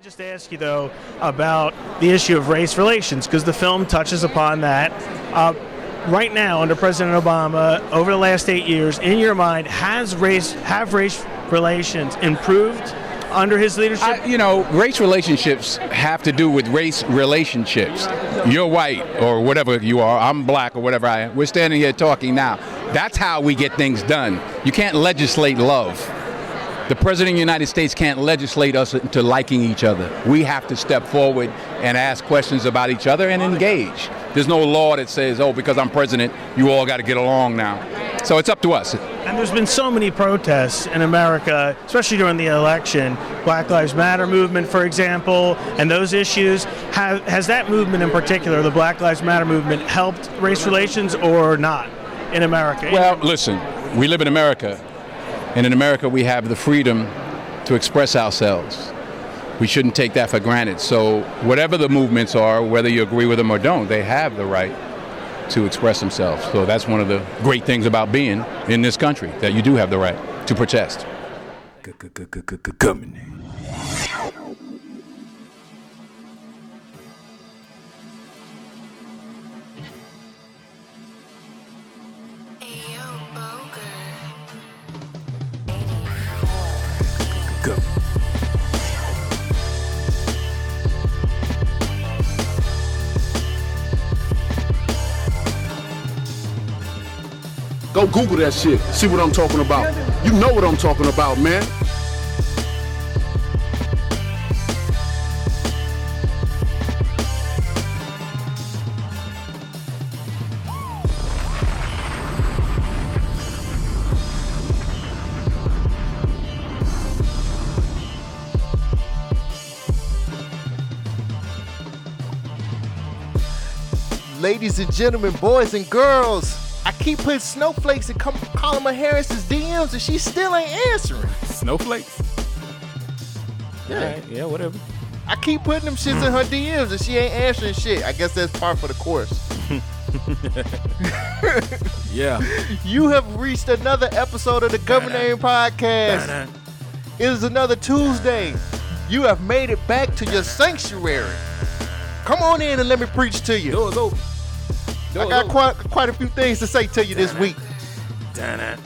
Just ask you though about the issue of race relations because the film touches upon that. Uh, right now, under President Obama, over the last eight years, in your mind, has race have race relations improved under his leadership? I, you know, race relationships have to do with race relationships. You're white or whatever you are. I'm black or whatever I am. We're standing here talking now. That's how we get things done. You can't legislate love. The President of the United States can't legislate us into liking each other. We have to step forward and ask questions about each other and engage. There's no law that says, oh, because I'm president, you all got to get along now. So it's up to us. And there's been so many protests in America, especially during the election. Black Lives Matter movement, for example, and those issues. Have, has that movement in particular, the Black Lives Matter movement, helped race relations or not in America? Well, listen, we live in America, and in America we have the freedom to express ourselves. We shouldn't take that for granted. So, whatever the movements are, whether you agree with them or don't, they have the right to express themselves. So, that's one of the great things about being in this country, that you do have the right to protest. Go Google that shit. See what I'm talking about. You know what I'm talking about, man. Ladies and gentlemen, boys and girls, I keep putting snowflakes and come Kamala Harris's DMs and she still ain't answering. Snowflakes? Yeah. Alright, yeah, whatever. I keep putting them shits in her DMs and she ain't answering shit. I guess that's part for the course. Yeah. You have reached another episode of the Governing Podcast. It is another Tuesday. You have made it back to your sanctuary. Come on in and let me preach to you. Doors open. I got quite quite a few things to say to you this week. Dun-dun.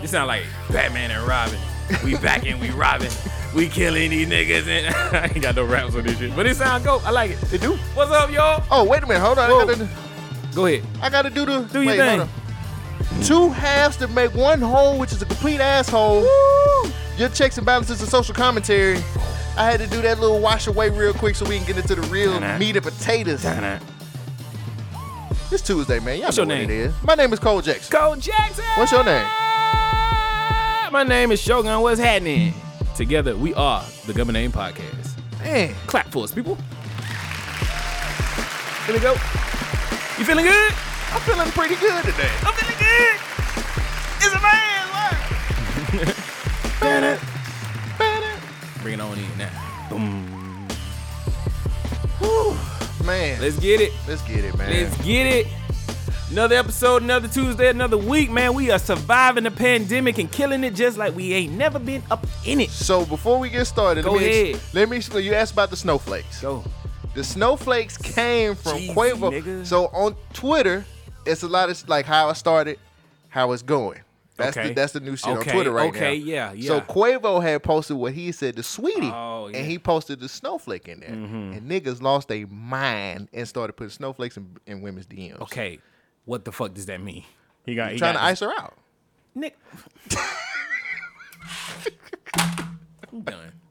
You sound like Batman and Robin. We back and we robbing. We killing these niggas and I ain't got no raps on this shit. But it sound dope. I like it. It do. What's up, y'all? Oh, wait a minute. Hold on. I gotta, Go ahead. I gotta do the Do your wait, thing. Two halves that make one whole, which is a complete asshole. Your checks and balances and social commentary. I had to do that little wash away real quick so we can get into the real Dun-dun. meat and potatoes. Dun-dun. It's Tuesday, man. Y'all What's know your what name? it is. My name is Cole Jackson. Cole Jackson. What's your name? My name is Shogun. What's happening? Together, we are the Government Name Podcast. Man, Clap for us, people. Here we go? You feeling good? I'm feeling pretty good today. I'm feeling good. It's a man. Look. Bring it on in now. Boom. Whew, man, Let's get it. let's get it, man. Let's get it. Another episode, another Tuesday, another week, man. We are surviving the pandemic and killing it just like we ain't never been up in it. So before we get started, Go let me ahead. let me explain. You asked about the snowflakes. Go. The snowflakes came from Jeezy, Quavo. nigga. So on Twitter, it's a lot of like how I started, how it's going. That's Okay. the that's the new shit Okay, on Twitter right now. okay, yeah, So yeah. Quavo had posted what he said to Saweetie, Oh, yeah. Mm-hmm. and he posted the snowflake in there, and niggas lost their mind and started putting snowflakes in, in women's DMs. Okay. What the fuck does that mean? he got, he trying got to ice her out. Nick. I'm done.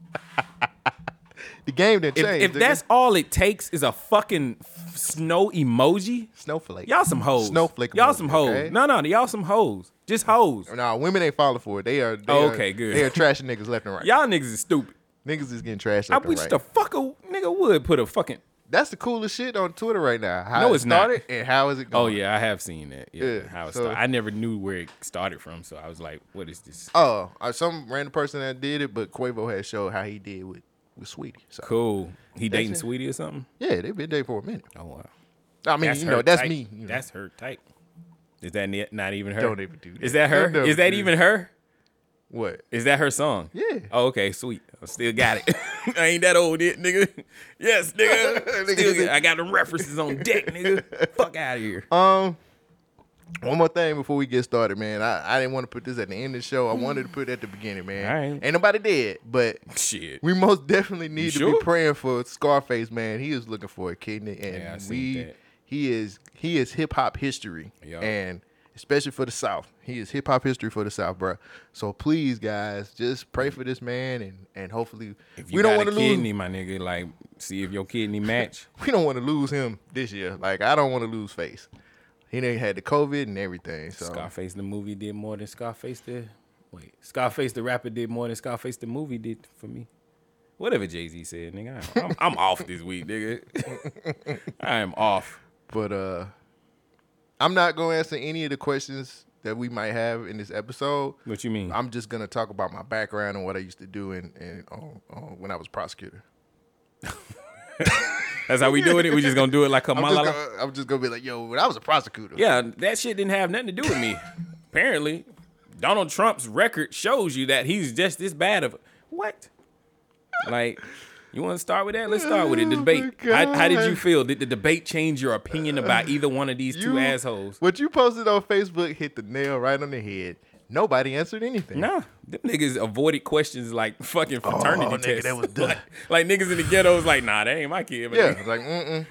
The game didn't If, change. if nigga. that's all it takes is a fucking snow emoji, snowflake, y'all some hoes. Snowflake. Y'all emoji, some hoes. okay? No, no, y'all some hoes. Just hoes. No, women ain't falling for it. They are. They Oh, are- okay, good. They are trashing niggas left and right. Y'all niggas is stupid. Niggas is getting trashed I left and wish right. the fucker nigga would put a fucking. That's the coolest shit on Twitter right now. How No, it it's not. started and how is it going? Oh yeah, I have seen that. Yeah, Yeah, how it so- started. I never knew where it started from, so I was like, "What is this?" Oh, uh, some random person that did it, but Quavo has showed how he did with with Saweetie. So Cool. He dating it. Saweetie or something? yeah, they've been dating for a minute. Oh wow. I mean, That's you know, that's type. me. You know. That's her type. Is that not even her? Don't even do that. Is that her? Is that even her? What? Is that her song? Yeah. Oh, okay, sweet. I still got it. I ain't that old yet, nigga. Yes, nigga. Nigga Still I got the references on deck, nigga. Fuck out of here. Um, one more thing before we get started, man. I, I didn't want to put this at the end of the show. I hmm. wanted to put it at the beginning, man. All right. Ain't nobody dead, but Shit. we most definitely need to sure? be praying for Scarface, man. He is looking for a kidney, and Yeah, we he is he is hip hop history, and especially for the South, he is hip hop history for the South, bro. So please, guys, just pray for this man, and and hopefully If you we don't want to lose. kidney, my nigga, like, see if your kidney match. We don't want to lose him this year. Like I don't want to lose face. He done had the COVID and everything. So Scarface the movie did more than Scarface the wait. Scarface the rapper did more than Scarface the movie did for me. Whatever Jay Z said, nigga. I'm, I'm off this week, nigga. I am off. But uh I'm not gonna answer any of the questions that we might have in this episode. What you mean? I'm just gonna talk about my background and what I used to do in, in on, on when I was prosecutor. That's how we doing it. We just gonna do it like a I'm just, malala. gonna, I'm just gonna be like, yo, when I was a prosecutor. Yeah, that shit didn't have nothing to do with me. Apparently, Donald Trump's record shows you that he's just this bad of a what? Like, you want to start with that? Let's start with it. The Oh debate. my How, how did you feel? Did the debate change your opinion about either one of these two assholes? What you posted on Facebook hit the nail right on the head. Nobody answered anything. Nah, them niggas avoided questions like fucking oh, fraternity Oh, nigga, that was done. like, like niggas in the ghettos, like, nah, that ain't my kid. But Yeah, it's like, mm-mm.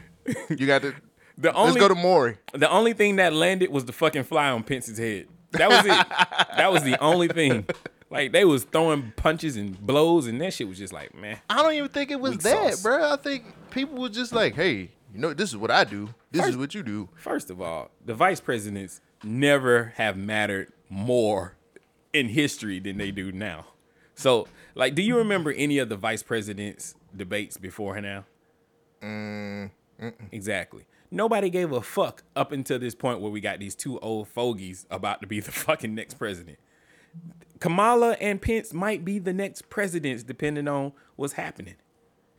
You got to. the only, Let's go to Maury. the only thing that landed was the fucking fly on Pence's head. That was it. that was the only thing. Like they was throwing punches and blows, and that shit was just like, man. I don't even think it was that, sauce. bro. I think people were just like, hey, you know, this is what I do. This is what you do. First of all, the vice presidents never have mattered more in history than they do now. So, like, do you remember any of the vice presidents' debates before now? Mm, exactly. Nobody gave a fuck up until this point where we got these two old fogies about to be the fucking next president. Kamala and Pence might be the next presidents depending on what's happening.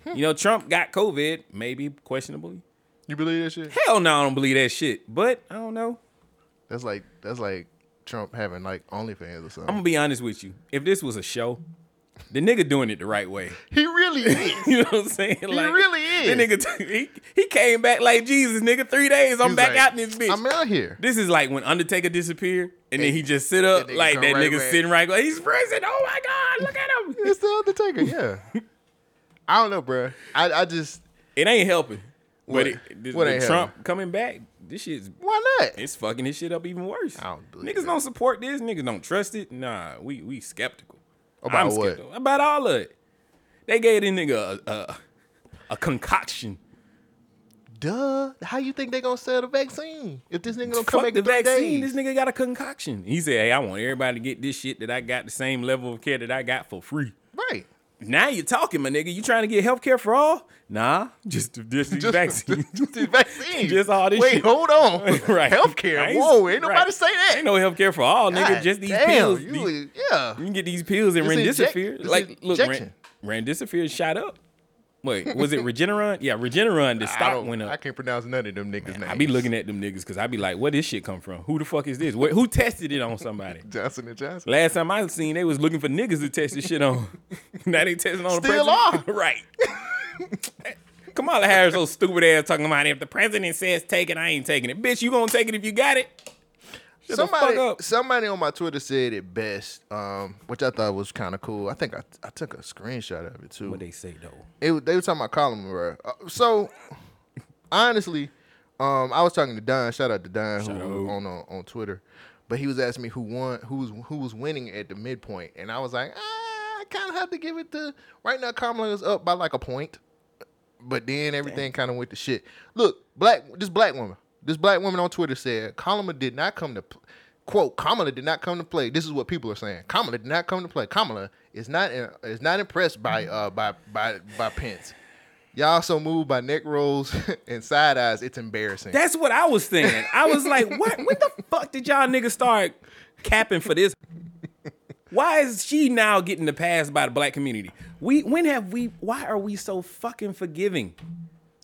Hmm. You know, Trump got COVID, maybe questionably. You believe that shit? Hell no, I don't believe that shit. But I don't know. That's like that's like Trump having like OnlyFans or something. I'm gonna be honest with you. If this was a show, the nigga doing it the right way. he really is. You know what I'm saying? Like He really is. The nigga, he, he came back like Jesus, nigga. Three days, I'm He's back like, out in this bitch. I'm out here. this is like when Undertaker disappeared, and then he just sit up That like that right nigga back. sitting right. Like, He's prison. Oh my god, look at him. It's the Undertaker. Yeah. I don't know, bro. I I just It ain't helping. What- But it, the, what the ain't Trump coming back, this shit's why not? it's fucking his shit up even worse. I don't believe Niggas that. don't support this. Niggas don't trust it. Nah, we we skeptical. About I'm what? skeptical about all of it. They gave this nigga a, a, a concoction. Duh. How you think they gonna sell the vaccine if this nigga gonna come Fuck back the vaccine. days? This nigga got a concoction. He said, "Hey, I want everybody to get this shit that I got, the same level of care that I got for free." Right. Now you're talking, my nigga. You trying to get health care for all? Nah, just just these vaccines. Just, the vaccine. Just all this Wait, shit. hold on. right. Healthcare. Ain't- Whoa, ain't nobody right. say that. Ain't no health care for all, nigga. God just these damn, pills. You, these- yeah. You can get these pills and It's inject- Remdesivir. like, look, injection. Remdesivir shot up. Wait, was it Regeneron? Yeah, Regeneron. The stock went I can't pronounce none of them niggas' names. I be looking at them niggas because I be like, where this shit come from? Who the fuck is this? Where, who tested it on somebody? Johnson and Johnson. Last time I seen, they was looking for niggas to test this shit on. now they testing on the Still president. right. Kamala Harris, so stupid ass talking about if the president says take it, I ain't taking it. Bitch, you gonna take it if you got it? Shut the Somebody, fuck up. somebody on my Twitter said it best, um, which I thought was kind of cool. I think I, I took a screenshot of it too. What they say though? it, they were talking about Colin Moore. Uh, so honestly, um, I was talking to Don. Shout out to Don who, Shout who out. on uh, on Twitter, but he was asking me who won, who was who was winning at the midpoint, and I was like, ah, I kind of have to give it to. Right now, Kamala is up by like a point, but then everything kind of went to shit. Look, black this black woman, this black woman on Twitter said Kamala did not come to. pl- Quote: Kamala did not come to play. This is what people are saying. Kamala did not come to play. Kamala is not uh, is not impressed by uh by by by Pence. Y'all so moved by neck rolls and side eyes, it's embarrassing. That's what I was saying. I was like, what? When the fuck did y'all niggas start capping for this? Why is she now getting the pass by the black community? We when have we? Why are we so fucking forgiving?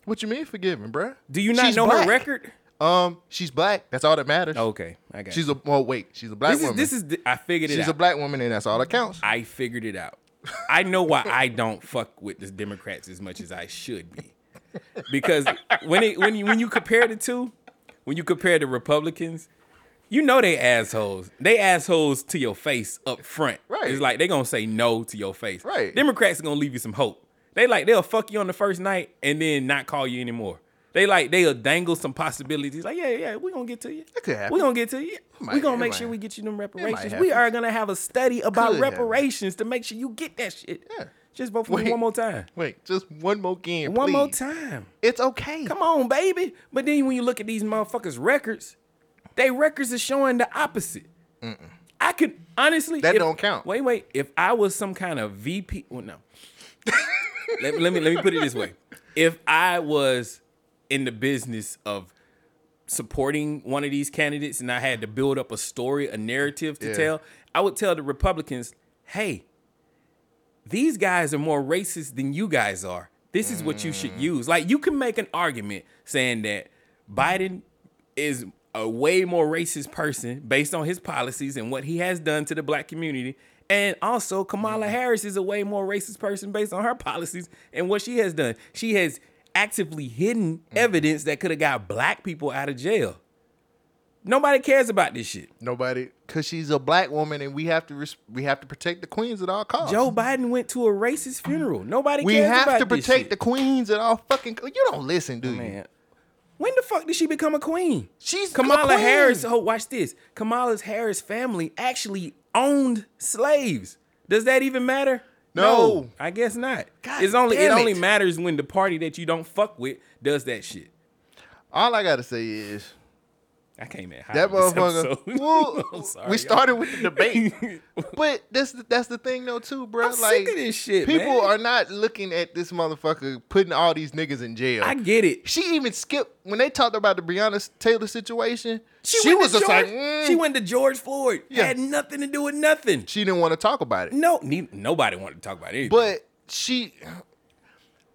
what you mean forgiving, bruh? Do you not She's know black. her record? Um, she's black. That's all that matters. Okay, I got. She's you. a well. Wait, she's a black this is woman. this is the- I figured it she's out. a black woman, and that's all that counts. I figured it out. I know why I don't fuck with the Democrats as much as I should be. Because when it when you when you compare the two, when you compare the Republicans, you know they assholes. They assholes to your face up front. Right. It's like they gonna say no to your face. Right. Democrats are gonna leave you some hope. They like they'll fuck you on the first night and then not call you anymore. They like they'll dangle some possibilities. Like yeah yeah we're gonna get to you. It could happen. We gonna get to you. might- we gonna make sure we get you them reparations. We are gonna have a study about Could happen. reparations to make sure you get that shit. Yeah. Just vote for me one more time. Wait, just one more game. One more time. It's okay. Come on, baby. But then when you look at these motherfuckers' records, they records are showing the opposite. I could honestly That if- don't count. Wait, wait. If I was some kind of VP, well, no. let, let me let me put it this way. If I was in the business of supporting one of these candidates and I had to build up a story, a narrative to Yeah. tell, I would tell the Republicans, hey, these guys are more racist than you guys are. This is what you should Mm. use. Like you can make an argument saying that Biden is a way more racist person based on his policies and what he has done to the black community. And also Kamala Harris is a way more racist person based on her policies and what she has done. She has actively hidden mm-hmm. evidence that could have got black people out of jail. Nobody cares about this shit. Nobody, because she's a black woman, and we have to res- we have to protect the queens at all costs. Joe Biden went to a racist funeral. Nobody we have to protect the queens at all fucking. You don't listen, do you? Man, when the fuck did she become a queen? She's a Kamala queen. Harris. Oh, watch this. Kamala's Harris family actually owned slaves. Does that even matter? No. I guess not. God it's only it damn only matters when the party that you don't fuck with does that shit. All I gotta say is I came in hot that motherfucker. Well, I'm sorry, we y'all. started with the debate, but that's the, that's the thing though too, bro. I'm like sick of this shit, people man. are not looking at this motherfucker putting all these niggas in jail. I get it. she even skipped when they talked about the Breonna Taylor situation. She, She, was just George, like, mm. she went to George Floyd. Yeah. Had nothing to do with nothing. she didn't want to talk about it. No, ne- nobody wanted to talk about it. But she,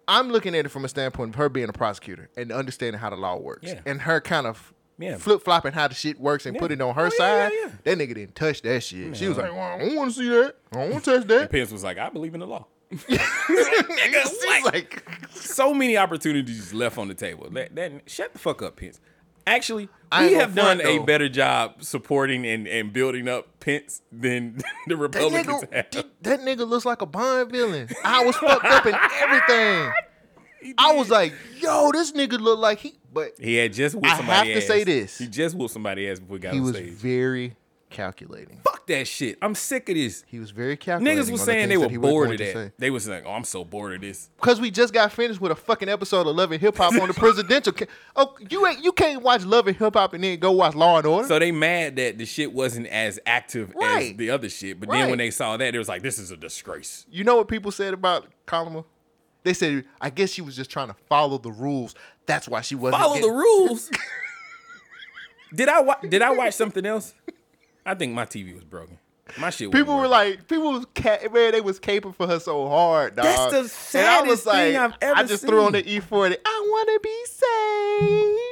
I'm looking at it from a standpoint of her being a prosecutor and understanding how the law works, Yeah. and her kind of Yeah. flip flopping how the shit works and Yeah. put it on her Oh, yeah, side. That nigga didn't touch that shit. She was like, well, I don't want to see that. I don't want to touch that. Pence was like, I believe in the law. She's like, so many opportunities left on the table. That, that shut the fuck up, Pence. Actually, I we have done front, a though. better job supporting and, and building up Pence than the that Republicans nigga, have. that, that nigga looks like a Bond villain. I was fucked up in everything. I was like, yo, this nigga look like he, but He had just whooped I somebody have to ass. say this. He just whooped somebody ass before he got he on was stage. very calculating. Fuck that shit. I'm sick of this. He was very calculating. Niggas was on the saying things they were that bored of that. say. They was like, oh, I'm so bored of this. Cause we just got finished with a fucking episode of Love and Hip Hop on the presidential. Ca- oh, you ain't you can't watch Love and Hip Hop and then go watch Law and Order. So they mad that the shit wasn't as active as the other shit. But then when they saw that, it was like, this is a disgrace. you know what people said about Kamala? They said I guess she was just trying to follow the rules. That's why she wasn't Follow the rules. did I wa- did I watch something else? I think my TV was broken. My shit. People were working. like, people was ca- man, they was caping for her so hard, dog. That's the and I was saddest thing I've ever I just threw on the E40. I want to be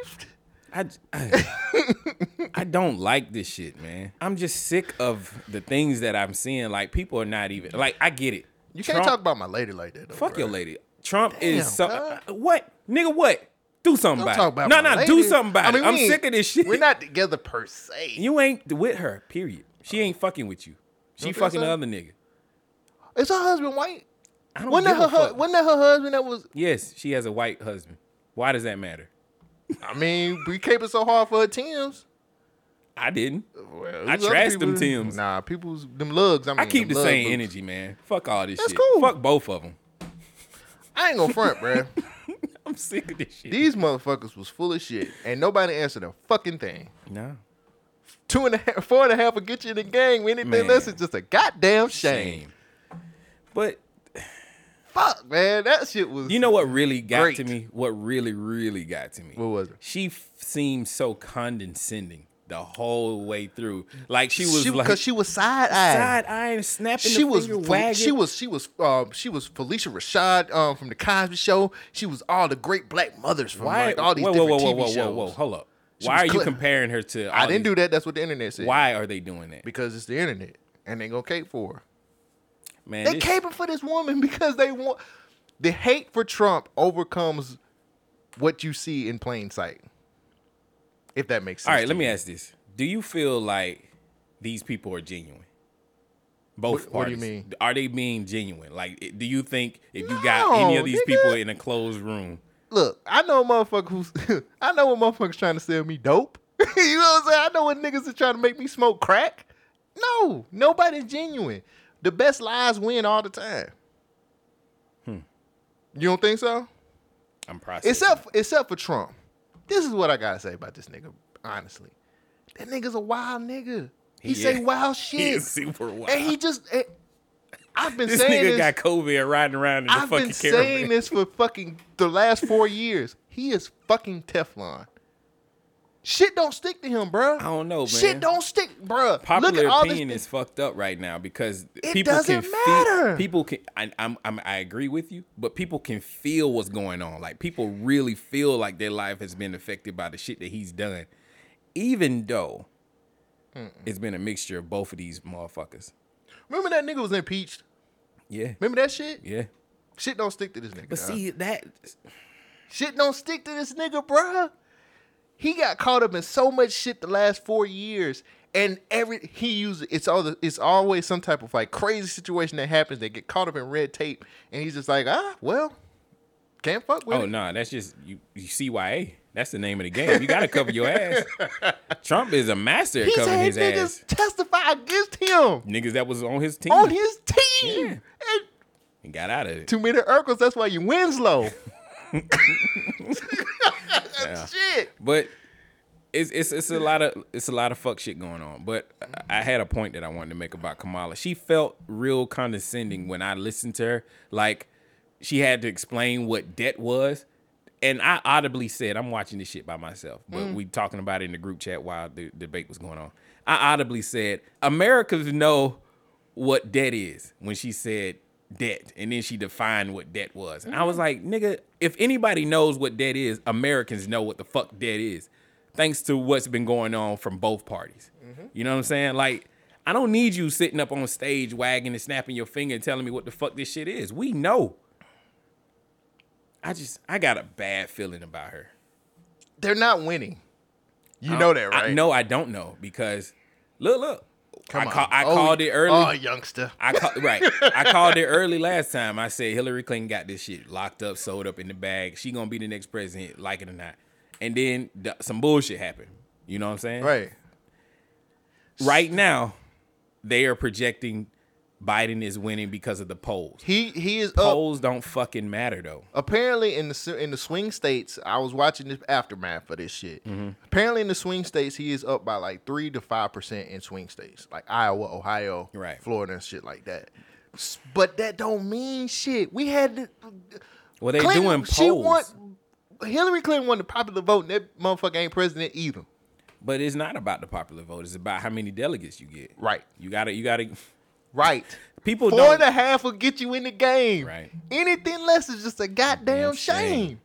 saved. I, I, I don't like this shit, man. I'm just sick of the things that I'm seeing. Like people are not even like. I get it. You can't Trump- talk about my lady like that. Though, Fuck bro. your lady. Trump Damn, is so. uh, what nigga? What? Do something Don't about it. about no, no. Do something about I mean, it. I'm sick of this shit. We're not together per se. You ain't with her. Period. She ain't fucking with you. She think fucking the other nigga. Is her husband white? I don't Wasn't that, her, hu- wasn't that her husband that was? Yes, she has a white husband. Why does that matter? I mean, we caping so hard for her Tims. I didn't. Well, I trashed them Tims. Nah, people's them lugs. I, mean, I keep the same boots. energy, man. Fuck all this That's shit. cool. Fuck both of them. I ain't gonna front, bruh. I'm sick of this shit. These motherfuckers was full of shit, and nobody answered a fucking thing. no. Two and a half, four and a half will get you in the gang. Anything Man. less is just a goddamn shame. Shame. But Fuck, man, that shit was. you know what really got Great. to me? What really, really got to me? What was it? She f- seemed so condescending the whole way through. Like she was she, like because she was side eyed. side eyeing, snapping She the was, finger, wagging. she was, she was, um, she was Phylicia Rashad, um, from the Cosby Show. She was all the great black mothers from Why? like all these whoa, whoa, different whoa, TV whoa, shows. whoa, whoa, hold up. She Why was are you comparing her to? I didn't these- do that. That's what the internet said. Why are they doing that? Because it's the internet, and they gonna cape for her. Man, They this- caping for this woman because they want the hate for Trump overcomes what you see in plain sight. If that makes sense. All right, let me ask this: Do you feel like these people are genuine? Both What- what do you mean? Are they being genuine? Like, do you think if you got any of these nigga. people in a closed room, Look, I know a motherfucker who's I know what motherfuckers trying to sell me dope. you know what I'm saying? I know what niggas are trying to make me smoke crack. No, nobody's genuine. The best lies win all the time. Hmm. You don't think so? I'm processing. Except except for Trump. This is what I gotta say about this nigga, honestly. That nigga's a wild nigga. He say wild He shit. is super wild. And he just eh, I've been this saying nigga this. got COVID riding around in the I've fucking been caravan. saying this for fucking the last four years. He is fucking Teflon. Shit don't stick to him, bro. I don't know, man. Shit don't stick, bro. Look Popular at all opinion this. is fucked up right now because It people doesn't can matter. Feel, people can. I, I'm, I'm. I agree with you, but people can feel what's going on. Like people really feel like their life has been affected by the shit that he's done, even though it's been a mixture of both of these motherfuckers. Remember that nigga was impeached? Yeah, Remember that shit? yeah. Shit don't stick to this nigga. But dog. see that shit don't stick to this nigga, bruh. He got caught up in so much shit the last four years, and every he uses it's all the, it's always some type of like crazy situation that happens. They get caught up in red tape, and he's just like, ah, well, can't fuck with Oh no, nah, that's just you. You CYA. That's the name of the game. You got to cover your ass. Trump is a master at covering his niggas ass. testify against him Niggas that was on his team on his team. Yeah. And and got out of it. too many Urkels, that's why you Winslow. Shit. But it's it's it's a lot of it's a lot of fuck shit going on. But I I had a point that I wanted to make about Kamala. She felt real condescending when I listened to her. Like she had to explain what debt was. And I audibly said, I'm watching this shit by myself, but mm. we talking about it in the group chat while the debate was going on. I audibly said, Americans know what debt is when she said debt. And then she defined what debt was. And I was mm-hmm. like, nigga, if anybody knows what debt is, Americans know what the fuck debt is. Thanks to what's been going on from both parties. Mm-hmm. You know what I'm saying? Like, I don't need you sitting up on stage wagging and snapping your finger and telling me what the fuck this shit is. We know. I just I got a bad feeling about her. They're not winning. You know that, right? I, no, I don't know because look, look. Come I, on. I Oh, called it early. Oh, youngster. I call, right. I called it early last time. I said Hillary Clinton got this shit locked up, sold up in the bag. She gonna be the next president, like it or not. And then the, some bullshit happened. You know what I'm saying? Right. Right now, they are projecting Biden is winning because of the polls. He he is up. Polls don't fucking matter though. Apparently, in the in the swing states, I was watching the aftermath for this shit. Mm-hmm. Apparently, in the swing states, he is up by like three to five percent in swing states, like Iowa, Ohio, Right. Florida, and shit like that. But that don't mean shit. We had the, Well, they Clinton, doing She won. polls, Hillary Clinton won the popular vote, and that motherfucker ain't president either. but it's not about the popular vote. It's about how many delegates you get. Right. You gotta. You gotta. Right. People Four don't. and a half will get you in the game. Right. Anything less is just a goddamn shame. shame.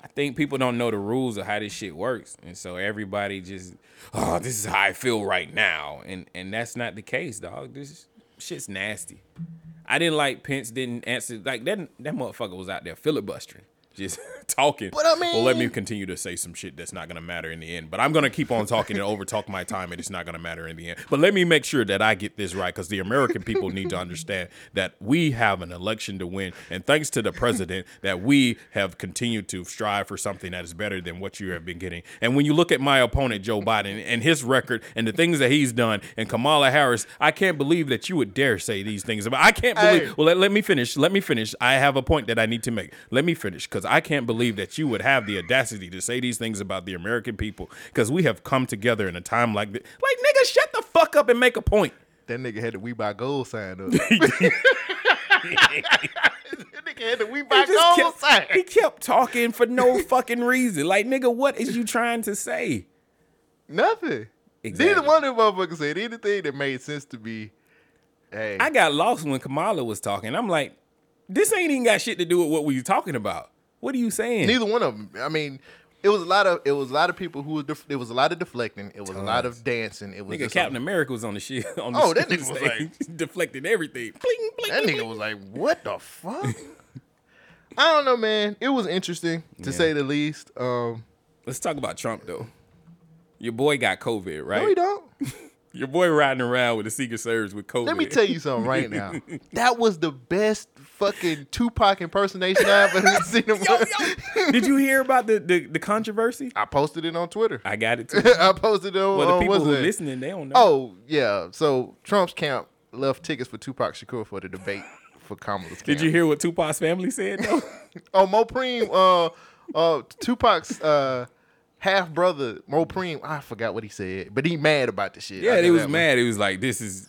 I think people don't know the rules of how this shit works, and so everybody just, oh, this is how I feel right now, and and that's not the case, dog. This shit's nasty. I didn't like Pence didn't answer like that. That motherfucker was out there filibustering, just talking. But I well, let me continue to say some shit that's not gonna matter in the end. But I'm gonna keep on talking and over talk my time, and it's not gonna matter in the end. But let me make sure that I get this right, because the American people need to understand that we have an election to win, and thanks to the president, that we have continued to strive for something that is better than what you have been getting. And when you look at my opponent Joe Biden and his record and the things that he's done, and Kamala Harris, I can't believe that you would dare say these things about. I can't believe. Hey. Well, let, let me finish. Let me finish. I have a point that I need to make. Let me finish because I can't believe that you would have the audacity to say these things about the American people because we have come together in a time like this. Like, nigga, shut the fuck up and make a point. That nigga had the We Buy Gold sign up. nigga had the We Buy He just Gold kept, sign. he kept talking for no fucking reason. Like, nigga, what is you trying to say? Nothing. Exactly. Neither one of them motherfuckers said anything that made sense to me. Hey, I got lost when Kamala was talking. I'm like, this ain't even got shit to do with what we talking about. What are you saying? neither one of them. I mean, It was a lot of it was a lot of people who was def- it was a lot of deflecting. It was a lot of dancing. It was Nigga, Captain America was on the shit. On the Oh, that nigga was like deflecting everything. Bling, bling, That bling, nigga was like, "What the fuck?" I don't know, man. It was interesting to Yeah. say the least. Um, Let's talk about Trump though. Your boy got COVID, right? no, he don't. Your boy riding around with the Secret Service with COVID. Let me tell you something right now. That was the best fucking Tupac impersonation I ever seen. Him. yo, yo. Did you hear about the, the, the controversy? I posted it on Twitter. I got it too. I posted it on. Well, the people who it? listening, they don't know. Oh yeah. So Trump's camp left tickets for Tupac Shakur for the debate for Kamala's camp. Did you hear what Tupac's family said though? Oh, Mopreme, uh, uh, Tupac's uh, half brother, Mopreme. I forgot what he said, but he mad about the shit. Yeah, he was mad. He was like, this is.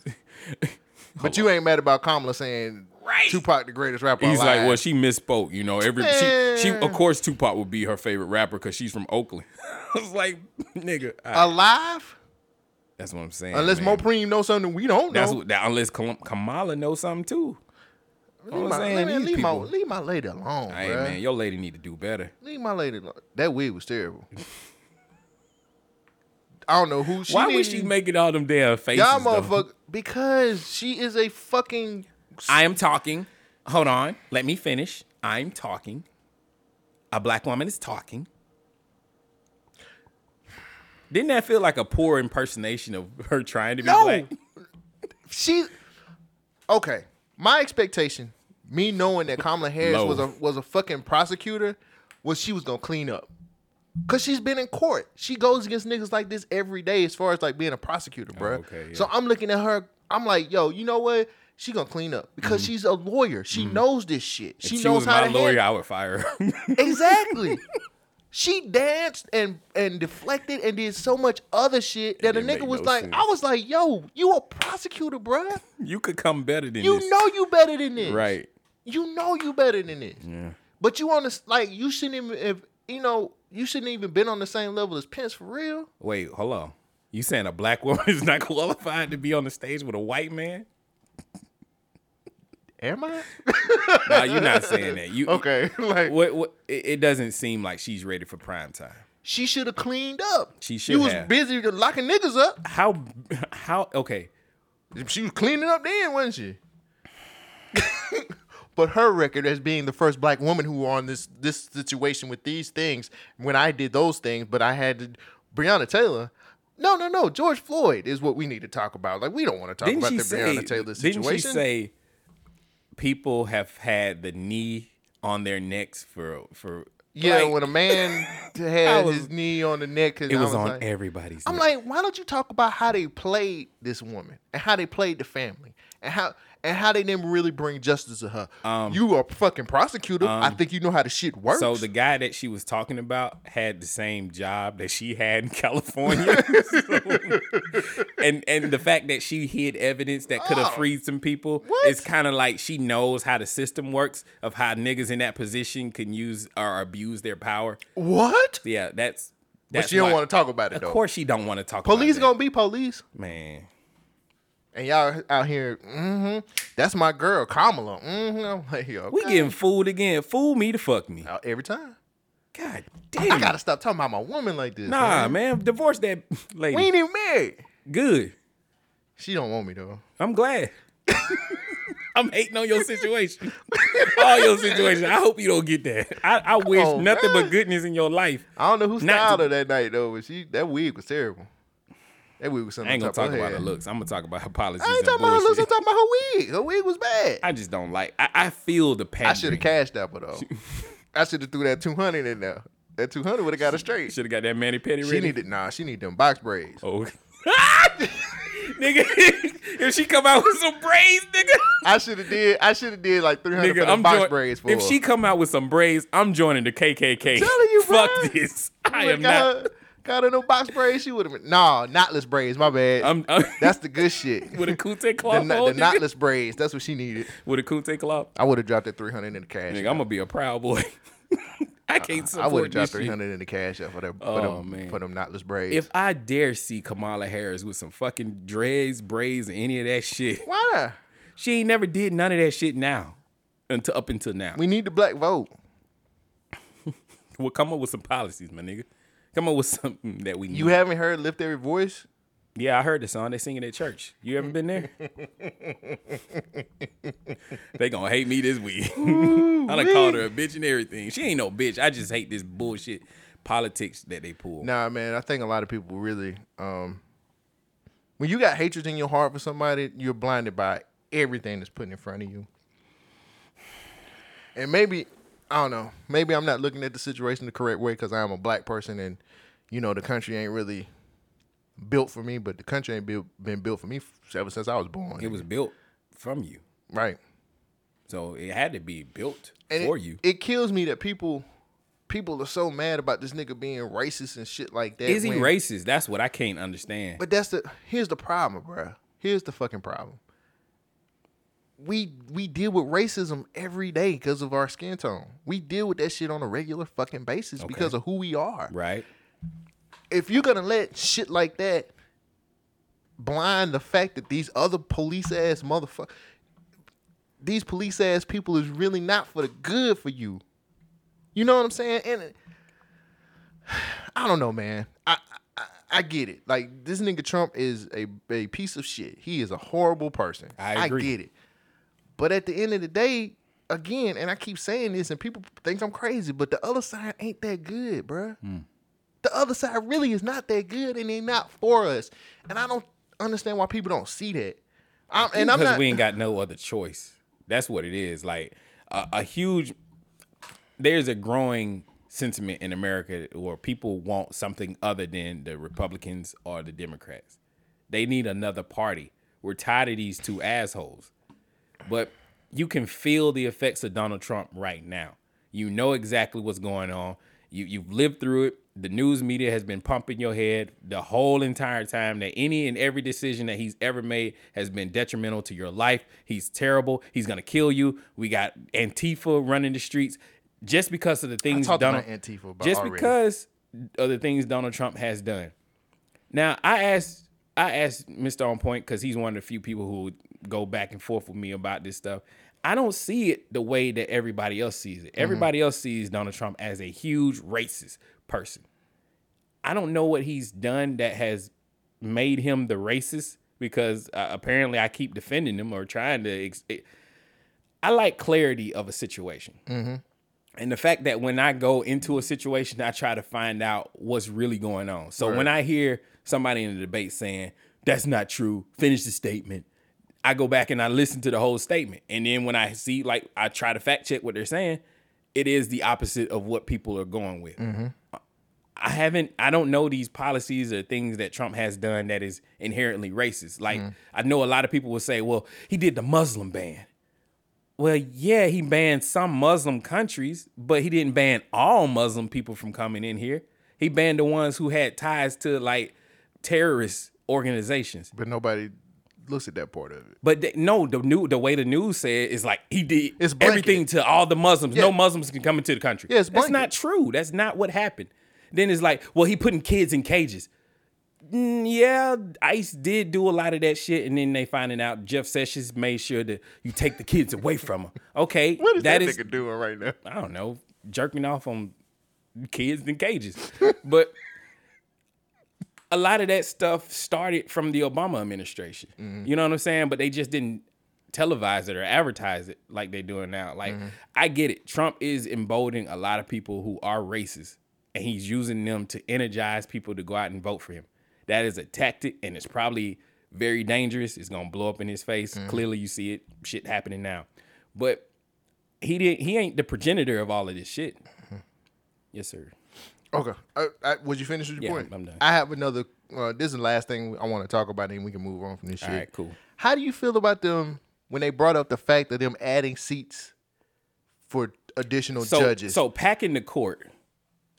But you ain't mad about Kamala saying Right. Tupac the greatest rapper. He's like, well, she misspoke. You know, every she, she of course Tupac would be her favorite rapper because she's from Oakland. I was like, nigga, I- alive? that's what I'm saying. Unless man. Mo Preem knows something we don't know. That's what, that, unless Kamala knows something too. leave, I'm my, saying, man, leave, my, leave my lady alone, Hey bruh. man, your lady need to do better. Leave my lady alone. That wig was terrible. I don't know who she. Why was she needed- making all them damn faces? Y'all motherfucker because she is a fucking. I am talking. Hold on. Let me finish. I'm talking. A black woman is talking. Didn't that feel like a poor impersonation of her trying to be No. black? She okay. My expectation, me knowing that Kamala Harris Low. was a was a fucking prosecutor, was she was gonna clean up. Cause she's been in court. She goes against niggas like this every day as far as like being a prosecutor, bro. okay, yeah. So I'm looking at her, I'm like, yo, you know what? She gonna clean up because she's a lawyer. She knows this shit. She Mm-hmm. If she knows was how my to lawyer, handle- I would fire her. Exactly. she danced and and deflected and did so much other shit that a nigga was no like, sense. I was like, yo, you a prosecutor, bruh. you could come better than You this. know you better than this. Right. You know you better than this. Yeah. But you on this like you shouldn't even if you know, you shouldn't even been on the same level as Pence for real. Wait, hold on. You saying a black woman is not qualified to be on the stage with a white man? Am I? No, you're not saying that. You okay. like What, what, it, doesn't seem like she's ready for prime time. she should have cleaned up. She You was busy locking niggas up. How? How? Okay. She was cleaning up then, wasn't she? but her record as being the first black woman who on this this situation with these things, when I did those things, but I had to Breonna Taylor. No, no, no. George Floyd is what we need to talk about. Like we don't want to talk Didn't about the say? Breonna Taylor situation. Didn't she say people have had the knee on their necks for for? yeah, like, when a man had was- his knee on the neck, it was, on everybody's. I'm neck. like, why don't you talk about how they played this woman and how they played the family and how and how they didn't really bring justice to her? you are a fucking prosecutor. I think you know how the shit works. Um, So the guy that she was talking about had the same job that she had in California, So- and and the fact that she hid evidence that could have Oh, freed some people what? is kind of like she knows how the system works of how niggas in that position can use or abuse their power. what? Yeah, that's. But that's she don't want to talk about it though. Of though. course, she don't want to talk. police gonna be police, man. And y'all out here. Mm-hmm, that's my girl Kamala. Mm-hmm. I'm like, okay. We getting fooled again. Fool me to fuck me. out every time. God damn. I gotta stop talking about my woman like this. Nah, man. man. Divorce that lady. We ain't even married. Good. She don't want me though. I'm glad. I'm hating on your situation. All your situation. I hope you don't get that. I, I wish on, nothing man. but goodness in your life. I don't know who styled her that night though, but she that wig was terrible. That wig was something. I ain't gonna talk about her looks. I'm gonna talk about her policies. I ain't and talking about her looks. I'm talking about her wig. Her wig was bad. I just don't like. I, I feel the passion. I should have cashed that, but though, I should have threw that two hundred in there. That two hundred would have got her straight. Should have got that Manny Petty She ready. needed nah. She need them box braids. Oh. nigga, if she come out with some braids, nigga. I should have did. I should have did like three hundred for I'm box join- braids for. If her. she come out with some braids, I'm joining the KKK. Telling you, Fuck bruh. this. Oh I would've am not. Her, got her no box braids. She would have been nah, knotless braids. My bad. I'm, I'm That's the good shit. with a kente the, cloth. the nigga. knotless braids. That's what she needed. With a kente cloth. I would have dropped that three hundred in the cash. Nigga, I'm gonna be a proud boy. I uh-uh. can't I would have dropped three hundred in the cash for them. Oh, for them, man. for them knotless braids. If I dare see Kamala Harris with some fucking dreads, braids, and any of that shit, why she ain't never did none of that shit now. Until up until now. We need the black vote. we'll come up with some policies, my nigga. Come up with something that we. Need. You haven't heard "Lift Every Voice"? Yeah, I heard the song. They sing it at church. You ever been there? they gonna hate me this week. I done called her a bitch and everything. She ain't no bitch. I just hate this bullshit politics that they pull. Nah, man. I think a lot of people really, um, when you got hatred in your heart for somebody, you're blinded by everything that's put in front of you. And maybe I don't know. Maybe I'm not looking at the situation the correct way because I am a black person, and you know the country ain't really built for me. But the country ain't built, been built for me ever since I was born. It was built from you, right. so it had to be built And for it, you. It kills me that people people are so mad about this nigga being racist and shit like that. Is he when- racist? That's what I can't understand. But that's the here's the problem, bruh. Here's the fucking problem. We we deal with racism every day because of our skin tone. We deal with that shit on a regular fucking basis because of who we are. right? If you're gonna let shit like that blind the fact that these other police ass motherfuckers, these police ass people is really not for the good for you. You know what I'm saying? And I don't know, man. I, I I get it. Like this nigga Trump is a a piece of shit. He is a horrible person. I agree. get it. But at the end of the day, again, and I keep saying this, and people think I'm crazy, but the other side ain't that good, bruh. Hmm. The other side really is not that good, and they're not for us. And I don't understand why people don't see that. I'm, and I'm because not. we ain't got no other choice. That's what it is. Like a, a huge, there's a growing sentiment in America where people want something other than the Republicans or the Democrats. They need another party. We're tired of these two assholes. But you can feel the effects of Donald Trump right now. You know exactly what's going on. You you've lived through it. The news media has been pumping your head the whole entire time that any and every decision that he's ever made has been detrimental to your life. He's terrible. He's gonna kill you. We got Antifa running the streets just because of the things Donald Antifa just already. because of the things Donald Trump has done. Now I asked I asked Mr. On Point because he's one of the few people who go back and forth with me about this stuff. I don't see it the way that everybody else sees it. Everybody else sees Donald Trump as a huge racist person. I don't know what he's done that has made him the racist because uh, apparently I keep defending him or trying to. Ex- I like clarity of a situation. And the fact that when I go into a situation, I try to find out what's really going on. So when I hear somebody in the debate saying, that's not true, finish the statement, I go back and I listen to the whole statement. And then when I see, like, I try to fact check what they're saying, it is the opposite of what people are going with. I haven't, I don't know these policies or things that Trump has done that is inherently racist. Like, I know a lot of people will say, well, he did the Muslim ban. Well, yeah, he banned some Muslim countries, but he didn't ban all Muslim people from coming in here. He banned the ones who had ties to like terrorist organizations. but nobody looks at that part of it. But they, no, the new the way the news said is like he did It's blanket. everything to all the Muslims. Yeah. No Muslims can come into the country. Yeah, it's That's not true. That's not what happened. Then it's like, well, he putting kids in cages. Mm, yeah, ICE did do a lot of that shit, and then they finding out Jeff Sessions made sure that you take the kids away from them. Okay, What is that, that is nigga doing right now? I don't know, jerking off on kids in cages. but a lot of that stuff started from the Obama administration. Mm-hmm. You know what I'm saying? But they just didn't televise it or advertise it like they're doing now. Like, mm-hmm. I get it. Trump is emboldening a lot of people who are racist, and he's using them to energize people to go out and vote for him. That is a tactic, and it's probably very dangerous. It's gonna blow up in his face. Mm-hmm. Clearly, you see it, shit happening now. But he didn't. He ain't the progenitor of all of this shit. Yes, sir. Okay. I, I, would you finish with your Yeah, point? I'm done. I have another. Uh, this is the last thing I want to talk about, and we can move on from this shit. All right, cool. How do you feel about them when they brought up the fact of them adding seats for additional So, judges? so packing the court.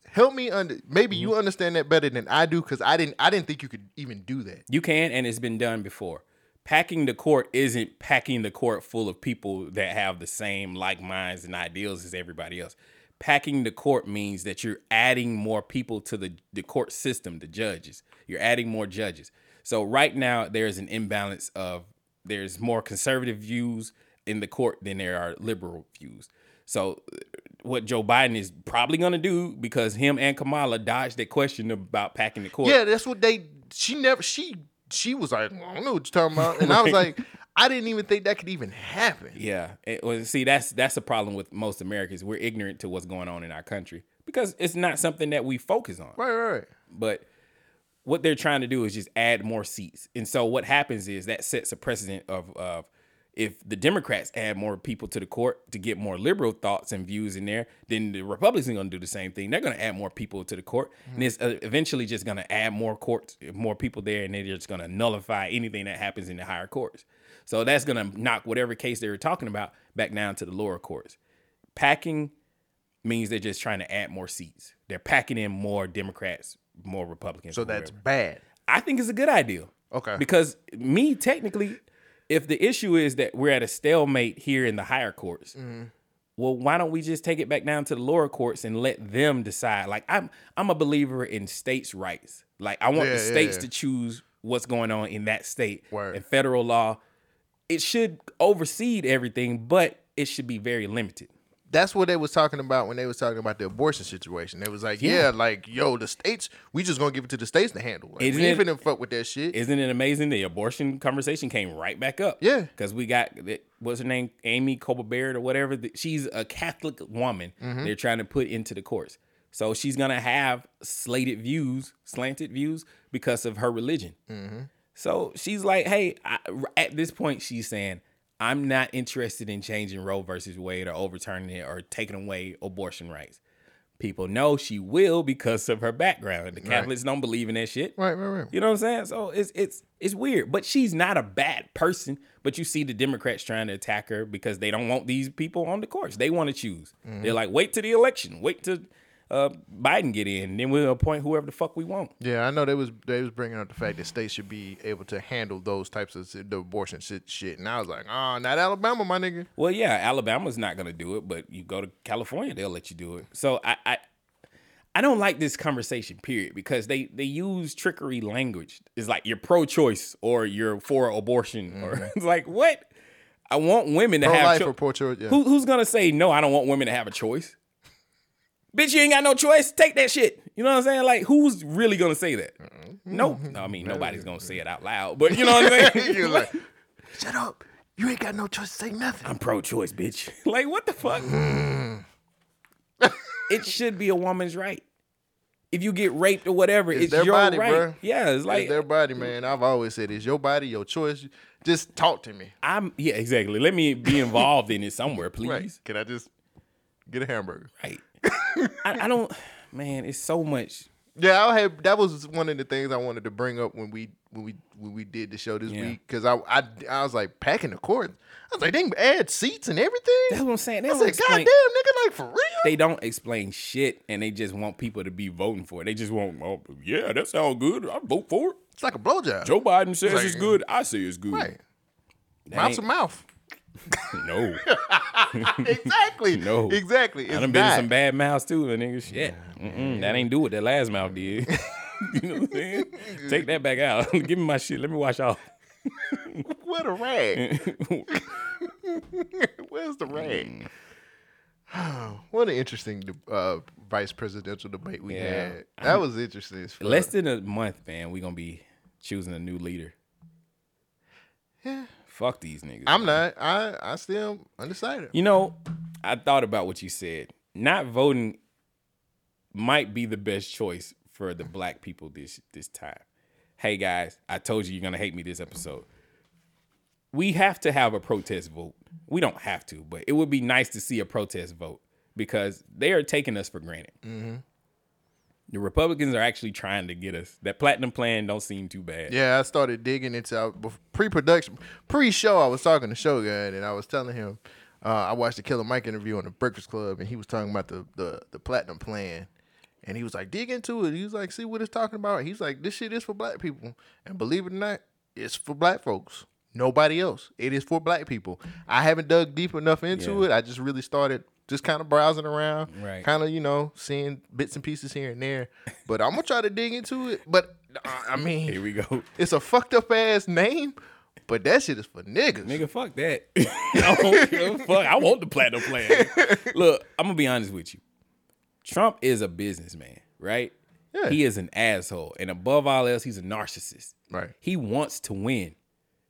help me under. Maybe Mm-hmm. you understand that better than I do because I didn't. I didn't think you could even do that. You can, and it's been done before. Packing the court isn't packing the court full of people that have the same like minds and ideals as everybody else. Packing the court means that you're adding more people to the, the court system, the judges. You're adding more judges. So right now there's an imbalance of there's more conservative views in the court than there are liberal views. So uh, what Joe Biden is probably gonna do because him and Kamala dodged that question about packing the court. Yeah, that's what they. She never. She she was like, I don't know what you're talking about, and I was like, I didn't even think that could even happen. Yeah. It was, see, that's that's a problem with most Americans. We're ignorant to what's going on in our country because it's not something that we focus on. Right, right, right. But what they're trying to do is just add more seats. And so what happens is that sets a precedent of of if the Democrats add more people to the court to get more liberal thoughts and views in there, then the Republicans are going to do the same thing. They're going to add more people to the court, and it's uh, eventually just going to add more courts, more people there, and they're just going to nullify anything that happens in the higher courts. So that's going to knock whatever case they were talking about back down to the lower courts. Packing means they're just trying to add more seats. They're packing in more Democrats, more Republicans. So that's bad. I think it's a good idea. Okay. Because me, technically, if the issue is that we're at a stalemate here in the higher courts, Mm-hmm. well, why don't we just take it back down to the lower courts and let them decide? Like I'm, I'm a believer in states' rights. Like I want Yeah, the yeah, states yeah. to choose what's going on in that state. Word. And federal law, it should oversee everything, but it should be very limited. That's what they was talking about when they was talking about the abortion situation. They was like, yeah, Yeah. like yo, the states, we just gonna give it to the states to handle. Like, Isn't we it- fuck with that shit. Isn't it amazing? The abortion conversation came right back up. Yeah. because we got what's her name, Amy Coney Barrett or whatever. She's a Catholic woman. Mm-hmm. They're trying to put into the courts, so she's gonna have slated views, slanted views because of her religion. Mm-hmm. So she's like, hey, I, at this point, she's saying. I'm not interested in changing Roe versus Wade or overturning it or taking away abortion rights. People know she will because of her background. The Catholics don't believe in that shit. right, right, right. You know what I'm saying? So it's it's it's weird. But she's not a bad person. But you see the Democrats trying to attack her because they don't want these people on the courts. They want to choose. They're mm-hmm. like, wait to the election, wait to uh, Biden get in, then we'll appoint whoever the fuck we want. Yeah, I know they was they was bringing up the fact that states should be able to handle those types of the abortion shit, shit. and I was like, oh, not Alabama, my nigga. Well, yeah, Alabama's not gonna do it, but you go to California, they'll let you do it. So I I, I don't like this conversation, period, because they they use trickery language. It's like you're pro-choice or you're for abortion, or it's like what? I want women to Pro have life cho- or pro choice. Yeah. Who, who's gonna say no? I don't want women to have a choice. Bitch, you ain't got no choice. Take that shit. You know what I'm saying? Like, who's really gonna say that? Mm-hmm. No, no. I mean, nobody's gonna say it out loud, but you know what I'm saying? You're like, shut up. You ain't got no choice to say nothing. I'm pro-choice, bitch. like, what the fuck? Mm-hmm. it should be a woman's right. If you get raped or whatever, it's, It's their your body, right. bruh. Yeah, it's like it's their body, man. I've always said it's your body, your choice. Just talk to me. I'm. Yeah, exactly. Let me be involved in it somewhere, please. Right. Can I just get a hamburger? Right. I, I don't. Man, it's so much. Yeah, I had that was one of the things I wanted to bring up when we when we when we did the show this Yeah. week because I, I I was like packing the court. I was like, they add seats and everything. That's what I'm saying. They I said, explain. goddamn, nigga, like for real. They don't explain shit, and they just want people to be voting for it. They just want, oh, yeah, that sounds good. I vote for it. It's like a blowjob. Joe Biden says Like- it's good. I say it's good. Right. That Mouth to mouth. No, exactly. No. Exactly. It's I done been in some bad mouths too, and nigga. Shit, Mm-mm, that ain't do what that last mouth did. you know what I'm saying? Take that back out. Give me my shit. Let me wash off. What a rag. Where's the rag? what an interesting uh, vice presidential debate we Yeah. had. That was interesting. Less than a month, man. We gonna be choosing a new leader. Yeah. Fuck these niggas. I'm not. I I still undecided. You know, I thought about what you said. Not voting might be the best choice for the black people this this time. Hey guys, I told you you're gonna hate me this episode. We have to have a protest vote. We don't have to, but it would be nice to see a protest vote because they are taking us for granted. Mm-hmm. The Republicans are actually trying to get us. That platinum plan don't seem too bad. Yeah, I started digging into pre-production, pre-show. I was talking to Show Guy, and I was telling him uh, I watched the Killer Mike interview on the Breakfast Club, and he was talking about the the, the platinum plan, and he was like, dig into it. He was like, see what it's talking about. He's like, this shit is for black people, and believe it or not, it's for black folks. Nobody else. It is for black people. I haven't dug deep enough into Yeah. it. I just really started just kind of browsing around, Right. kind of you know seeing bits and pieces here and there. But I'm gonna try to dig into it. But I mean, Here we go. it's a fucked up ass name, But that shit is for niggas. Nigga, fuck that. I don't give a fuck. I want the platinum plan. Look, I'm gonna be honest with you. Trump is a businessman, right? Yeah. He is an asshole. And above all else, he's a narcissist. Right. He wants to win.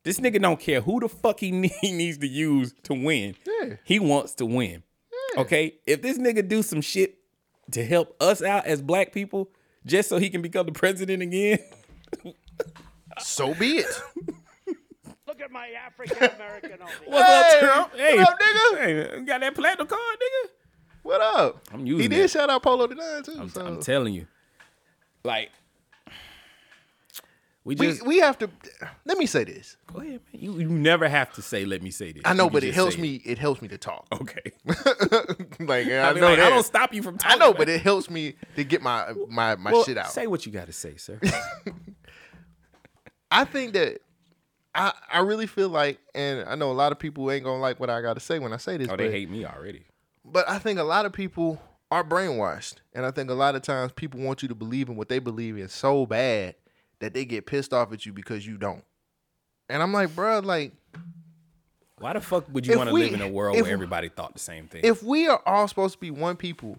This nigga don't care who the fuck he he needs to use to win. Yeah. He wants to win. Okay? If this nigga do some shit to help us out as black people just so he can become the president again, So be it. Look at my African American over what's Hey, up, Trump? Hey, what up, nigga? Hey, you got that platinum card, nigga? What up? I'm using He did it. shout out Polo the Nine too. I'm, so. I'm telling you. Like, we we just we have to. Let me say this. go ahead, man. You, you never have to say, let me say this. I know, but it helps me. It helps me to talk. Okay. like I, I, mean, know like, that. I don't stop you from I talking. know, but man. it helps me to get my my my Well, shit out. Say what you got to say, sir. I think that I I really feel like, and I know a lot of people ain't gonna like what I got to say when I say this. oh, they hate me already. but I think a lot of people are brainwashed, and I think a lot of times people want you to believe in what they believe in so bad that they get pissed off at you because you don't. And I'm like, bruh, like Why the fuck would you want to live in a world if- where everybody thought the same thing? if we are all supposed to be one people,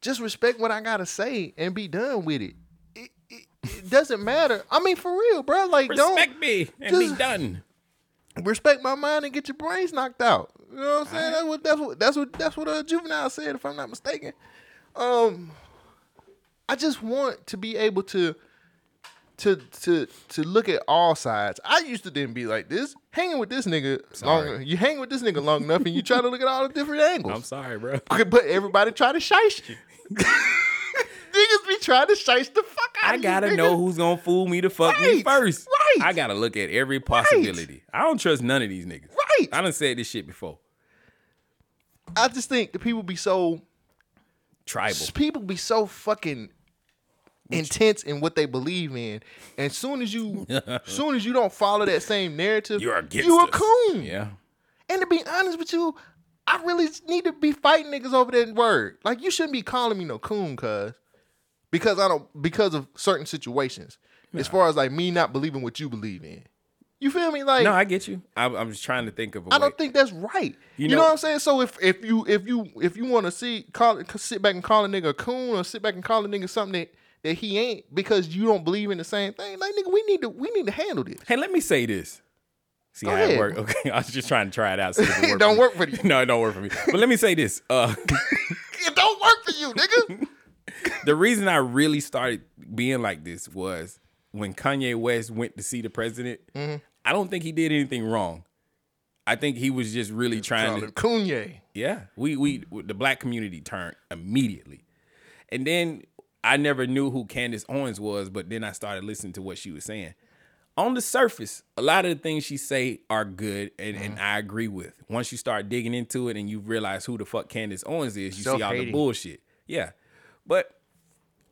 just respect what I gotta say and be done with it. It, it, it doesn't matter. I mean, for real, bro. Like, Respect don't respect me and be done. respect my mind and get your brains knocked out. You know what I'm saying? That's what that's what that's what that's what a juvenile said, if I'm not mistaken. Um, I just want to be able to to to to look at all sides. I used to then be like this, hanging with this nigga long. You hang with this nigga long enough, and you try to look at all the different angles. I'm sorry, bro. But everybody try to shice you. Niggas be trying to shice the fuck out I of you. gotta nigga. know who's gonna fool me to fuck me first. right. I gotta look at every possibility. I don't trust none of these niggas. Right. I done said this shit before. I just think the people be so Tribal. people be so fucking intense in what they believe in, and soon as you, soon as you don't follow that same narrative, You're against you a us. coon. Yeah. And to be honest with you, I really need to be fighting niggas over that word. Like you shouldn't be calling me no coon, cuz because I don't because of certain situations. As far as like me not believing what you believe in, you feel me? Like No, I get you. I'm, I'm just trying to think of a I don't think that's right. You, You know, know- what I'm saying? So if if you if you if you want to see call sit back and call a nigga a coon or sit back and call a nigga something that, that he ain't because you don't believe in the same thing, like nigga, we need to we need to handle this. Hey, let me say this. See Go how ahead. it works. Okay, I was just trying to try it out. See if it, don't for work for you. No, it don't work for me. But let me say this. Uh, It don't work for you, nigga. the reason I really started being like this was when Kanye West went to see the president. Mm-hmm. I don't think he did anything wrong. I think he was just really trying to. Kanye. Yeah, we we the black community turned immediately, and then I never knew who Candace Owens was, but then I started listening to what she was saying. On the surface, a lot of the things she say are good, and, and Mm-hmm. I agree with. Once you start digging into it and you realize who the fuck Candace Owens is, you see all the bullshit. Yeah, but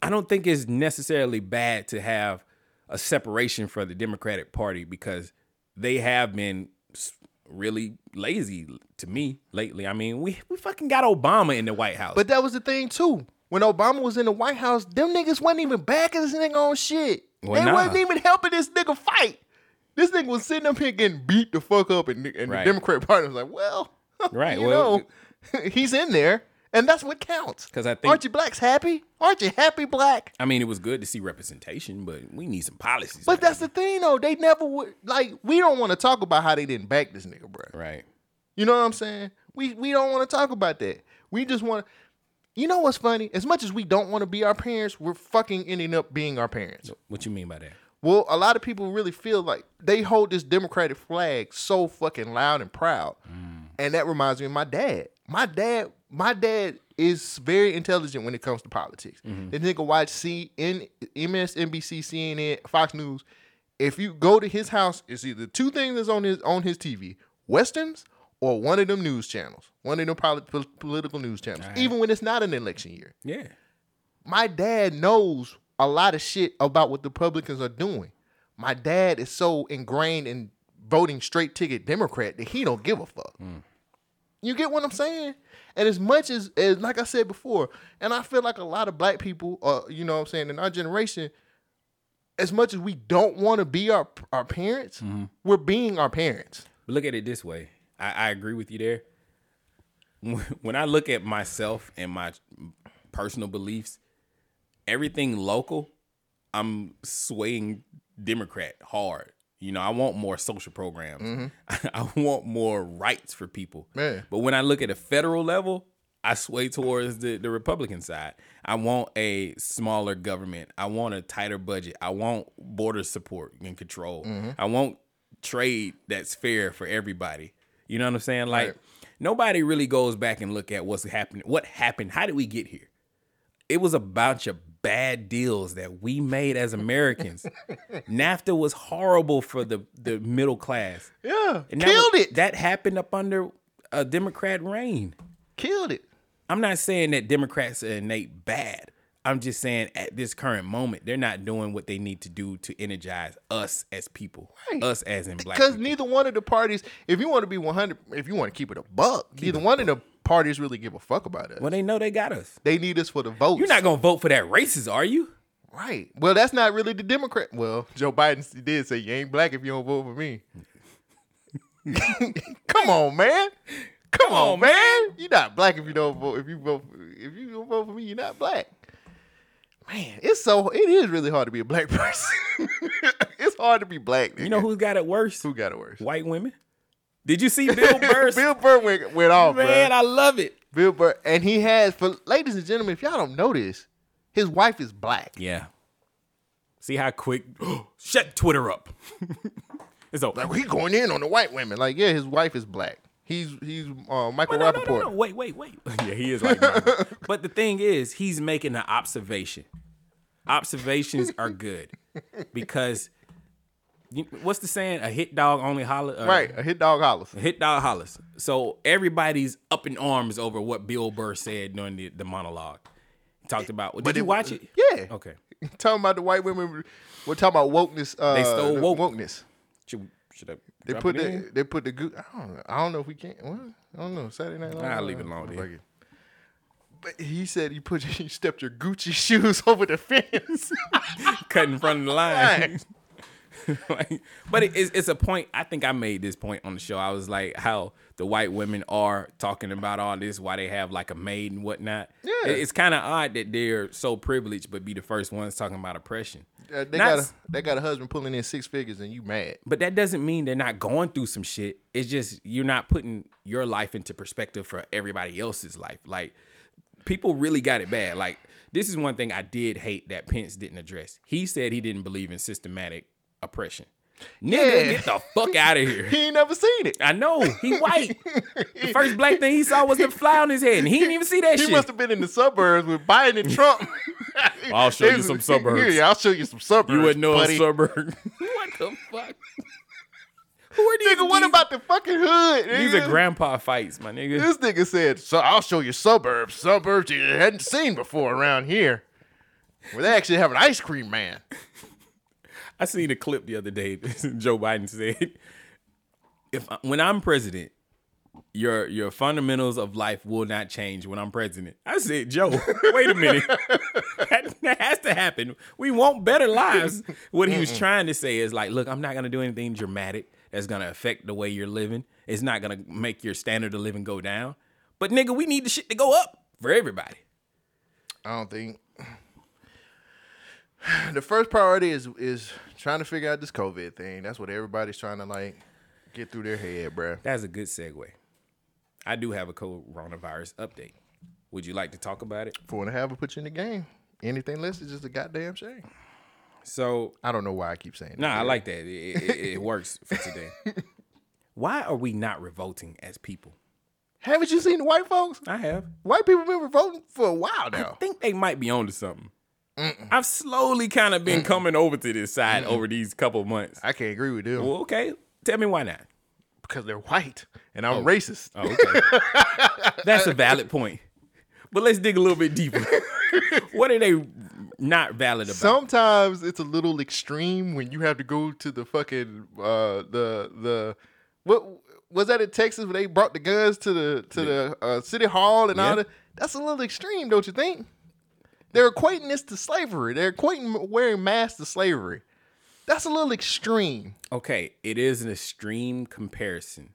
I don't think it's necessarily bad to have a separation for the Democratic Party because they have been really lazy to me lately. I mean, we we fucking got Obama in the White House. But that was the thing too. When Obama was in the White House, them niggas wasn't even backing this nigga on shit. Well, they nah. wasn't even helping this nigga fight. This nigga was sitting up here getting beat the fuck up, and, and Right. the Democrat Party was like, "Well, Right, you well, know, he's in there, and that's what counts. Because I think- aren't you blacks happy? Aren't you happy, black? I mean, it was good to see representation, but we need some policies. But that's the thing, though. They never would like. We don't want to talk about how they didn't back this nigga, bro. right. You know what I'm saying? We we don't want to talk about that. We just want. You know what's funny? As much as we don't want to be our parents, we're fucking ending up being our parents. What you mean by that? Well, a lot of people really feel like they hold this Democratic flag so fucking loud and proud. Mm. And that reminds me of my dad. My dad, my dad is very intelligent when it comes to politics. Mm-hmm. This nigga watch C N MSNBC, CNN, Fox News. If you go to his house, it's either two things that's on his on his TV: westerns or one of them news channels, one of them poli- pol- political news channels. Even when it's not an election year Yeah. my dad knows a lot of shit about what the Republicans are doing. My dad is so ingrained in voting straight ticket Democrat that he don't give a fuck. You get what I'm saying? And as much as, as like I said before, and I feel like a lot of black people, uh, you know what I'm saying, in our generation, as much as we don't want to be our our parents, Mm-hmm. we're being our parents. But look at it this way. I, I agree with you there. When- I look at myself and my personal beliefs, everything local, I'm swaying Democrat hard. You know, I want more social programs. Mm-hmm. I want more rights for people. Man. But when I look at a federal level, I sway towards the, the Republican side. I want a smaller government. I want a tighter budget. I want border support and control. Mm-hmm. I want trade that's fair for everybody. You know what I'm saying? Like Right. nobody really goes back and look at what's happening. What happened? How did we get here? It was a bunch of bad deals that we made as Americans. NAFTA was horrible for the the middle class. Yeah, And killed was- it. That happened up under a Democrat reign. killed it. I'm not saying that Democrats are innate bad. I'm just saying at this current moment, they're not doing what they need to do to energize us as people, Right. us as in black Because neither one of the parties, if you want to be 100, if you want to keep it a buck, neither one of the parties really give a fuck about us. Well, they know they got us. They need us for the vote. You're not gonna vote for that racist, are you? right. Well, that's not really the Democrat. Well, Joe Biden did say you ain't black if you don't vote for me. Come on, man. Come on, man. You're not black if you don't vote. If you vote, if you don't vote for me, you're not black. Man, it's so it is really hard to be a black person. it's hard to be black. You know who's got it worse? who got it worse? White women. Did you see Bill Burr? Bill Burr went, went off, Man, man. I love it. Bill Burr, and he has for ladies and gentlemen, if y'all don't know this, his wife is black. Yeah. See how quick? Shut Twitter up. it's over. Like he going in on the white women. Like, yeah, his wife is black. He's he's uh, Michael no, no, no, Rappaport. no, Wait, wait, wait. yeah, he is like. but the thing is, he's making an observation. Observations are good because you, what's the saying? A hit dog only holler. uh, Right, a hit dog hollers. A hit dog hollers. So everybody's up in arms over what Bill Burr said during the, the monologue. He talked about. Did But you it- watch it? Yeah. Okay. talking about the white women. We're talking about wokeness. Uh, They stole woke. wokeness. Should, I They put the in? they put the goo. I don't know. I don't know if we can. What? I don't know. Saturday Night Live. I'll leave it alone. Fuck it. But he said you put you stepped your Gucci shoes over the fence. cut in front of the line. Like, but it, it's, it's a point. I think I made this point on the show. I was like, how the white women are talking about all this, why they have like a maid and whatnot. Yeah. It- it's kind of odd that they're so privileged, but be the first ones talking about oppression. Uh, they Not got a they got a husband pulling in six figures and you mad. But that doesn't mean they're not going through some shit. It's just you're not putting your life into perspective for everybody else's life. Like people really got it bad. Like this is one thing I did hate that Pence didn't address. He said he didn't believe in systematic oppression. Nigga, Yeah. get the fuck out of here. He ain't never seen it. I know he white. the first black thing he saw was the fly on his head, and he didn't even see that He shit. He must have been in the suburbs with Biden and Trump. I'll show you some suburbs. Yeah, I'll show you some suburbs. you wouldn't know buddy. a suburb. what the fuck? Who are these? Nigga, what about the fucking hood? These are grandpa fights, my nigga. This nigga said, "So I'll show you suburbs, suburbs you hadn't seen before around here, where they actually have an ice cream man." I seen a clip the other day. Joe Biden said, "If when I'm president, your your fundamentals of life will not change when I'm president." I said, "Joe, wait a minute. that, that has to happen. We want better lives." What he was trying to say is like, "Look, I'm not gonna do anything dramatic that's gonna affect the way you're living. It's not gonna make your standard of living go down. But nigga, we need the shit to go up for everybody." I don't think the first priority is is trying to figure out this COVID thing. That's what everybody's trying to like get through their head, bruh. That's a good segue. I do have a coronavirus update. Would you like to talk about it? Four and a half will put you in the game. Anything less is just a goddamn shame. So, I don't know why I keep saying. no, that. I like that. It, it, it works for today. Why are we not revolting as people? Haven't you seen the white folks? I have. White people been revolting for a while now. I think they might be onto something. I've slowly kind of been coming over to this side over these couple months. I can't agree with them Well, okay. Tell me why not. because they're white and I'm racist. Oh, okay. That's a valid point. But let's dig a little bit deeper. what are they not valid about? Sometimes it's a little extreme when you have to go to the fucking uh the the what was that in Texas where they brought the guns to the to the uh, city hall and Yeah. all that? That's a little extreme, don't you think? They're equating this to slavery. They're equating wearing masks to slavery. That's a little extreme. Okay, it is an extreme comparison,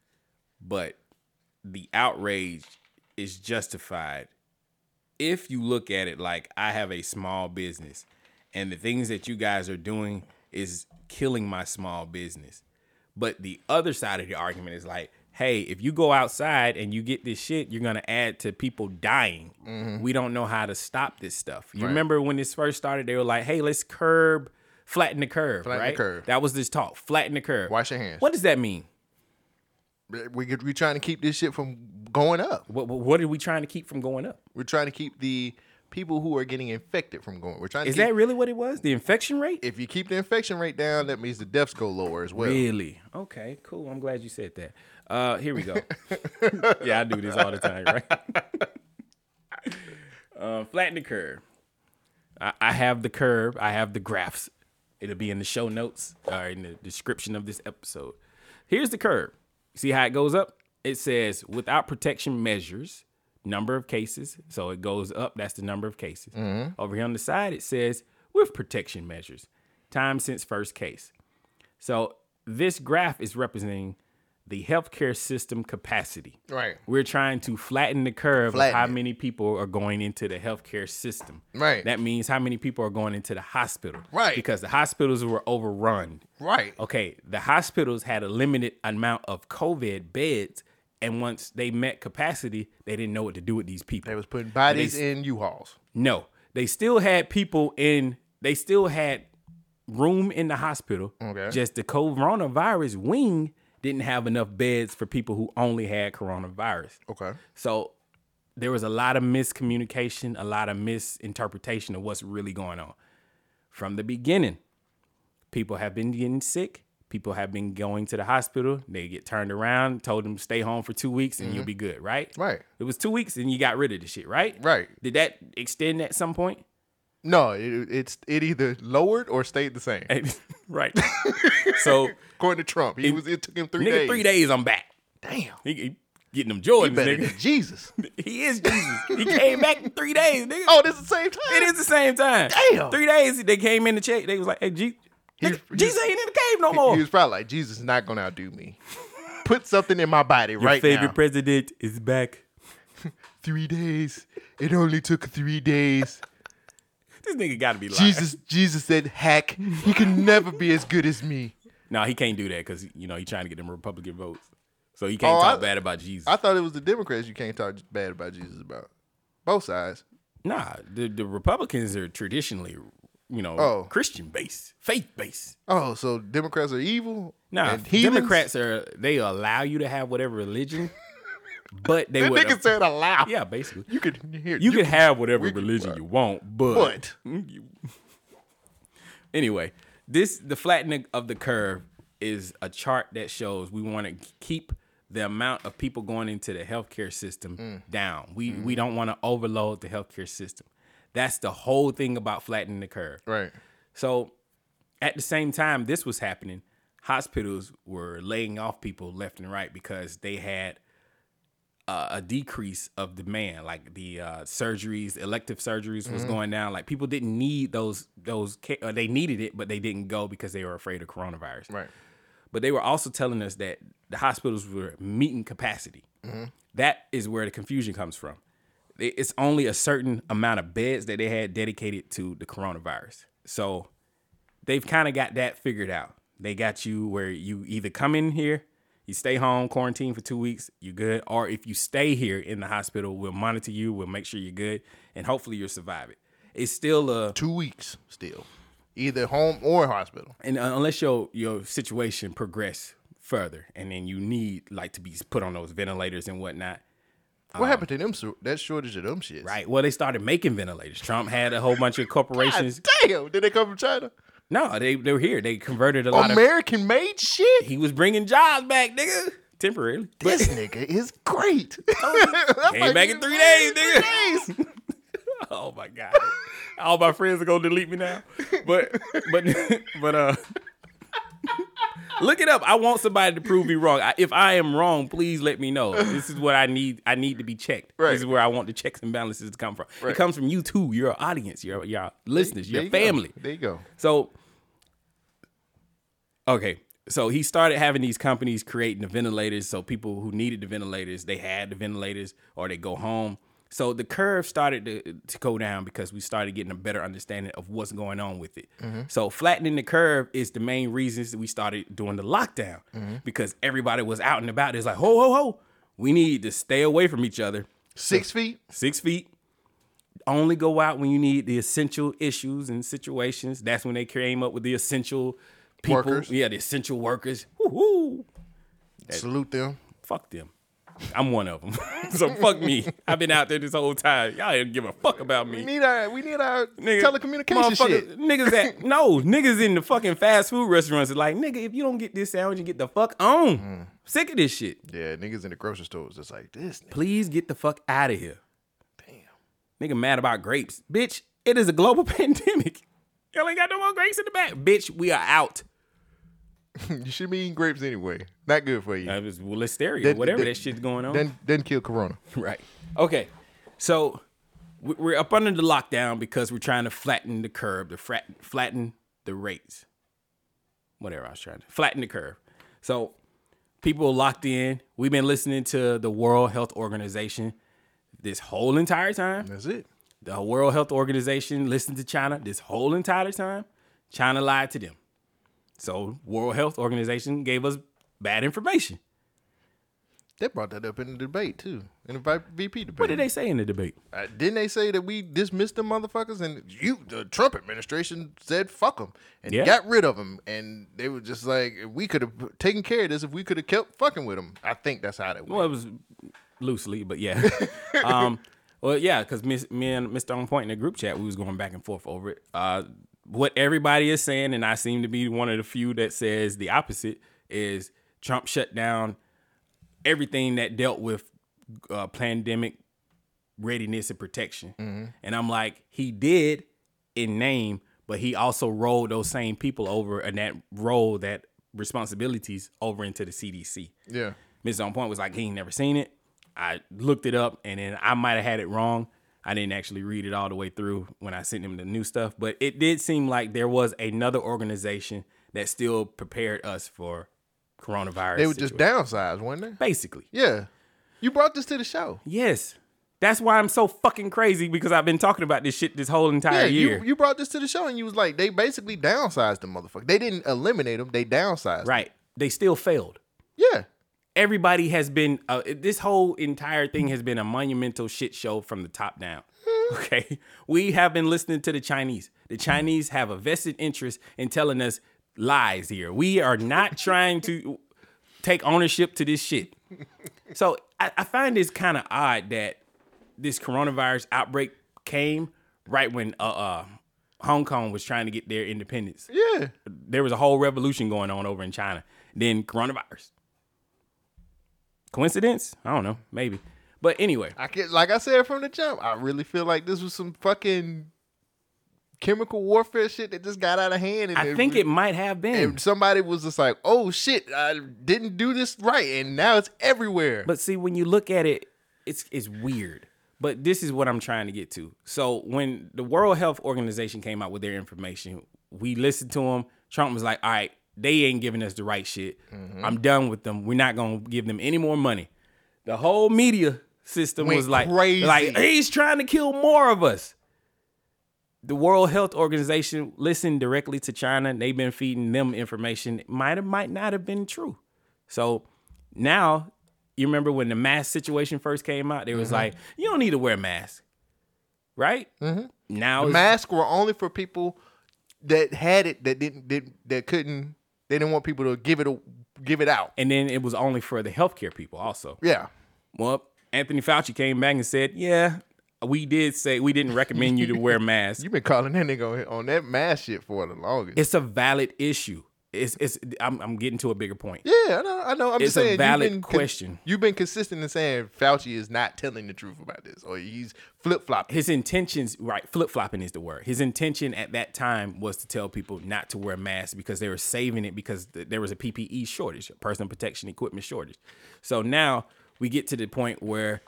but the outrage is justified if you look at it like I have a small business and the things that you guys are doing is killing my small business. But the other side of the argument is like, hey, if you go outside and you get this shit, you're gonna add to people dying. We don't know how to stop this stuff. You Mm-hmm. Right. remember when this first started, they were like, hey, let's curb, flatten the curve, Flatten the right? curve. That was this talk, flatten the curve. Wash your hands. What does that mean? We we trying to keep this shit from going up. What, what are we trying to keep from going up? We're trying to keep the people who are getting infected from going. We're trying to Is keep, that really what it was? The infection rate? if you keep the infection rate down, that means the deaths go lower as well. Really? Okay, cool. I'm glad you said that. Uh, here we go. yeah, I do this all the time, right? uh, flatten the curve. I, I have the curve. I have the graphs. It'll be in the show notes or in the description of this episode. Here's the curve. See how it goes up? It says without protection measures, number of cases. So it goes up. That's the number of cases. Over here on the side, it says with protection measures, time since first case. So this graph is representing the healthcare system capacity. Right. We're trying to flatten the curve Flatten of how it. many people are going into the healthcare system. Right. That means how many people are going into the hospital. Right. Because the hospitals were overrun. Right. Okay. The hospitals had a limited amount of COVID beds. And once they met capacity, they didn't know what to do with these people. They was putting bodies They- in U-Hauls. No, they still had people in. They still had room in the hospital. Okay. Just the coronavirus wing didn't have enough beds for people who only had coronavirus. Okay. So there was a lot of miscommunication, a lot of misinterpretation of what's really going on. From the beginning, people have been getting sick. People have been going to the hospital. They get turned around, told them stay home for two weeks and you'll be good, right? Mm-hmm. Right. It was two weeks and you got rid of the shit, right? Right. Did that extend at some point? No, it, it's it either lowered or stayed the same. right. so According to Trump, he was it took him three nigga, days. three days I'm back. Damn. He, he getting them He Jordans, better nigga. Jesus. He is Jesus. He came back in three days, nigga. oh, this is the same time. It is the same time. Damn. Three days they came in to check. They was like, hey, G- He- nigga, Jesus ain't in the cave no more. He was probably like, Jesus is not gonna outdo me. Put something in my body Your right favorite president is back. three days. It only took three days. This nigga gotta be lying. Jesus, Jesus said, "Hack, he can never be as good as me." No, he can't do that because you know he trying to get them Republican votes. So he can't Oh, talk I- bad about Jesus. I thought it was the Democrats you can't talk bad about Jesus about. Both sides. nah, the, the Republicans are traditionally, you know, Oh. Christian based, faith based. Oh, so Democrats are evil? Nah, and heathens? Democrats are they allow you to have whatever religion, but they That would nigga said allow. yeah, basically. You could hear. You can have whatever we can- religion you want, but But You- anyway, this the flattening of the curve is a chart that shows we want to keep the amount of people going into the healthcare system Mm. down. We Mm-hmm. we don't want to overload the healthcare system. That's the whole thing about flattening the curve. right. So at the same time this was happening, hospitals were laying off people left and right because they had uh, a decrease of demand. Like the uh, surgeries, elective surgeries was going down. Like people didn't need those those uh, they needed it, but they didn't go because they were afraid of coronavirus. Right. But they were also telling us that the hospitals were meeting capacity. That is where the confusion comes from. It's only a certain amount of beds that they had dedicated to the coronavirus. So they've kind of got that figured out. They got you where you either come in here, you stay home, quarantine for two weeks, you're good. Or if you stay here in the hospital, we'll monitor you, we'll make sure you're good, and hopefully you'll survive it. It's still a Two weeks still, either home or hospital. and uh, unless your your situation progress further, and then you need like to be put on those ventilators and whatnot, What happened to them? That shortage of them shits. Um, right? Well, they started making ventilators. Trump had a whole bunch of corporations. God damn! Did they come from China? No, they they were here. They converted a lot of. American made shit. He was bringing jobs back, nigga, temporarily. But This nigga is great. came back in three days, nigga. oh my god, all my friends are gonna delete me now. But but but uh. Look it up. I want somebody to prove me wrong. I, if I am wrong, please let me know. This is what I need. I need to be checked. Right. This is where I want the checks and balances to come from. Right. It comes from you too, your audience, your your listeners, There your you go. family. There you go. So Okay. So he started having these companies creating the ventilators. So people who needed the ventilators, they had the ventilators or they go home. So the curve started to, to go down because we started getting a better understanding of what's going on with it. Mm-hmm. So flattening the curve is the main reasons that we started doing the lockdown mm-hmm. because everybody was out and about. It's like, ho, ho, ho. We need to stay away from each other. Six feet. Six feet. Only go out when you need the essential issues and situations. That's when they came up with the essential people. Workers. Yeah, the essential workers. Woo-hoo. Salute them. Fuck them. I'm one of them. so fuck me. I've been out there this whole time. Y'all didn't give a fuck about me. We need our we need our Nigga, telecommunication shit. Niggas that no niggas in the fucking fast food restaurants are like, nigga, if you don't get this sandwich, you get the fuck on. Mm. Sick of this shit. Yeah, niggas in the grocery stores just like this. Nigga. Please get the fuck out of here. Damn. Nigga mad about grapes. Bitch, it is a global pandemic. Y'all ain't got no more grapes in the back. Bitch, we are out. You should be eating grapes anyway. Not good for you. That was well, listeria, Then- whatever then- that shit's going on. Then then kill Corona. right. Okay. So we- we're up under the lockdown because we're trying to flatten the curve, to frat- flatten the rates. Whatever I was trying to flatten the curve. So people locked in. We've been listening to the World Health Organization this whole entire time. That's it. The World Health Organization listened to China this whole entire time. China lied to them. So World Health Organization gave us bad information. They brought that up in the debate too, in the VP debate. What did they say in the debate? Uh, didn't they say that we dismissed them motherfuckers and you, the Trump administration, said fuck them and Yeah. got rid of them, and they were just like, we could have taken care of this if we could have kept fucking with them. I think that's how they went. Well, it was loosely, but yeah. um, well, yeah, because me and Mr. On Point in the group chat, we was going back and forth over it. Uh, what everybody is saying, and I seem to be one of the few that says the opposite, is Trump shut down everything that dealt with uh, pandemic readiness and protection. And I'm like, he did in name, but he also rolled those same people over and that role that responsibilities over into the CDC. yeah, Mr. On Point was like, he ain't never seen it. I looked it up and then I might have had it wrong. I didn't actually read it all the way through when I sent him the new stuff, but it did seem like there was another organization that still prepared us for coronavirus. they were just downsized, weren't they? basically. Yeah, you brought this to the show. Yes. That's why I'm so fucking crazy because I've been talking about this shit this whole entire Yeah, year. you you brought this to the show, and you was like, they basically downsized the motherfucker. They didn't eliminate them; they downsized. them. right. They still failed. Yeah. Everybody has been uh, this whole entire thing has been a monumental shit show from the top down okay? We have been listening to the chinese. The chinese have a vested interest in telling us lies here. We are not trying to take ownership to this shit. So i, I find this kind of odd that this coronavirus outbreak came right when uh, uh hong kong was trying to get their independence. Yeah. there was a whole revolution going on over in china. Then coronavirus Coincidence? I don't know. Maybe. But anyway, I can, like I said from the jump, I really feel like this was some fucking chemical warfare shit that just got out of hand. And I think it might have been. And somebody was just like, "Oh shit, I didn't do this right," and now it's everywhere. But see, when you look at it, it's it's weird. But this is what I'm trying to get to. So when the World Health Organization came out with their information, we listened to them. Trump was like, "All right, they ain't giving us the right shit. I'm done with them. We're not gonna give them any more money." The whole media system Went was like, crazy. like he's trying to kill more of us. The World Health Organization listened directly to China. They've been feeding them information. Might have, might not have been true. So now, you remember when the mask situation first came out? They was Mm-hmm. like, you don't need to wear a mask, right? Mm-hmm. Now, masks were only for people that had it that didn't did, that couldn't. They didn't want people to give it a, give it out. and then it was only for the healthcare people also. Yeah. Well, Anthony Fauci came back and said, yeah, we did say we didn't recommend you to wear masks. You've been calling that nigga on, on that mask shit for the longest. It's a valid issue. It's it's. I'm, I'm getting to a bigger point. yeah, I know. I know. I'm It's just a saying. you've valid con- question. you've been consistent in saying Fauci is not telling the truth about this, or he's flip flopping. his intentions right flip flopping is the word his intention at that time was to tell people not to wear masks because they were saving it because th- there was a ppe shortage a personal protection equipment shortage so now we get to the point where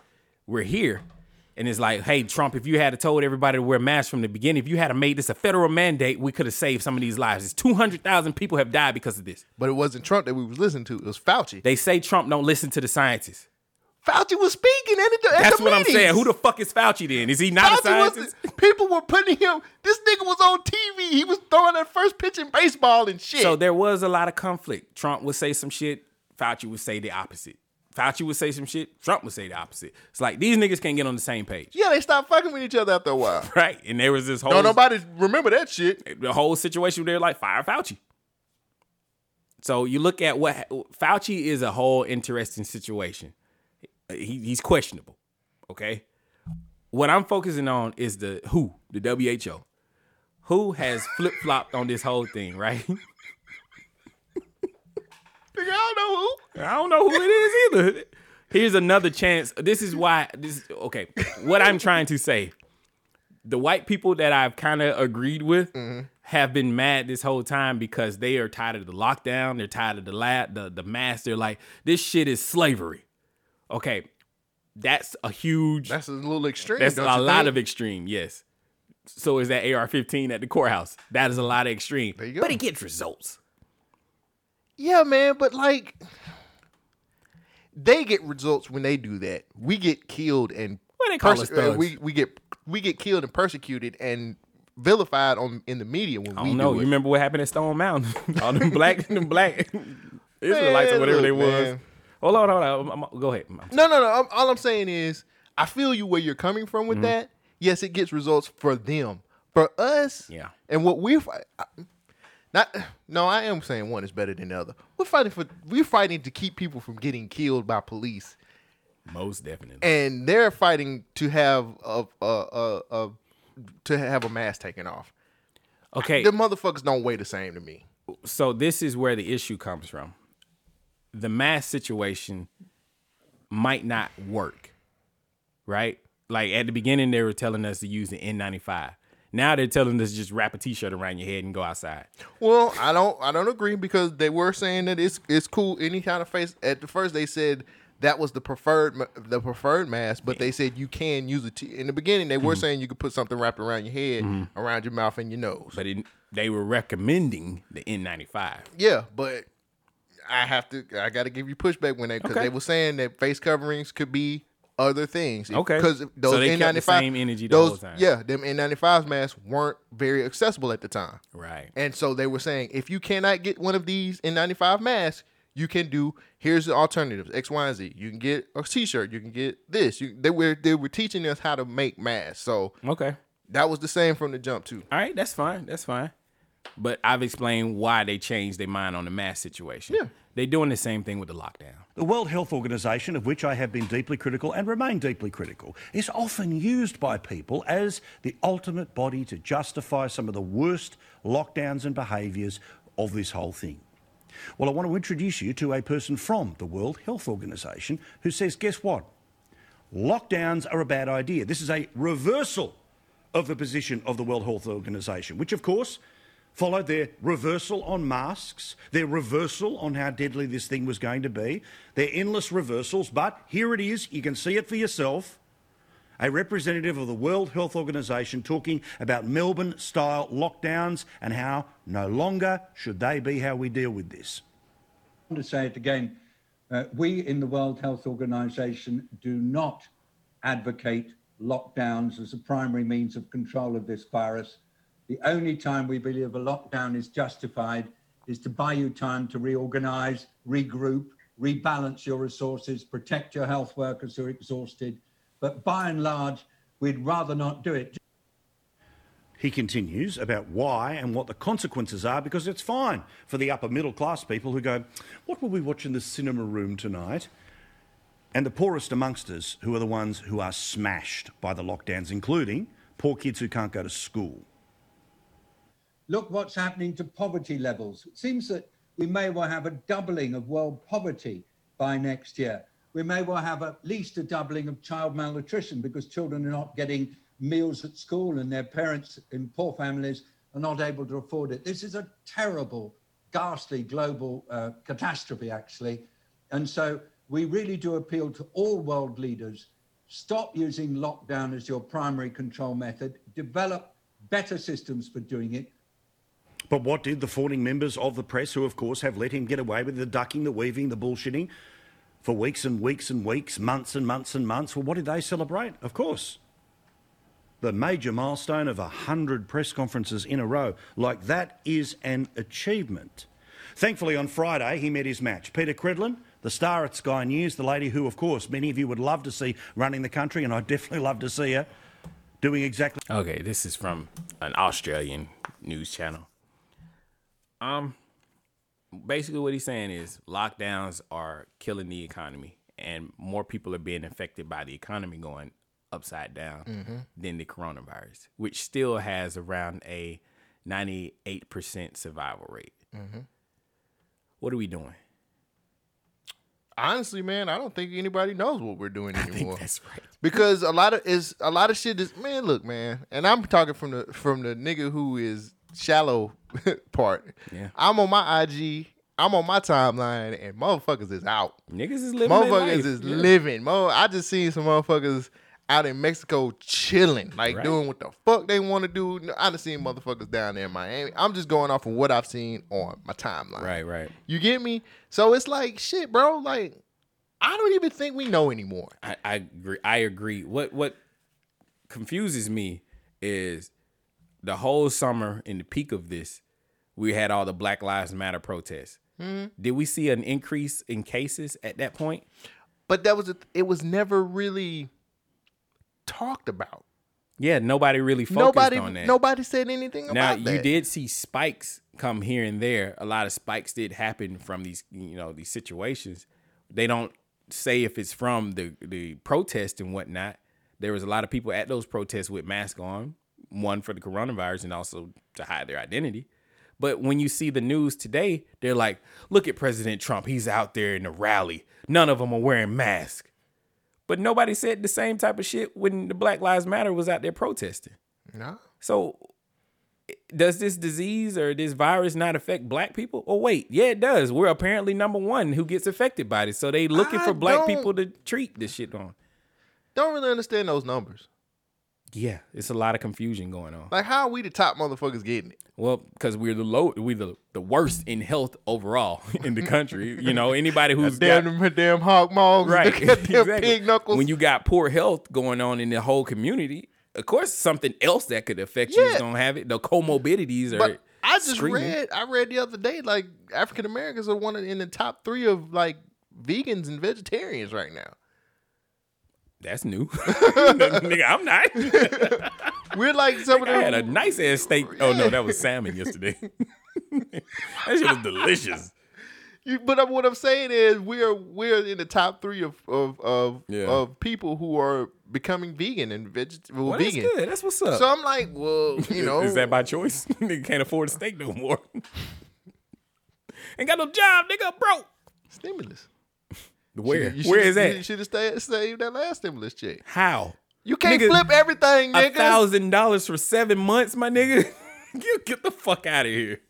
we're here And it's like, hey, Trump, if you had told everybody to wear masks from the beginning, if you had made this a federal mandate, we could have saved some of these lives. It's 200,000 people have died because of this. But it wasn't Trump that we was listening to. It was Fauci. They say Trump don't listen to the scientists. Fauci was speaking at the, at That's the what I'm saying. Who the fuck is Fauci then? Is he not a scientist? was people were putting him. This nigga was on TV. He was throwing that first pitch in baseball and shit. So there was a lot of conflict. Trump would say some shit, Fauci would say the opposite. Fauci would say some shit, Trump would say the opposite. It's like these niggas can't get on the same page. yeah, they stopped fucking with each other after a while. Right? And there was this whole No, nobody remember that shit. the whole situation where they're like, fire Fauci. So you look at what Fauci is a whole interesting situation. He, he's questionable. Okay. What I'm focusing on is the WHO, the WHO. Who has flip flopped on this whole thing, right? Nigga, I don't know who. I don't know who it is either. Here's another chance. This is why this okay. What I'm trying to say. The white people that I've kind of agreed with mm-hmm. have been mad this whole time because they are tired of the lockdown. They're tired of the lab, the the mask. They're like, this shit is slavery. Okay, that's a huge. That's a little extreme. That's a lot think? of extreme. Yes. So is that AR-15 at the courthouse? That is a lot of extreme. There you go. But it gets results. Yeah, man, but like they get results when they do that. We get killed and they call perse- uh, thugs. we we get we get killed and persecuted and vilified on in the media when I we don't know. do You it. remember what happened at Stone Mountain? All them black, them black Israelites or Man, whatever they was. man. Hold on, hold on. I'm- I'm- go ahead. No, no, no. I'm, all I'm saying is, I feel you where you're coming from Mm-hmm. with that. Yes, it gets results for them. For us, Yeah. And what we're not, no, I am saying one is better than the other. We're fighting for, we're fighting to keep people from getting killed by police, Most definitely. and they're fighting to have a, a, a, a to have a mask taken off. Okay, The motherfuckers don't weigh the same to me. so this is where the issue comes from. The mass situation might not work, right? Like at the beginning, they were telling us to use the N95. Now they're telling us just wrap a T-shirt around your head and go outside. Well, I don't I don't agree because they were saying that it's it's cool any kind of face. At the first, they said that was the preferred the preferred mask, but they said you can use it. T- in the beginning, they were Mm-hmm. saying you could put something wrapped around your head, around your mouth and your nose. But it, they were recommending the N95. yeah, but I have to I got to give you pushback when they because Okay. they were saying that face coverings could be other things. Okay. because So those they N95 kept the same energy the those whole time. yeah them N95 masks weren't very accessible at the time. Right. And so they were saying, if you cannot get one of these N95 masks, you can do here's the alternatives X, Y, and Z. You can get a T-shirt. You can get this. You, they were they were teaching us how to make masks. So Okay. that was the same from the jump too. All right, that's fine. That's fine. But I've explained why they changed their mind on the mask situation. Yeah. They're doing the same thing with the lockdown. The World Health Organization, of which I have been deeply critical and remain deeply critical, is often used by people as the ultimate body to justify some of the worst lockdowns and behaviours of this whole thing. Well, I want to introduce you to a person from the World Health Organization who says, guess what? Lockdowns are a bad idea. This is a reversal of the position of the World Health Organization, which, of course, followed their reversal on masks, their reversal on how deadly this thing was going to be, their endless reversals. But here it is, you can see it for yourself. A representative of the World Health Organization talking about Melbourne style lockdowns and how no longer should they be how we deal with this. I want to say it again. Uh, we in the World Health Organization do not advocate lockdowns as a primary means of control of this virus. The only time we believe a lockdown is justified is to buy you time to reorganize, regroup, rebalance your resources, protect your health workers who are exhausted. But by and large, we'd rather not do it. He continues about why and what the consequences are because it's fine for the upper middle class people who go, What will we watch in the cinema room tonight? And the poorest amongst us, who are the ones who are smashed by the lockdowns, including poor kids who can't go to school. Look what's happening to poverty levels. It seems that we may well have a doubling of world poverty by next year. We may well have at least a doubling of child malnutrition because children are not getting meals at school and their parents in poor families are not able to afford it. This is a terrible, ghastly global uh, catastrophe, actually. And so we really do appeal to all world leaders Stop using lockdown as your primary control method. Develop better systems for doing it. But what did the fawning members of the press, who of course have let him get away with the ducking, the weaving, the bullshitting for weeks and weeks and weeks, months and months and months, well, what did they celebrate? Of course. The major milestone of 100 press conferences in a row. Like that is an achievement. Thankfully, on Friday, he met his match. Peta Credlin, the star at Sky News, the lady who, of course, many of you would love to see running the country, and I'd definitely love to see her doing exactly. Okay, this is from an Australian news channel. Um, basically, what he's saying is lockdowns are killing the economy, and more people are being affected by the economy going upside down than the coronavirus, which still has around a 98% survival rate. What are we doing? Honestly, man, I don't think anybody knows what we're doing anymore. that's right. because a lot of is a lot of shit is man. Look, man, and I'm talking from the from the nigga who is shallow part. Yeah. I'm on my IG. I'm on my timeline, and motherfuckers is out. Niggas is living Motherfuckers is Yeah. living. Mo, I just seen some motherfuckers out in Mexico chilling, like Right. doing what the fuck they want to do. I done seen motherfuckers down there in Miami. I'm just going off of what I've seen on my timeline. Right, right. You get me? So it's like shit, bro. Like I don't even think we know anymore. I, I agree. I agree. What what confuses me is the whole summer in the peak of this, we had all the Black Lives Matter protests. Mm-hmm. Did we see an increase in cases at that point? But that was a, it was never really talked about. Yeah, nobody really focused Nobody on that. nobody said anything now about that. you did see spikes come here and there. A lot of spikes did happen from these, you know, these situations. They don't say if it's from the the protest and whatnot. There was a lot of people at those protests with masks on, one for the coronavirus and also to hide their identity. But when you see the news today, they're like, "Look at President Trump. He's out there in the rally. None of them are wearing masks." But nobody said the same type of shit when the Black Lives Matter was out there protesting. No. So does this disease or this virus not affect black people? Oh wait, yeah, it does. We're apparently number one who gets affected by this. So they looking I for black people to treat this shit on. Don't really understand those numbers. Yeah, it's a lot of confusion going on. Like how are we the top motherfuckers getting it? Well, because we're the low, we're the, the worst in health overall in the country. You know, anybody who's Damn got, them damn hog maws, right, exactly. pig knuckles. When you got poor health going on in the whole community, of course, something else that could affect you is gonna have it. The comorbidities are. but I just screaming. read I read the other day like African Americans are one of, in the top three of like vegans and vegetarians right now. That's new, nigga. I'm not. We're like some of I had a nice ass steak. Oh no, that was salmon yesterday. that shit was delicious. You, but what I'm saying is we're we're in the top three of of of, Yeah. of people who are becoming vegan and vegetarian. Well, that's vegan. good. That's what's up. So I'm like, well, you know, is that by choice? nigga can't afford a steak no more. Ain't got no job, nigga. Broke. stimulus. Where? You Where shoulda- is that? You should have stayed, saved that last stimulus check. How? You can't Nigga, flip everything, nigga. thousand dollars for seven months, my nigga. you get the fuck out of here.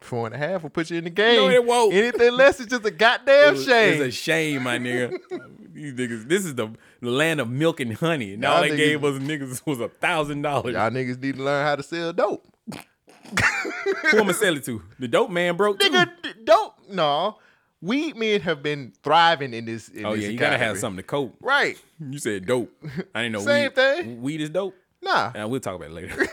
Four and a half will put you in the game. No, it won't. Anything less is just a goddamn It's shame. It's a shame, my nigga. These niggas, this is the, land of milk and honey. And all they niggas- gave us niggas was a thousand dollars. Y'all niggas need to learn how to sell dope. Who I'ma sell it to? The dope man broke too. Nigga, d- dope. No, weed men have been thriving in this. In Oh this yeah, you gotta have something to cope. Right. You said dope. I didn't know Same weed. thing. Weed is dope. Nah. And we'll talk about it later.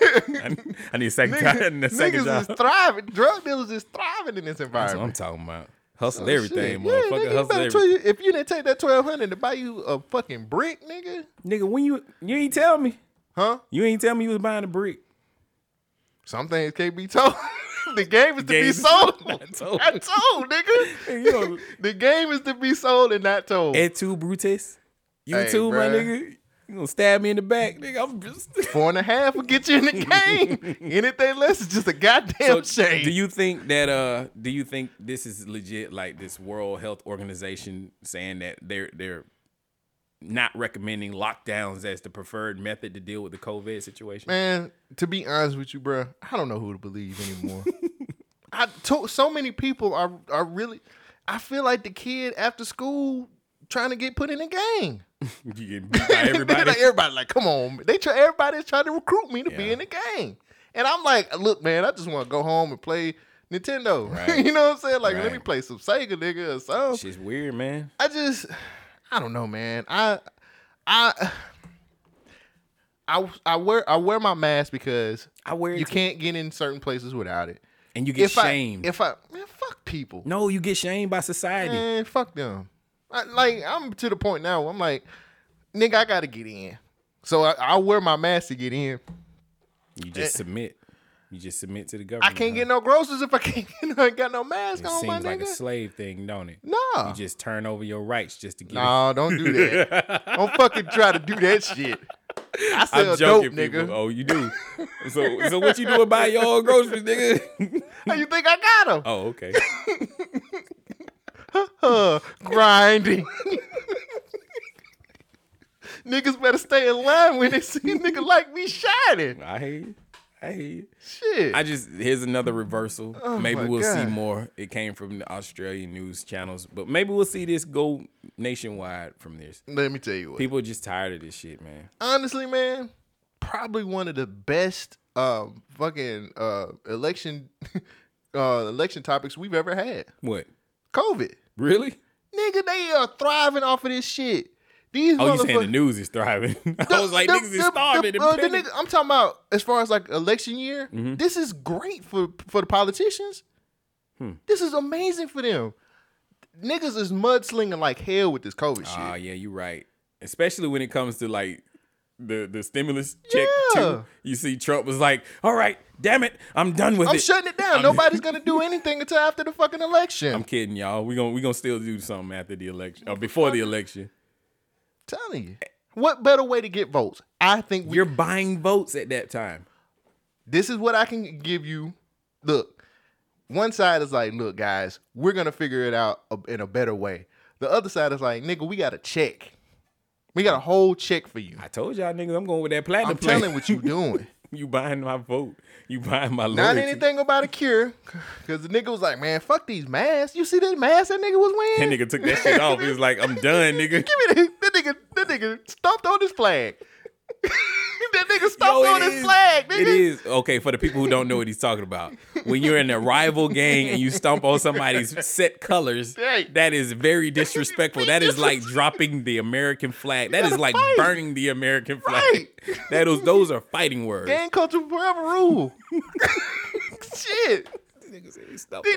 I, I need a second time. Niggas, A second niggas job. is thriving. Drug dealers is thriving in this environment. That's what I'm talking about. Oh, Hustle Oh, everything, shit. Yeah, motherfucker. nigga, Hustle everything. you, if you didn't take that twelve hundred to buy you a fucking brick, nigga, Nigga, when you you ain't tell me. huh? You ain't tell me you was buying a brick. Some things can't be told. the game is to Game be is sold. not told. Not told, nigga. You know, the game is to be sold and not told. Et tu, Brutus? You Hey, too, my nigga? You gonna stab me in the back, nigga? I'm just. Four and a half will get you in the game. Anything less is just a goddamn So, shame. do you think that uh do you think this is legit like this World Health Organization saying that they're they're not recommending lockdowns as the preferred method to deal with the COVID situation? Man, to be honest with you, bro, I don't know who to believe anymore. I to, so many people are are really. I feel like the kid after school trying to get put in a gang. You get beat by everybody. like everybody, like, come on, they try. Everybody's trying to recruit me to be in the gang, and I'm like, look, man, I just want to go home and play Nintendo. Right. you know what I'm saying? Like, let me play some Sega, nigga, or something. Shit's weird, man. I just, I don't know, man. I, I, I, I wear I wear my mask because I wear it you too. can't get in certain places without it. And you get if shamed. I, if I, man, fuck people. no, you get shamed by society. Man, fuck them. I, like I'm to the point now. Where I'm like, nigga, I gotta get in. So I, I wear my mask to get in. You just eh. submit. You just submit to the government. I can't get no groceries if I can't. I ain't got no mask It on, my seems like a slave thing, don't it? No, You just turn over your rights just to get. No, don't do that. don't fucking try to do that shit. I sell I'm joking, dope, people. nigga. Oh, you do. so, so what you doing buying your own groceries, nigga? How you think I got them? oh, okay. Grinding. Niggas better stay in line when they see a nigga like me shining. I hear you. You. Shit. I just here's another reversal. maybe Oh my we'll see more. It came from the Australian news channels, but maybe we'll see this go nationwide from this. Let me tell you what. People are just tired of this shit, man. honestly, man, probably one of the best um fucking uh election uh election topics we've ever had. What? COVID. Really? Nigga, they are thriving off of this shit. These Oh, you saying the news is thriving? I was like, the- niggas is starving. the- uh, the nigga- I'm talking about as far as like election year. Mm-hmm. This is great for for the politicians. Hmm. This is amazing for them. Niggas is mudslinging like hell with this COVID Ah, shit. yeah, you're right. Especially when it comes to like the the stimulus check Yeah. too. You see, Trump was like, "All right, damn it, I'm done with it. I'm shutting it down. I'm- Nobody's gonna do anything until after the fucking election. I'm kidding, y'all. We gonna we gonna still do something after the election or before the election. Telling you. What better way to get votes? I think we, You're buying votes at that time. this is what I can give you. Look, one side is like, look, guys, we're gonna figure it out in a better way. The other side is like, nigga, we got a check. We got a whole check for you. I told y'all niggas, I'm going with that platinum. I'm plan. telling what you doing. you buying my vote. You buying my loyalty. Not anything about a cure, because the nigga was like, man, fuck these masks. You see that mask that nigga was wearing? That nigga took that shit off. He was like, I'm done, nigga. Give me that. That nigga, that nigga stomped on his flag. that nigga stomped Yo, on his is- flag, nigga. It is okay for the people who don't know what he's talking about. When you're in a rival gang and you stomp on somebody's set colors, Right. that is very disrespectful. That is like dropping the American flag. That is like fight. burning the American flag. Right. That is those are fighting words. Gang culture forever rule. Shit. These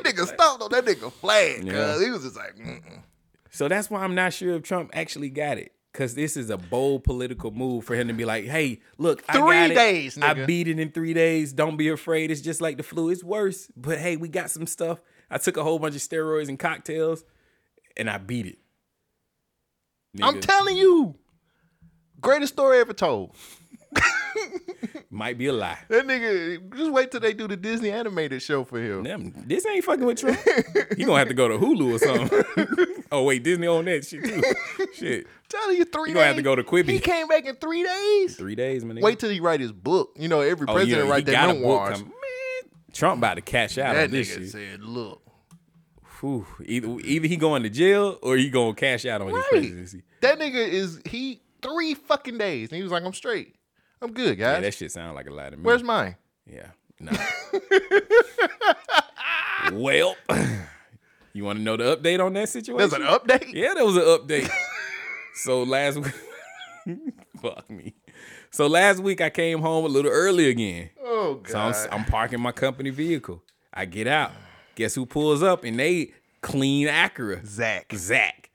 niggas stomped on that nigga flag, Yeah. he was just like, Mm-mm. So that's why I'm not sure if Trump actually got it. Cause this is a bold political move for him to be like, "Hey, look, I Three got it. days, I beat it in three days. Don't be afraid. It's just like the flu. It's worse, but hey, we got some stuff. I took a whole bunch of steroids and cocktails, and I beat it. I'm telling you, greatest story ever told. might be a lie. That nigga, just wait till they do the Disney animated show for him. Them, this ain't fucking with Trump. He gonna have to go to Hulu or something. oh wait, Disney on that shit too. shit, telling you, three You days. gonna have to go to Quibi. He came back in three days. three days, man. Wait till he write his book. You know, every oh, president yeah, write he their memoirs. Man, Trump about to cash out That on this nigga shit. said, look. Whew, either either he going to jail or he gonna cash out on his Right. presidency. That nigga is, he, three fucking days. And he was like, I'm straight. I'm good, Yeah, guys. that shit sound like a lie to me. Where's mine? Yeah, nah. well, you want to know the update on that situation? There's an update? Yeah, there was an update. so last week, fuck me. So last week I came home a little early again. Oh, god. So I'm, I'm parking my company vehicle. I get out. Guess who pulls up? And they clean Acura. Zach. Zach.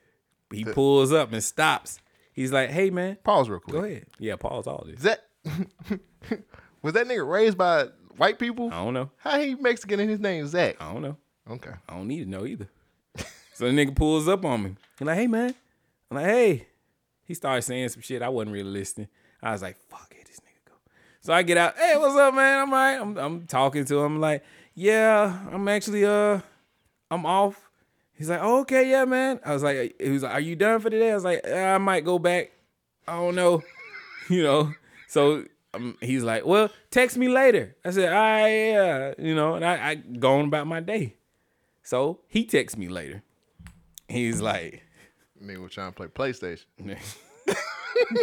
He pulls up and stops. He's like, "Hey man, Pause real quick. go ahead." Yeah, pause all this. Zach, was that nigga raised by white people? I don't know. How he Mexican and his name Zach? I don't know. Okay. I don't need to know either. so the nigga pulls up on me. He like, "Hey man," I'm like, "Hey." He started saying some shit. I wasn't really listening. I was like, "Fuck it, this nigga go." So I get out. Hey, what's up, man? I'm right. I'm, I'm talking to him. I'm like, "Yeah, I'm actually uh, I'm off." He's like, oh, "Okay, yeah, man." I was like, "He was like, are you done for today?" I was like, "Uh, "I might go back. I don't know." you know. So um, he's like, "Well, text me later." I said, "All right, yeah," you know, and I, I go on about my day. So he texts me later. He's like, Nigga was trying to play PlayStation.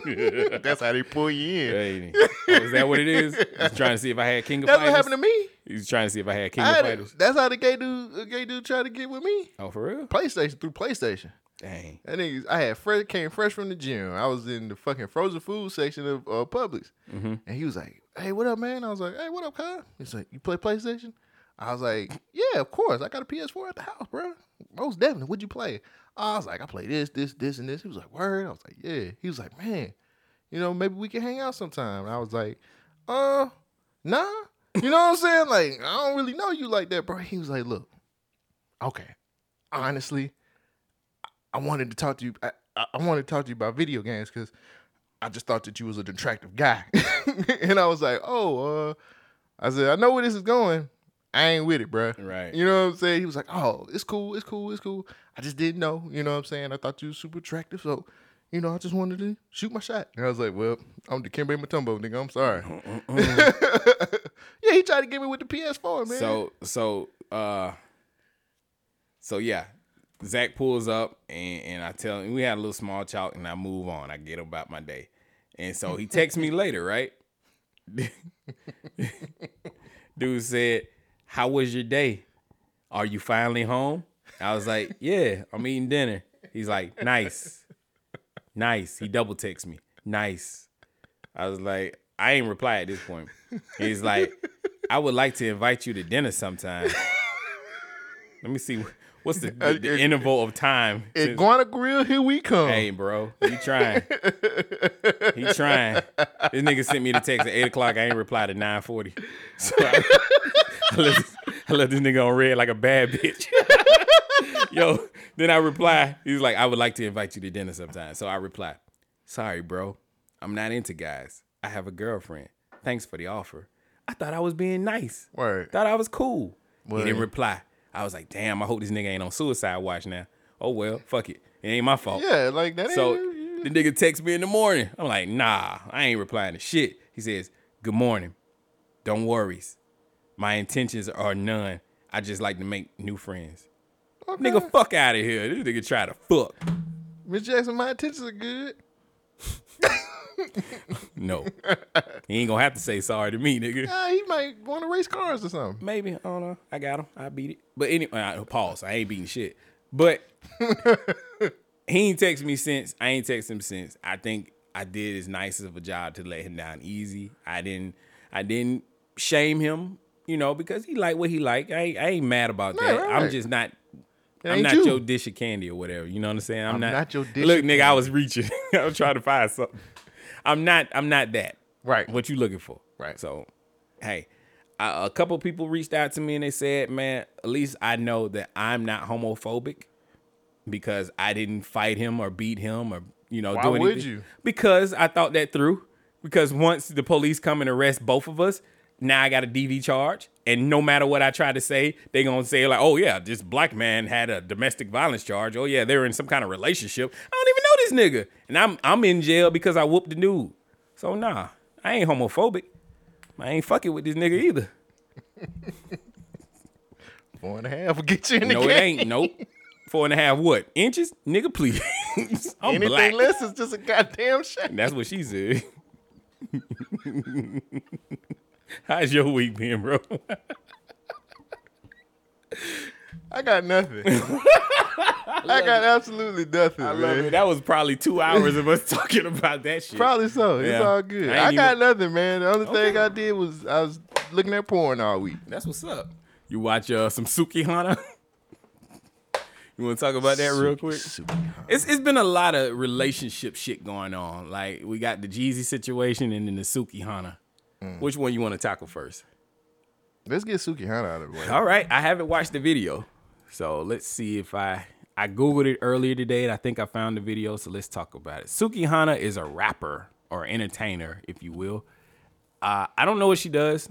That's how they pull you in. Hey, oh, is that what it is? He's trying to see if I had King of That's Fighters. what happened to me. He's trying to see if I had King I of Fighters. that's how the gay dude, the gay dude, tried to get with me. Oh, for real? PlayStation through PlayStation. Dang. That nigga, I had fresh, came fresh from the gym. I was in the fucking frozen food section of uh, Publix, Mm-hmm. and he was like, "Hey, what up, man?" I was like, "Hey, what up, Kyle?" He's like, "You play PlayStation?" I was like, "Yeah, of course. I got a PS4 at the house, bro. Most definitely. What'd you play?" I was like, "I play this, this, this, and this." He was like, "Word." I was like, "Yeah." He was like, "Man, you know, maybe we can hang out sometime." And I was like, "Uh, nah." You know what I'm saying? Like, I don't really know you like that, bro. He was like, "Look, okay, honestly." I wanted to talk to you. I, I wanted to talk to you about video games because I just thought that you was a attractive guy, and I was like, oh, uh, I said, I know where this is going. I ain't with it, bro. Right. You know what I'm saying? He was like, oh, it's cool, it's cool, it's cool. I just didn't know. You know what I'm saying? I thought you was super attractive, so you know, I just wanted to shoot my shot. And I was like, well, I'm Dikembe Mutombo, nigga. I'm sorry. yeah, he tried to get me with the PS4, man. So so uh so yeah. Zach pulls up and, and I tell him we had a little small talk and I move on. I get about my day. And so he texts me later, right? Dude said, How was your day? Are you finally home? I was like, Yeah, I'm eating dinner. He's like, Nice. Nice. He double texts me. Nice. I was like, I ain't reply at this point. He's like, I would like to invite you to dinner sometime. Let me see. What's the, uh, the, the interval of time? since- Iguana Grill, here we come. Hey, bro, he trying. he trying. This nigga sent me the text at eight o'clock. I ain't replied at nine forty. So I, I, let this, I let this nigga on red like a bad bitch. Yo, then I reply. He's like, I would like to invite you to dinner sometime. So I reply, Sorry, bro, I'm not into guys. I have a girlfriend. Thanks for the offer. I thought I was being nice. Word. Thought I was cool. He didn't reply. I was like, damn, I hope this nigga ain't on suicide watch now. Oh well, fuck it. It ain't my fault. Yeah, like that. So ain't, the nigga texts me in the morning. I'm like, nah, I ain't replying to shit. He says, Good morning. Don't worries. My intentions are none. I just like to make new friends. Nigga, fuck out of here. This nigga try to fuck. Miss Jackson, my intentions are good. No. he ain't gonna have to say sorry to me, nigga. Ah, he might want to race cars or something. Maybe. I don't know. I got him. I beat it. But anyway, I, pause. I ain't beating shit. But he ain't text me since. I ain't text him since. I think I did as nice of a job to let him down easy. I didn't. I didn't shame him. You know, because he like what he like. I ain't, I ain't mad about Right, that. right, I'm just not. I'm not you. your dish of candy or whatever. You know what I'm saying? I'm, I'm not, not your dish Look, nigga, I was reaching. I was trying to find something. I'm not. I'm not that. Right. What you looking for? Right. So, hey, a, a couple people reached out to me and they said, "Man, at least I know that I'm not homophobic because I didn't fight him or beat him or you know Why do would anything." you? Because I thought that through. Because once the police come and arrest both of us, now I got a DV charge, and no matter what I try to say, they gonna say like, "Oh yeah, this black man had a domestic violence charge. Oh yeah, they were in some kind of relationship. I don't even know this nigga, and I'm I'm in jail because I whooped the dude. So nah, I ain't homophobic. I ain't fucking with this nigga either. Four and a half will get you in the No, it ain't. Nope. Four and a half what inches, nigga? Please. I'm Anything black. less is just a goddamn shame. That's what she said. How's your week been, bro? I got nothing. I got absolutely nothing, I love man. it. That was probably two hours of us talking about that shit. Probably so. It's all good. I I, got even- nothing, man. The only thing I did was I was looking at porn all week. That's what's up. You watch uh, some Sukihana? you want to talk about that real quick? It's it's been a lot of relationship shit going on. Like we got the Jeezy situation and then the Sukihana. Mm. Which one you want to tackle first? Let's get Sukihana out of the way. All right, I haven't watched the video, so let's see if I I googled it earlier today and I think I found the video. So let's talk about it. Sukihana is a rapper or entertainer, if you will. Uh, I don't know what she does.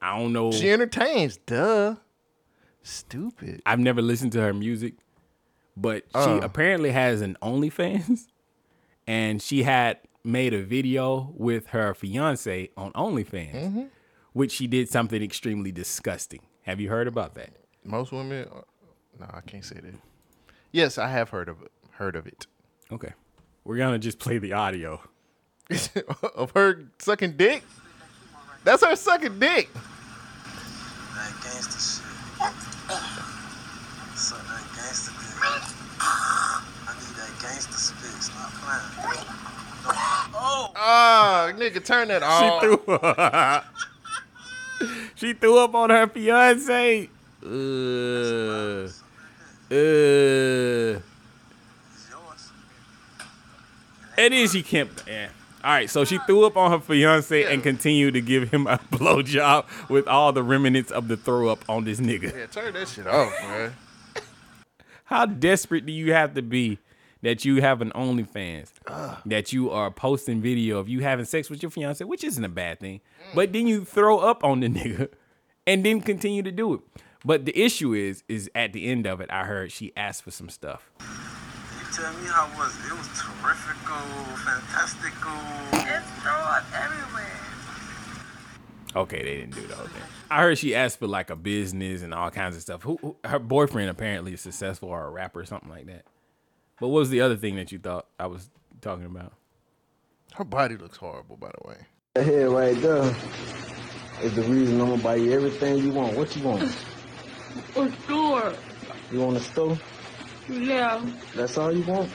I don't know. She entertains. Duh. Stupid. I've never listened to her music, but she Uh. apparently has an OnlyFans, and she had made a video with her fiance on OnlyFans, Mm-hmm. which she did something extremely disgusting. Have you heard about that? Most women. uh, No, I can't say that. Yes, I have heard of it. Heard of it. Okay. We're gonna just play the audio. of her sucking dick. That's her sucking dick. That gangster shit. Suck that gangster dick. I need that gangster spit. Stop playing. Oh! Ah, nigga, turn that off. She threw. up. she threw up on her fiance. Uh, uh. It's yours. And then she can't. Yeah. All right, so she threw up on her fiance and continued to give him a blowjob with all the remnants of the throw up on this nigga. Yeah, turn that shit off, man. How desperate do you have to be that you have an OnlyFans, that you are posting video of you having sex with your fiance, which isn't a bad thing, mm. but then you throw up on the nigga and then continue to do it. But the issue is, is at the end of it, I heard she asked for some stuff. You tell me how it was. It was terrifical, oh, fantastical. Oh. It's throw up everywhere. Okay, they didn't do the whole thing. I heard she asked for like a business and all kinds of stuff. Who, who her boyfriend apparently is successful or a rapper or something like that. But what was the other thing that you thought I was talking about? Her body looks horrible, by the way. That head right there is the reason I'm gonna buy you everything you want. What you want? A store. You want a store? Yeah. That's all you want?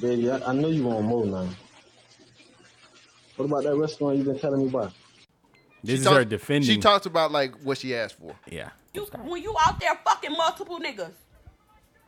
Baby, I, I know you want more now. What about that restaurant you've been telling me about? This is talk- her defending. She talked about like what she asked for. yeah. You, when you out there fucking multiple niggas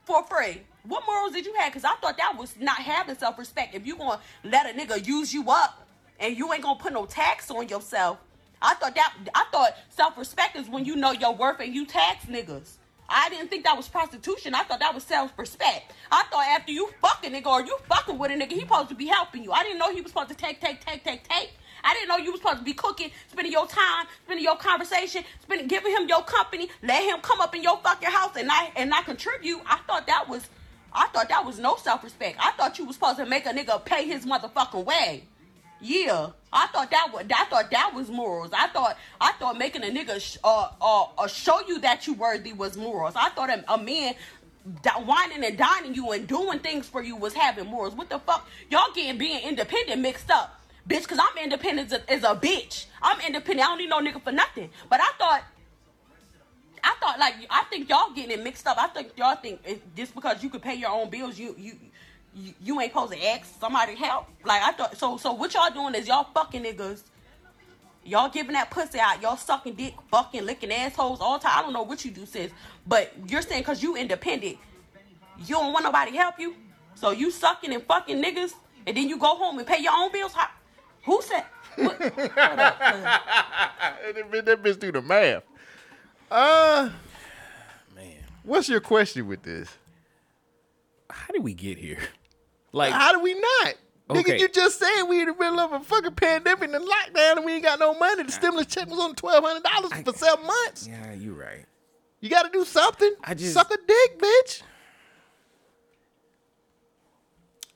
for free, what morals did you have? Because I thought that was not having self respect. If you gonna let a nigga use you up and you ain't gonna put no tax on yourself, I thought that I thought self respect is when you know your worth and you tax niggas. I didn't think that was prostitution. I thought that was self respect. I thought after you fucking nigga or you fucking with a nigga, he supposed to be helping you. I didn't know he was supposed to take, take, take, take, take. I didn't know you was supposed to be cooking, spending your time, spending your conversation, spending giving him your company, let him come up in your fucking house and not and not contribute. I thought that was I thought that was no self respect. I thought you was supposed to make a nigga pay his motherfucking way. Yeah, I thought that was I thought that was morals. I thought I thought making a nigga sh- uh, uh, uh show you that you worthy was morals. I thought a, a man di- whining and dining you and doing things for you was having morals. What the fuck? Y'all getting being independent mixed up, bitch? Cause I'm independent as a, as a bitch. I'm independent. I don't need no nigga for nothing. But I thought. I thought like I think y'all getting it mixed up. I think y'all think it, just because you could pay your own bills, you you you, you ain't supposed to ask somebody help. Like I thought. So so what y'all doing is y'all fucking niggas. Y'all giving that pussy out. Y'all sucking dick, fucking licking assholes all the time. I don't know what you do, sis. But you're saying because you independent, you don't want nobody help you. So you sucking and fucking niggas, and then you go home and pay your own bills. How, who said? What, hold up, cuz. that bitch- that bitch do the math. Uh, Man, what's your question with this? how did we get here? Like, How do we not? Nigga, you just said we in the middle of a fucking pandemic and lockdown and we ain't got no money. The stimulus check was on twelve hundred dollars for seven months. yeah, you right. You got to do something. I just- suck a dick, bitch.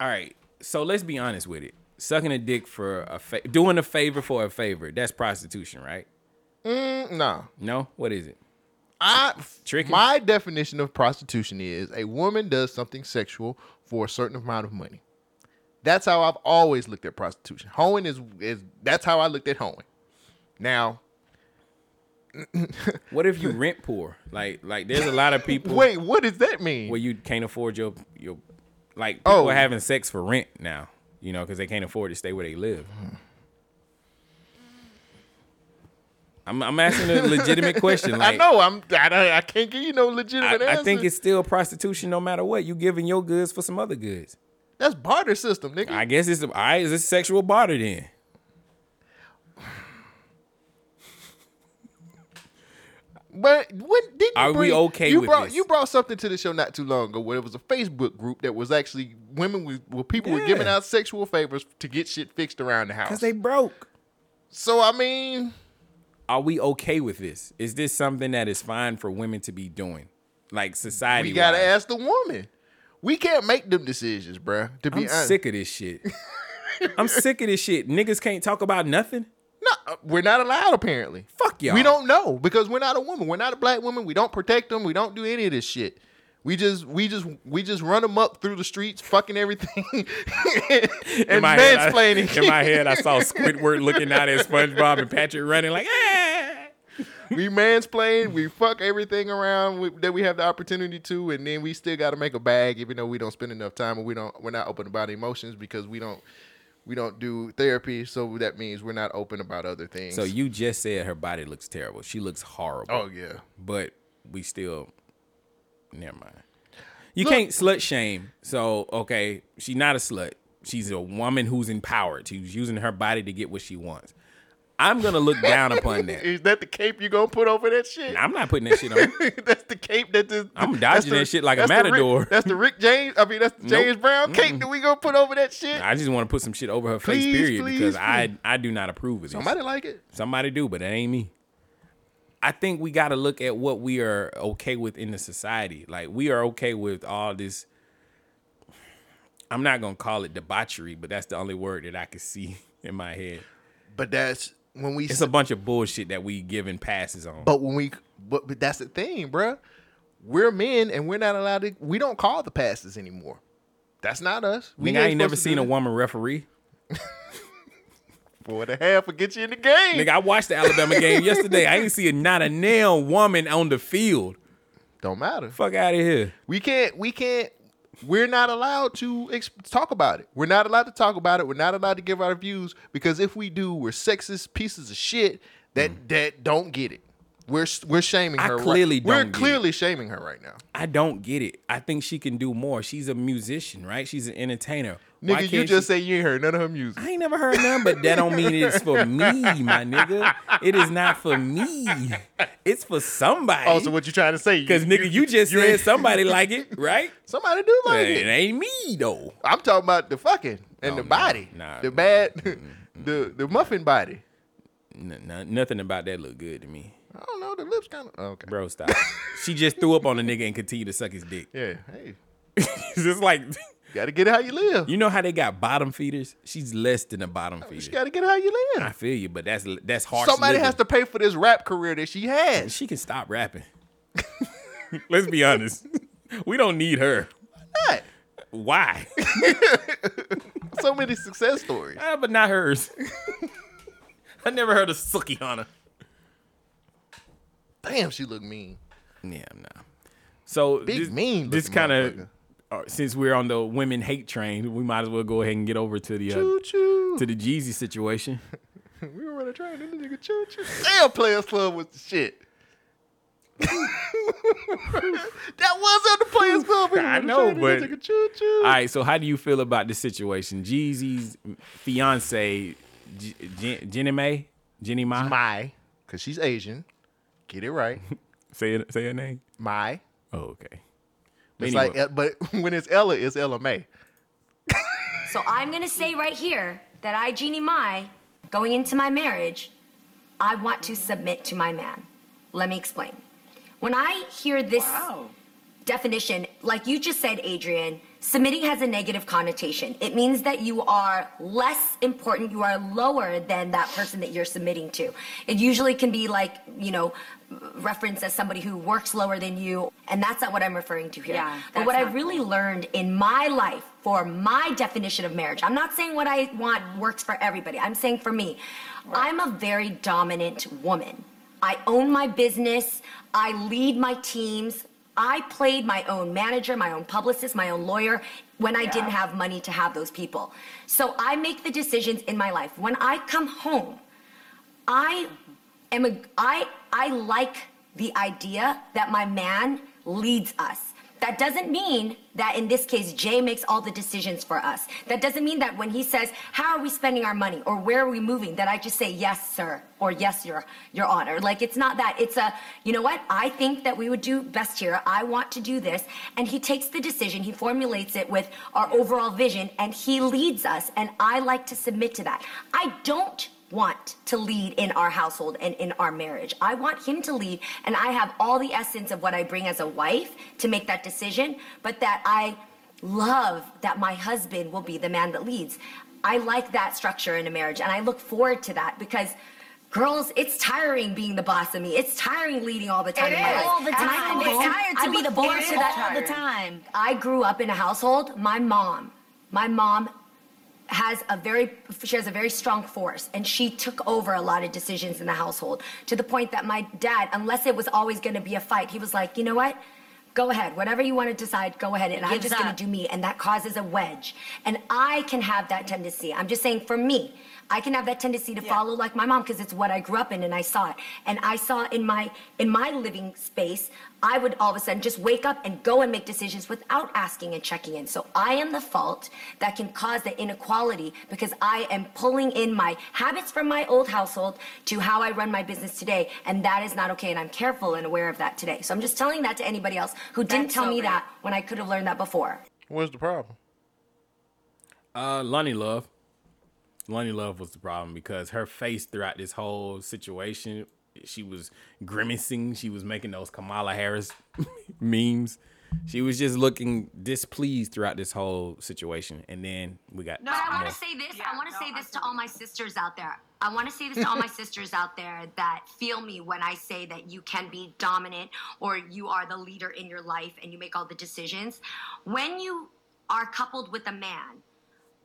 All right, so let's be honest with it. Sucking a dick for a fa- doing a favor for a favor, that's prostitution, right? Mm, no, No, what is it? I Tricky. my definition of prostitution is a woman does something sexual for a certain amount of money. That's how I've always looked at prostitution. Hoeing is is that's how I looked at hoeing. Now, What if you rent poor? Like, like there's a lot of people. wait, what does that mean? where you can't afford your your like people Oh. are having sex for rent now, you know, because they can't afford to stay where they live. I'm, I'm asking a legitimate question. Like, I know I'm I, I can't give you no legitimate I answer. I think it's still prostitution no matter what. You giving your goods for some other goods. that's barter system, nigga. I guess it's all right. It's sexual barter then. But when did you Are we okay you with brought, this? You brought something to the show not too long ago where it was a Facebook group that was actually women with, where people were giving out sexual favors to get shit fixed around the house. Cause they broke. so I mean, Are we okay with this? Is this something that is fine for women to be doing? Like society. we gotta ask the woman. We can't make them decisions, bruh. To be I'm honest, sick of this shit. I'm sick of this shit. Niggas can't talk about nothing. No, we're not allowed. Apparently, Fuck y'all. we don't know because we're not a woman. We're not a black woman. We don't protect them. We don't do any of this shit. We just we just we just run them up through the streets, fucking everything, and in my head, I- in my head, I saw Squidward looking out at SpongeBob and Patrick running like, ah. we mansplain, we fuck everything around we, that we have the opportunity to, and then we still got to make a bag, even though we don't spend enough time and we don't we're not open about emotions because we don't we don't do therapy. So that means we're not open about other things. So you just said her body looks terrible. She looks horrible. Oh, yeah. But we still never mind. You Look- can't slut shame. So okay, she's not a slut. She's a woman who's empowered. She's using her body to get what she wants. I'm gonna look down upon that. Is that the cape you gonna put over that shit? I'm not putting that shit on. that's the cape that this. I'm that's dodging that shit like a that's the Rick- matador. that's the Rick James. I mean, that's the Nope. James Brown cape that we gonna put over that shit. I just want to put some shit over her face, period, please, because I. I do not approve of this. Somebody like it. Somebody do, but it ain't me. I think we got to look at what we are okay with in the society. Like we are okay with all this. I'm not gonna call it debauchery, but that's the only word that I can see in my head. But that's when we. It's a bunch of bullshit that we giving passes on. But when we, but, but that's the thing, bruh. We're men and we're not allowed to. We don't call the passes anymore. That's not us. We Nigga, I ain't never seen a woman referee. Four and a half will get you in the game. Nigga, I watched the Alabama game yesterday. I ain't see a, not a nail woman on the field. Don't matter. Fuck out of here. We can't. We can't. We're not allowed to ex- talk about it. We're not allowed to talk about it. We're not allowed to give our views because if we do, we're sexist pieces of shit that mm. that don't get it. We're we're shaming I her. right- clearly We're don't get clearly shaming her right now. I don't get it. I think she can do more. She's a musician, right? She's an entertainer. Nigga, you just she- say you ain't heard none of her music. I ain't never heard none, but that don't mean it's for me, my nigga. It is not for me. It's for somebody. Oh, so what you trying to say? Because nigga, you just you said ain't- somebody like it, right? Somebody do like it. it. ain't me though. I'm talking about the fucking and oh, the body, nah, the bad, the the muffin body. Nothing about that look good to me. I don't know. The lips kind of oh, okay. Bro, stop. she just threw up on a nigga and continued to suck his dick. Yeah. Hey, It's just like got to get it how you live. you know how they got bottom feeders? She's less than a bottom feeder. You got to get it how you live. I feel you, but that's that's harsh. Somebody living. has to pay for this rap career that she has. She can stop rapping. Let's be honest. We don't need her. Not. Why? so many success stories. Ah, but not hers. I never heard of Suki her. Damn, she look mean. Yeah, nah. So Big this, mean This kind of since we're on the women hate train, we might as well go ahead and get over to the uh, to the Jeezy situation. we were running a train. This nigga choo choo. Damn, Players Club was the shit. that was on the Players Club. We I know, but nigga choo choo. all right. So how do you feel about this situation? Jeezy's fiance, J- Jen- Jenny Mae, Jenny Ma, My, because she's Asian. Get it right. say it, say her name. My. Oh, okay. It's Anyway. like, uh, but when it's Ella, it's Ella May. So I'm gonna say right here that I, Jeannie Mai, going into my marriage, I want to submit to my man. Let me explain. When I hear this definition, like you just said, Adrienne, submitting has a negative connotation. It means that you are less important, you are lower than that person that you're submitting to. It usually can be like, you know, referenced as somebody who works lower than you, and that's not what I'm referring to here. Yeah, but what I not really learned in my life for my definition of marriage, I'm not saying what I want works for everybody. I'm saying for me, I'm a very dominant woman. I own my business, I lead my teams. I played my own manager, my own publicist, my own lawyer when I didn't have money to have those people. So I make the decisions in my life. When I come home, I am a I I like the idea that my man leads us. That doesn't mean that in this case Jay makes all the decisions for us. That doesn't mean that when he says, "How are we spending our money?" or "Where are we moving?" that I just say, "Yes, sir," or "Yes, your your honor." Like it's not that. It's a, you know what? I think that we would do best here. I want to do this, and he takes the decision. He formulates it with our overall vision and he leads us, and I like to submit to that. I don't want to lead in our household and in our marriage. I want him to lead, and I have all the essence of what I bring as a wife to make that decision, but that I love that my husband will be the man that leads. I like that structure in a marriage, and I look forward to that because Girls, it's tiring being the boss of me. It's tiring leading all the time. It in my is. life. All the And I time. It's tired to I be look the boss of to that that all the time. I grew up in a household. My mom, my mom has a very she has a very strong force and she took over a lot of decisions in the household to the point that my dad unless it was always going to be a fight he was like you know what? Go ahead. Whatever you want to decide go ahead and i'm just going to do me. And that causes a wedge. And i can have that tendency. I'm just saying for me i can have that tendency to follow like my mom because it's what i grew up in and i saw it and i saw in my in my living space i would all of a sudden just wake up and go and make decisions without asking and checking in so i am the fault that can cause the inequality because i am pulling in my habits from my old household to how i run my business today and that is not okay and i'm careful and aware of that today so i'm just telling that to anybody else who didn't That's tell so me great. that when i could have learned that before What's the problem? Uh, Loni Love. Loni Love was the problem because her face throughout this whole situation, she was grimacing. She was making those Kamala Harris memes. She was just looking displeased throughout this whole situation. And then we got But I want to say this. I want to say this to all my sisters out there. I want to say this to all my sisters out there that feel me when I say that you can be dominant or you are the leader in your life and you make all the decisions. When you are coupled with a man,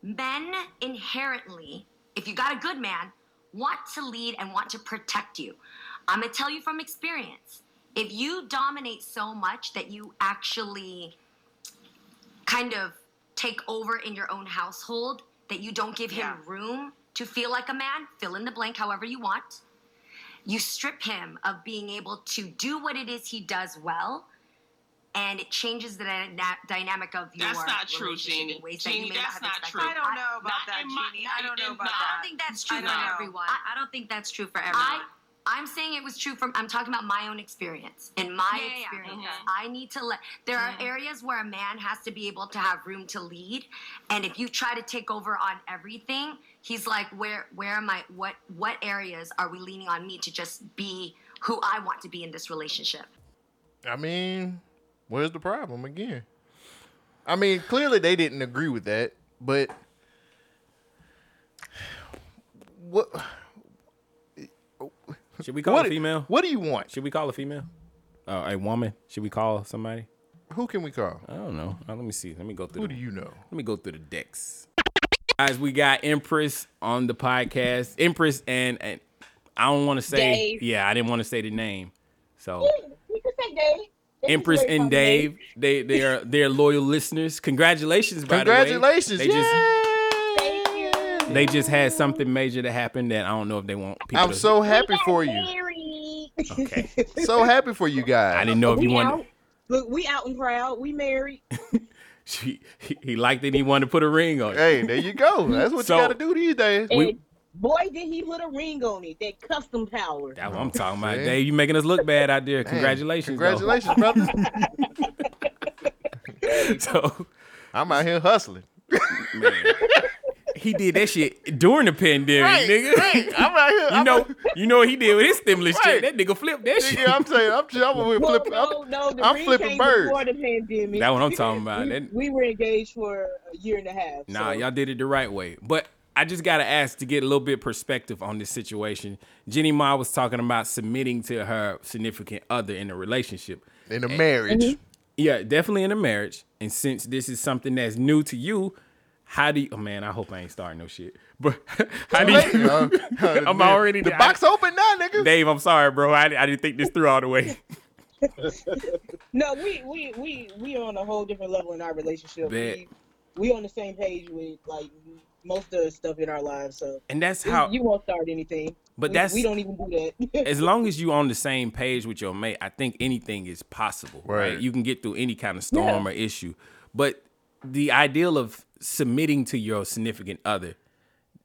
men inherently, if you got a good man, want to lead and want to protect you. I'm going to tell you from experience. If you dominate so much that you actually kind of take over in your own household, that you don't give him room to feel like a man, fill in the blank however you want. You strip him of being able to do what it is he does well, and it changes the dyna- dynamic of your That's not true, relationship in Jeannie. that you Jeannie, not that's not expected. true. I don't know about Not that, in my- Jeannie. I don't know about my- that. I don't think that's true for know. everyone. I, I don't think that's true for everyone. I, I'm saying it was true from. I'm talking about my own experience. In my Yeah, yeah, yeah. experience, Mhm. I need to let. There are areas where a man has to be able to have room to lead, and if you try to take over on everything, he's like, "Where, where am I? What, what areas are we leaning on me to just be who I want to be in this relationship?" I mean, where's the problem again? I mean, clearly they didn't agree with that, but what? Should we call What- a female? What do you want? Should we call a female? Uh, a woman? Should we call somebody? Who can we call? I don't know. Uh, let me see. Let me go through. Who the, do you know? Let me go through the decks. Guys, we got Empress on the podcast. Empress and, and I don't want to say. Dave. Yeah, I didn't want to say the name. So You can say Dave. Dave Empress and funny Dave, they they are they're loyal listeners. Congratulations, by Congratulations! the way. They just Thank you. they just had something major to happen that I don't know if they want people. I'm to, so happy for you. Married. okay. So happy for you guys. I didn't know if you wanted. out. Look, we out and proud. We married. She, he, he liked it. He wanted to put a ring on it. Hey, there you go. That's what So- you got to do these days. We- boy, did he put a ring on it. That custom power. That's what I'm talking about. See? Dave, you making us look bad out there. Man, Congratulations. though. Congratulations, brother. So I'm out here hustling. man, he did that shit during the pandemic, Right, nigga. right. I'm out here. You I'm know, out- you know what he did with his stimulus Right. check. That nigga flipped that shit. Nigga, I'm saying, I'm, I'm, over here Well, flipping. no, I'm, no, the I'm flipping came birds. before the pandemic. That's what I'm talking about. We, That- we were engaged for a year and a half. Nah, so. y'all did it the right way. But I just gotta ask to get a little bit perspective on this situation. Jenny Ma was talking about submitting to her significant other in a relationship. in a marriage. Mm-hmm. Yeah, definitely in a marriage. And since this is something that's new to you, how do you? Oh man, I hope I ain't starting no shit. But how do Late, you? uh, I'm man, already The I- box open now, nigga. Dave, I'm sorry, bro. I, I didn't think this through all the way. No, we we we we are on a whole different level in our relationship. Bet. We, we on the same page with like most of the stuff in our lives. So And that's how. you won't start anything. But We- that's- we don't even do that. as long as you on the same page with your mate, I think anything is possible, right? Right. You can get through any kind of storm or issue. But the ideal of submitting to your significant other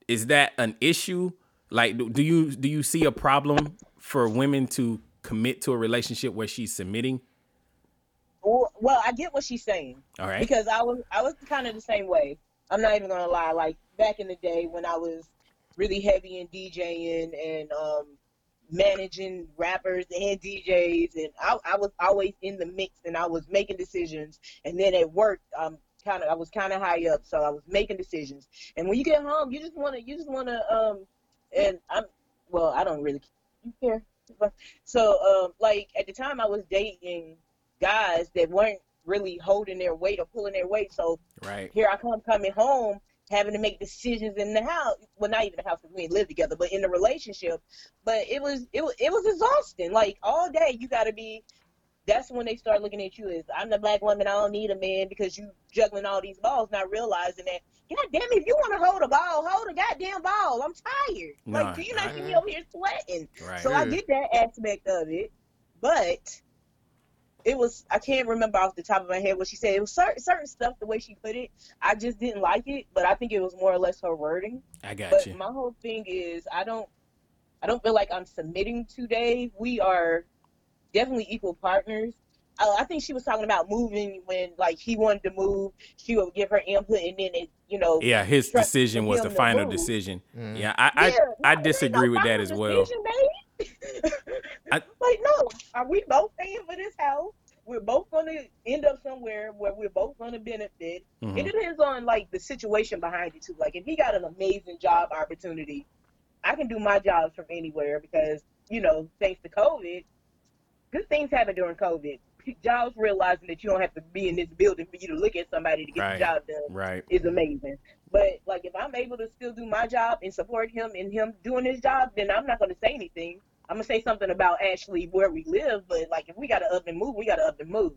is that an issue? Like, do do you do you see a problem for women to commit to a relationship where she's submitting? Well, I get what she's saying. All right. Because I was I was kind of the same way. I'm not even gonna lie. Like back in the day when I was really heavy in DJing and um, managing rappers and DJs, and I, I was always in the mix and I was making decisions. And then at work, um, kind of I was kind of high up, so I was making decisions. And when you get home, you just wanna you just wanna um, and I'm well, I don't really care. So, um, like at the time, I was dating guys that weren't really holding their weight or pulling their weight. So Right. here I come coming home having to make decisions in the house. Well, not even the house because we didn't live together, but in the relationship. But it was it was it was exhausting. Like all day you got to be. That's when they start looking at you as I'm the black woman. I don't need a man because you juggling all these balls, not realizing that. God damn it! If you want to hold a ball, hold a goddamn ball. I'm tired. Like, do you not see me over here sweating? Right. So I get that aspect of it, but it was I can't remember off the top of my head what she said. It was certain certain stuff the way she put it. I just didn't like it, but I think it was more or less her wording. I got But you. my whole thing is I don't I don't feel like I'm submitting to Dave. We are definitely equal partners. Uh, I think she was talking about moving when like he wanted to move. She would give her input, and then it, you know. Yeah, his decision was the final move. decision. Mm. Yeah, I I, Yeah, I no, it disagree no with that as well. decision, babe. I- like, no, are we both paying for this house? We're both going to end up somewhere where we're both going to benefit. Mhm. It depends on like the situation behind it too. Like, if he got an amazing job opportunity, I can do my jobs from anywhere because you know, thanks to COVID, good things happen during COVID. Jobs realizing that you don't have to be in this building for you to look at somebody to get Right. the job done Right. is amazing. But like if I'm able to still do my job and support him in him doing his job, then I'm not gonna say anything. I'm gonna say something about actually where we live, but like if we gotta up and move, we gotta up and move.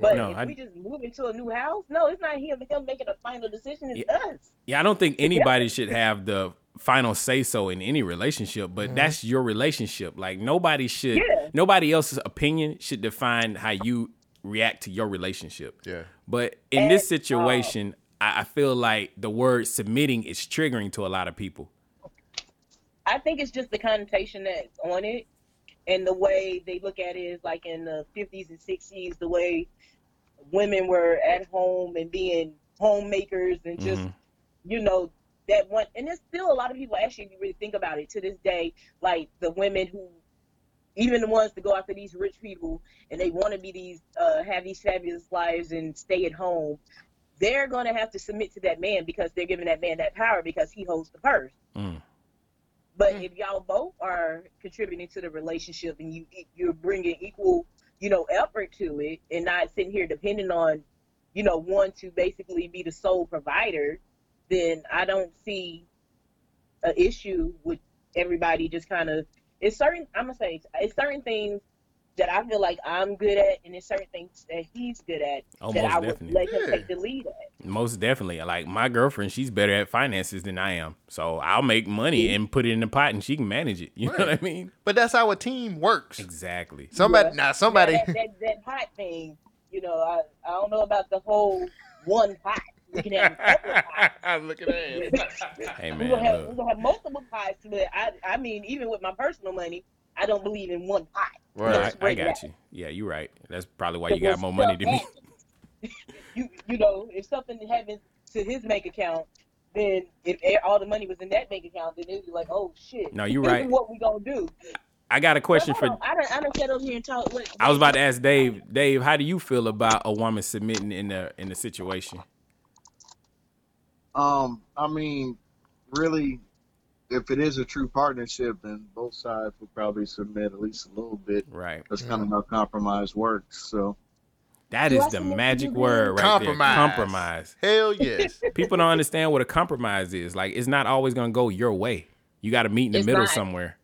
But No, if I- we just move into a new house, no, it's not him. Him making a final decision. It's us. Yeah, I don't think anybody should have the final say so in any relationship, but that's your relationship. Like nobody should Yeah. nobody else's opinion should define how you react to your relationship. Yeah. But in this And, uh, situation, I, I feel like the word submitting is triggering to a lot of people. I think it's just the connotation that's on it, and the way they look at it is like in the 50s and 60s, the way women were at home and being homemakers and just Mhm. you know that one and there's still a lot of people actually if you really think about it to this day like the women who even the ones that go after these rich people and they want to be these uh have these fabulous lives and stay at home they're going to have to submit to that man because they're giving that man that power because he holds the purse Mm. But mm-hmm. if y'all both are contributing to the relationship and you you're bringing equal, you know, effort to it, and not sitting here depending on, you know, one to basically be the sole provider, then I don't see an issue with everybody just kind of. It's certain. I'm gonna say it's certain things that I feel like I'm good at, and there's certain things that he's good at Oh, that most I would definitely. let him Yeah. take the lead at. Most definitely. Like my girlfriend, she's better at finances than I am. So I'll make money and put it in the pot and she can manage it. You know what I mean? But that's how a team works. Exactly. Somebody, Yeah. now somebody. that, that, that pot thing, you know, I, I don't know about the whole one pot. We can have separate pots. Look at that. Hey we're man, gonna have look. we're gonna have multiple pots, but I I mean, even with my personal money, I don't believe in one pot. Right. I, I got you. Yeah, you're right. That's probably why you got more money than me. you you know, if something happens to his bank account, then if all the money was in that bank account, then it'd be like, oh shit. No, you're right. What we gonna do? I got a question for on, I don't I don't sit over here and talk. What, I was about to ask Dave. Dave, how do you feel about a woman submitting in the in the situation? Um, I mean, really, if it is a true partnership, then both sides will probably submit at least a little bit. Right. That's kind of how compromise works. So That Do is I the magic word right Compromise. there. Compromise. Hell yes. People don't understand what a compromise is. Like it's not always gonna go your way. You got to meet in the It's middle not. somewhere.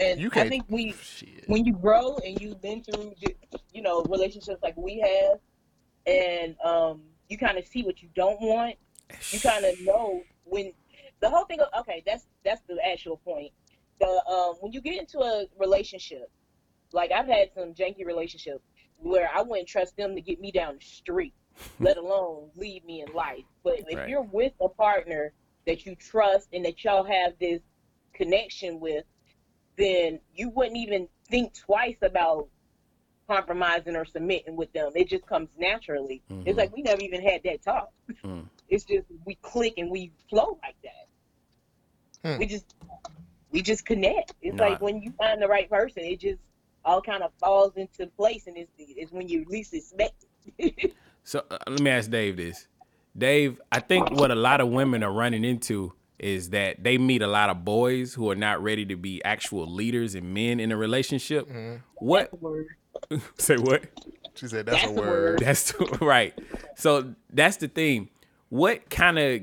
And You I can't- think we, Shit. when you grow and you've been through, you know, relationships like we have, and um, you kind of see what you don't want. You kind of know when the whole thing. Of, okay, that's that's the actual point. The um, when you get into a relationship, like I've had some janky relationships where I wouldn't trust them to get me down the street, let alone leave me in life. But if Right. you're with a partner that you trust and that y'all have this connection with, then you wouldn't even think twice about compromising or submitting with them. It just comes naturally. Mhm. It's like we never even had that talk. Mm. It's just we click and we flow like that. Hmm. We just we just connect. It's Nah. like when you find the right person, it just all kind of falls into place, and it's it's when you least expect it. So uh, let me ask Dave this. Dave, I think what a lot of women are running into is that they meet a lot of boys who are not ready to be actual leaders and men in a relationship. What say what? She said that's, a word. That's right. So that's the thing. What kind of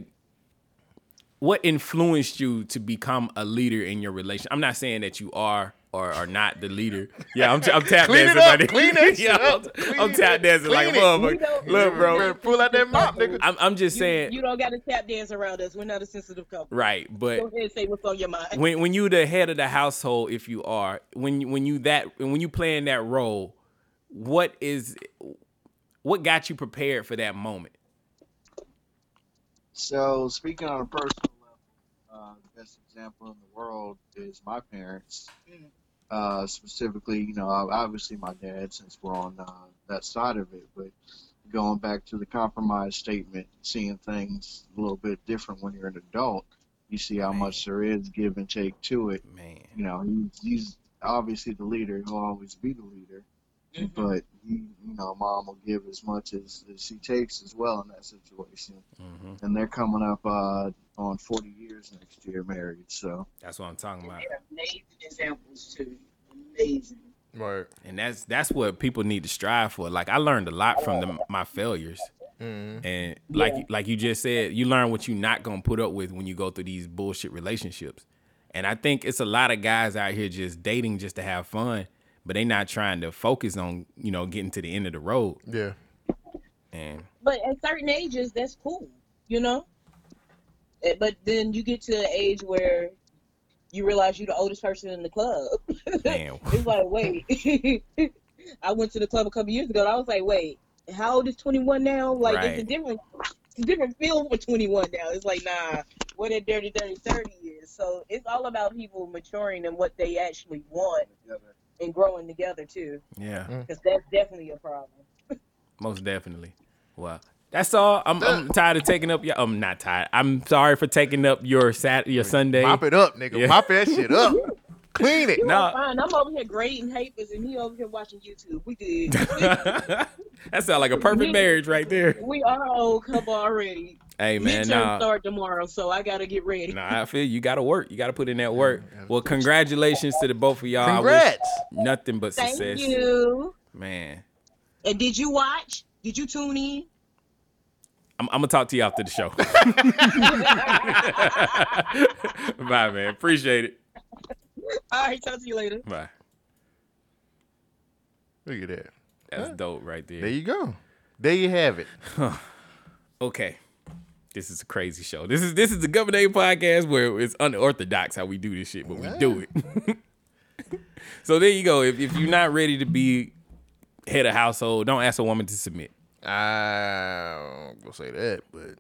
what influenced you to become a leader in your relation? I'm not saying that you are or are not the leader. Yeah, I'm, I'm tap Clean it dancing. up, clean that shit yeah, up, I'm, clean I'm tap dancing like a clean motherfucker. Look, bro. Better pull out that mop, nigga. I'm, I'm just You, saying. you don't got to tap dance around us. We're not a sensitive couple. Right, but Go ahead and say what's on your mind. when when you the head of the household, if you are, when you- when you that when you playing that role, what is what got you prepared for that moment? So speaking on a personal level, uh, the best example in the world is my parents. Uh, specifically, you know, obviously my dad, since we're on uh, that side of it, but going back to the compromise statement, seeing things a little bit different when you're an adult, you see how much there is give and take to it. Man, you know, he's, he's obviously the leader. He'll always be the leader, but he, you know, mom will give as much as, as he takes as well in that situation. Mhm. And they're coming up uh, on 40 years next year married, so. That's what I'm talking about. Amazing examples too. Amazing. Right. And that's that's what people need to strive for. Like I learned a lot from the, my failures. Mhm. And like like you just said, you learn what you're not gonna put up with when you go through these bullshit relationships. And I think it's a lot of guys out here just dating just to have fun, but they not trying to focus on you know getting to the end of the road. Yeah. And But at certain ages, that's cool, you know. Eh, But then you get to an age where you realize you're the oldest person in the club. Damn. it's like, wait. I went to the club a couple years ago. And I was like, wait, how old is 21 now? Like, it's a different, it's a different feel for 21 now. It's like, nah, what a dirty, dirty 30 is. So it's all about people maturing and what they actually want and growing together too. yeah, mm. Because that's definitely a problem. most definitely. Well, that's all. I'm, I'm tired of taking up your. I'm not tired. I'm sorry for taking up your Sat your Sunday. Mop it up, nigga. Yeah. Mop that shit up. Clean it. You Nah. are fine. I'm over here grading papers and he over here watching YouTube. We good. that sounds like a perfect marriage right there. we are an old couple already. Hey man, Midterms nah. start tomorrow, so I gotta get ready. Nah, I feel you got to work. You got to put in that work. Well, congratulations to the both of y'all. I Congrats. nothing but Thank success. Thank you. Man, And did you watch? Did you tune in? I'm, I'm gonna talk to you after the show. Bye, man. Appreciate it. All right, talk to you later. Bye. Look at that. That's dope right there. There you go. There you have it. okay. This is a crazy show. This is this is the Government Name podcast where it's unorthodox how we do this shit, but we do it. so there you go. If, if you're not ready to be head of household, don't ask a woman to submit. I will say that, but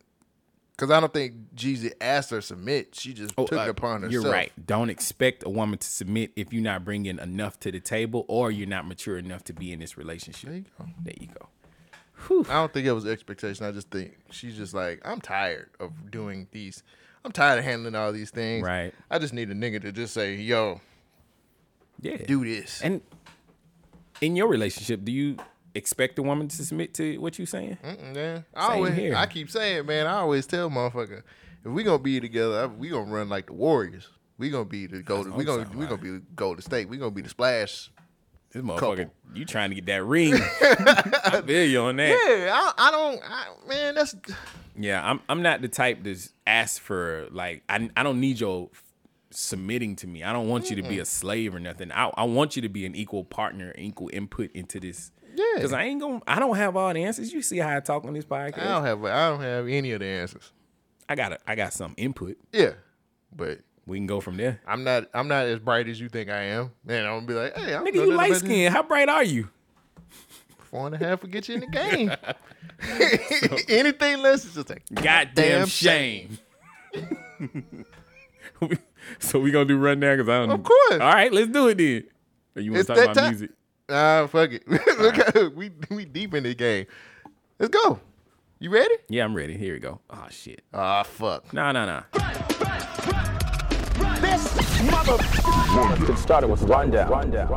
because I don't think Jeezy asked her to submit, she just Oh, took uh, it upon herself. You're right. Don't expect a woman to submit if you're not bringing enough to the table or you're not mature enough to be in this relationship. There you go. There you go. I don't think it was expectation. I just think she's just like, I'm tired of doing these. I'm tired of handling all these things. Right. I just need a nigga to just say, yo, Yeah. do this. And in your relationship, do you expect a woman to submit to what you're saying? Mm-mm, man. I always, here. I keep saying, man, I always tell motherfucker, if we gonna be together, we gonna run like the Warriors. We gonna be the golden. We gonna we gonna be the Golden State. We gonna be the splash. This motherfucker, you trying to get that ring. I feel you on that. Yeah, I, I don't. I, man, that's Yeah, I'm I'm not the type to ask for like I I don't need your submitting to me. I don't want you to be a slave or nothing. I I want you to be an equal partner, equal input into this. Yeah. Cuz I ain't going to I don't have all the answers. You see how I talk on this podcast? I don't have. I don't have any of the answers. I got I got some input. Yeah, but we can go from there. I'm not. I'm not as bright as you think I am. Man, I'm gonna be like, hey, I'm Nigga, you light skinned. How bright are you? Four and a half will get you in the game. Anything less is just like Goddamn damn shame. so we gonna do run now because I don't. Of course. All right, let's do it then. Or you want to talk about time. music? Ah, fuck it. Look, at, we we deep in the game. Let's go. You ready? Yeah, I'm ready. Here we go. Oh shit. Ah, fuck. No, no, no. This mother. It started with rundown. Rundown.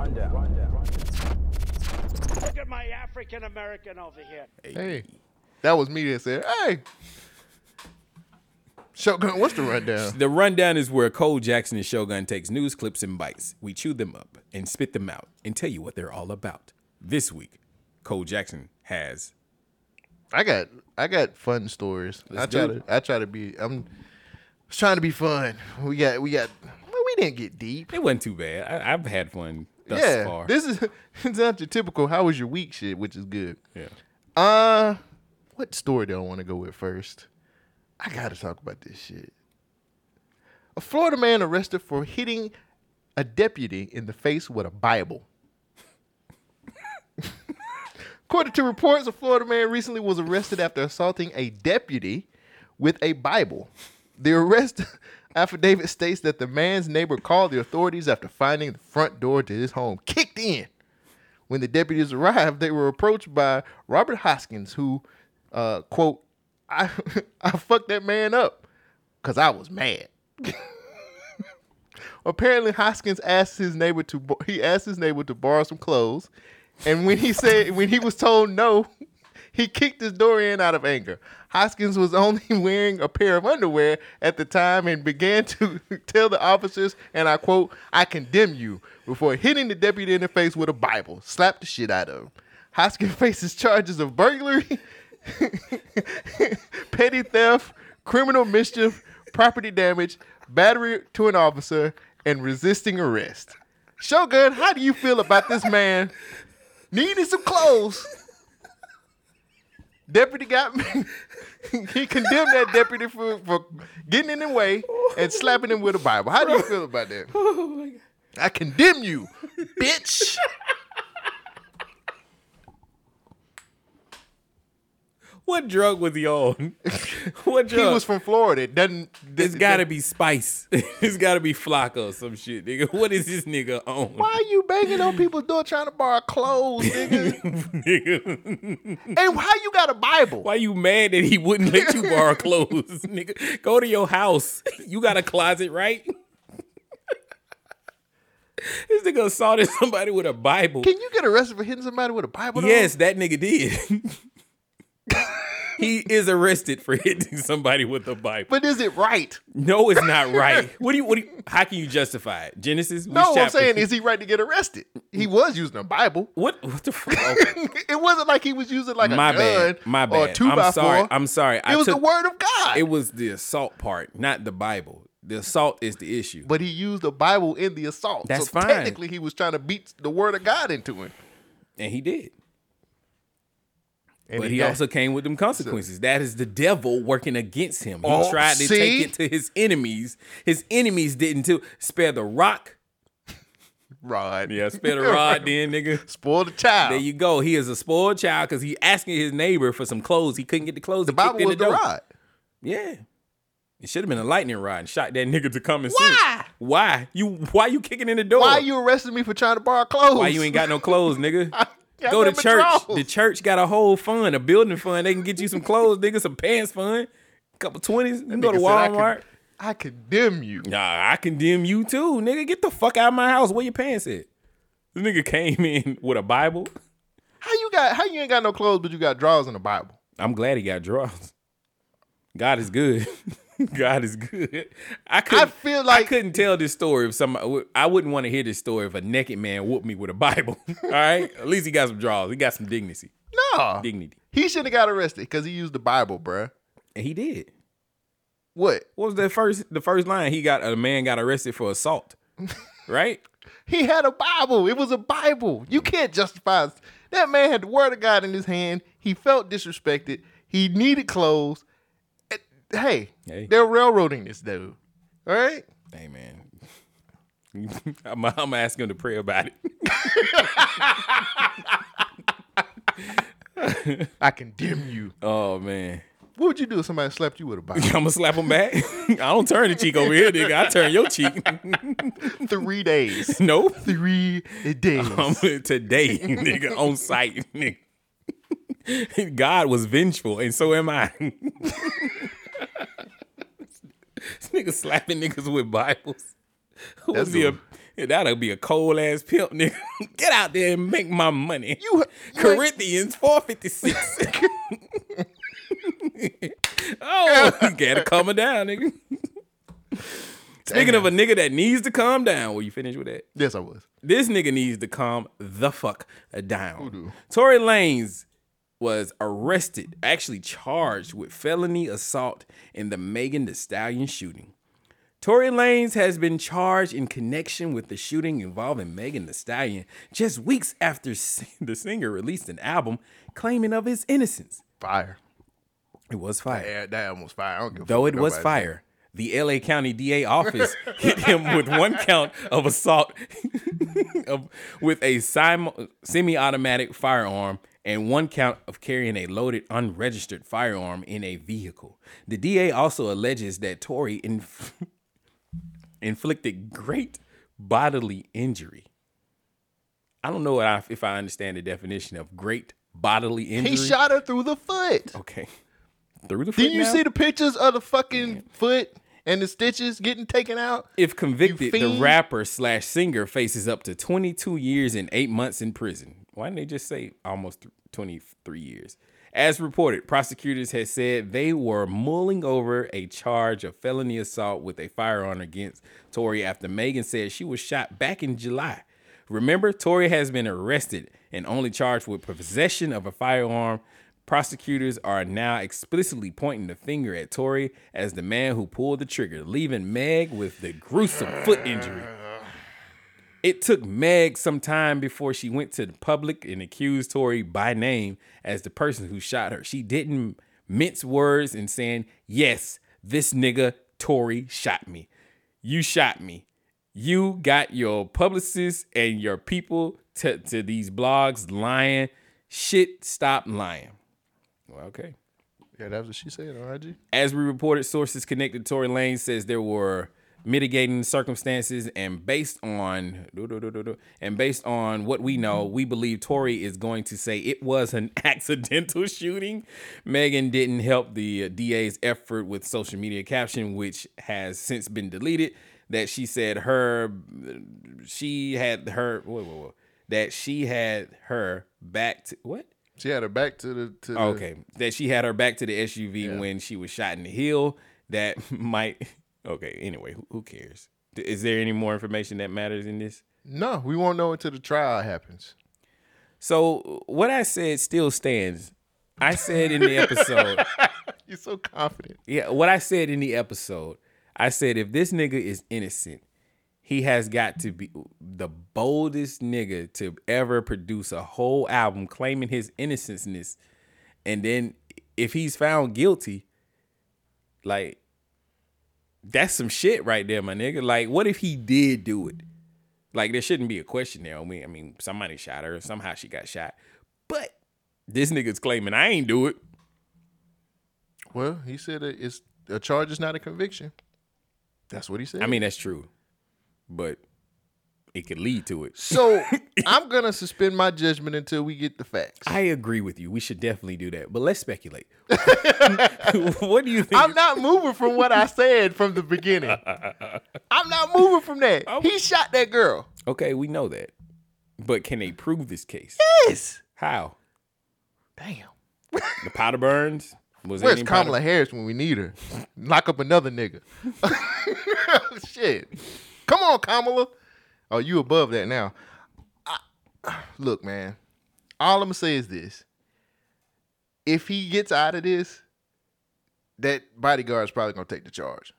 Look at my African American over here. Hey, that was me that said, hey. Shogun, what's the rundown? The rundown is where Cole Jackson and Shogun takes news clips and bites. We chew them up and spit them out and tell you what they're all about. This week, Cole Jackson has I got I got fun stories. Let's I try do to. I try to be I'm trying to be fun. We got we got well, we didn't get deep. It wasn't too bad. I, I've had fun thus yeah, far. this is it's not your typical how was your week shit, which is good. Yeah. Uh, what story do I want to go with first? I gotta talk about this shit. A Florida man arrested for hitting a deputy in the face with a Bible. According to reports, a Florida man recently was arrested after assaulting a deputy with a Bible. The arrest affidavit states that the man's neighbor called the authorities after finding the front door to his home kicked in. When the deputies arrived, they were approached by Robert Hoskins, who, uh, quote, I, I fucked that man up because I was mad. Apparently, Hoskins asked his neighbor to he asked his neighbor to borrow some clothes, and when he said when he was told no, he kicked his door in out of anger. Hoskins was only wearing a pair of underwear at the time and began to tell the officers, and I quote, "I condemn you," before hitting the deputy in the face with a Bible, slapped the shit out of him. Hoskins faces charges of burglary, petty theft, criminal mischief, property damage, battery to an officer, and resisting arrest. Shogun, how do you feel about this man needing some clothes? Deputy got me. he condemned that deputy for, for getting in the way and slapping him with a Bible. How do you feel about that? I condemn you, bitch. What drug was he on? what drug? He was from Florida. It doesn't It's gotta be Spice. it's gotta be Flakka or some shit, nigga. What is this nigga on? Why are you banging on people's door trying to borrow clothes, nigga? nigga. and how you got a Bible? Why you mad that he wouldn't let you borrow clothes, nigga? Go to your house. You got a closet, right? this nigga assaulted somebody with a Bible. Can you get arrested for hitting somebody with a Bible? though? Yes, that nigga did. He is arrested for hitting somebody with a Bible. But is it right? No, it's not right. What do you? What do you? How can you justify it? Genesis. No, I'm saying is he right to get arrested? He was using a Bible. What? What the fuck? it wasn't like he was using like a my gun bad. My or bad. a two I'm by sorry. four. I'm sorry. It was the word of God. It was the assault part, not the Bible. The assault is the issue. but he used the Bible in the assault. That's so fine. Technically, he was trying to beat the word of God into him. And he did. And but he got- also came with them consequences. that is the devil working against him. He Oh, tried to see? take it to his enemies. His enemies didn't too. Spare the rock. Rod. Yeah, spare the rod then, nigga. Spoil the child. There you go. He is a spoiled child because he asking his neighbor for some clothes. He couldn't get the clothes. The Bible was the door. rod. Yeah. It should have been a lightning rod and shot that nigga to come and see. Why? Why? You why you kicking in the door? Why you arresting me for trying to borrow clothes? Why you ain't got no clothes, nigga? Go to church. The church got a whole fund, a building fund. They can get you some clothes, nigga, some pants fund, a couple twenties. You go to I Walmart. I condemn you. Nah, I condemn you too, nigga. Get the fuck out of my house. Where your pants at? This nigga came in with a Bible. How you got? How you ain't got no clothes, but you got drawers in the Bible? I'm glad he got drawers. God is good. God is good. I couldn't, feel like I couldn't tell this story if somebody. I wouldn't want to hear this story if a naked man whooped me with a Bible. All right, at least he got some drawers. He got some dignity. No, Dignity, he should have got arrested because he used the Bible, bruh. and he did. What? What was the first? The first line he got a man got arrested for assault. Right? He had a Bible. It was a Bible. You can't justify that man had the word of God in his hand. He felt disrespected. He needed clothes. Hey, Hey. they're railroading this dude. All right. Hey man. I'm, I'm gonna ask him to pray about it. I condemn you. Oh man. What would you do if somebody slapped you with a Bible? I'm gonna slap him back. I don't turn the cheek over here, nigga. I turn your cheek. Three days. nope. Three days. I'm today, nigga, on site, nigga. God was vengeful, and so am I. this nigga slapping niggas with Bibles. Would be a, a- that'll be a cold ass pimp, nigga. Get out there and make my money. You, Corinthians 456. Oh, you gotta calm it down, nigga. Speaking of a nigga that needs to calm down, were you finished with that? Yes, I was. This nigga needs to calm the fuck down. Tory Lanez was arrested, actually charged with felony assault in the Megan Thee Stallion shooting. Tory Lanez has been charged in connection with the shooting involving Megan Thee Stallion just weeks after the singer released an album claiming of his innocence. Fire. It was fire. Yeah, that almost fire. I don't give Though it was fire, the LA County DA office hit him with one count of assault of, with a semi-automatic firearm and one count of carrying a loaded unregistered firearm in a vehicle. The DA also alleges that Tory inf- inflicted great bodily injury. I don't know what I, if I understand the definition of great bodily injury. He shot her through the foot. Okay. Through the foot. Didn't you now? see the pictures of the fucking foot and the stitches getting taken out? If convicted, the rapper slash singer faces up to 22 years and eight months in prison. Why didn't they just say almost 23 years? As reported, prosecutors had said they were mulling over a charge of felony assault with a firearm against Tory after Megan said she was shot back in July. Remember, Tory has been arrested and only charged with possession of a firearm. Prosecutors are now explicitly pointing the finger at Tory as the man who pulled the trigger, leaving Meg with the gruesome foot injury. It took Meg some time before she went to the public and accused Tory by name as the person who shot her. She didn't mince words in saying, Yes, this nigga Tory shot me. You shot me. You got your publicists and your people to, to these blogs lying. Shit, stop lying. Well, okay. Yeah, that's what she said on IG. As we reported, sources connected to Tory Lane says there were mitigating circumstances, and based on and based on what we know, mm-hmm. we believe Tory is going to say it was an accidental shooting. Megan didn't help the DA's effort with social media caption, which has since been deleted. That she said her, she had her, whoa, whoa, whoa, that she had her back to what? She had her back to the to the- Okay, that she had her back to the SUV when she was shot in the heel. That might. Okay. Anyway, who, who cares? Is there any more information that matters in this? No, we won't know until the trial happens. So what I said still stands. I said in the episode. You're so confident. Yeah, what I said in the episode, I said if this nigga is innocent, he has got to be the boldest nigga to ever produce a whole album claiming his innocenceness. And then if he's found guilty, like that's some shit right there, my nigga. Like, what if he did do it? Like, there shouldn't be a question there. I mean, I mean, somebody shot her. Somehow she got shot. But this nigga's claiming I ain't do it. Well, he said it's a charge is not a conviction. That's what he said. I mean, that's true. But it could lead to it. so I'm gonna suspend my judgment until we get the facts. I agree with you. We should definitely do that. But let's speculate. what do you think? I'm not moving from what I said from the beginning. I'm not moving from that. He shot that girl. Okay, we know that. But can they prove this case? Yes. How? Damn. The powder burns? Was Where's any powder- Kamala Harris when we need her? Lock up another nigga. Shit. Come on, Kamala. Oh, you above that now. I- look, man. All I'm gonna say is this: if he gets out of this, that bodyguard's probably gonna take the charge.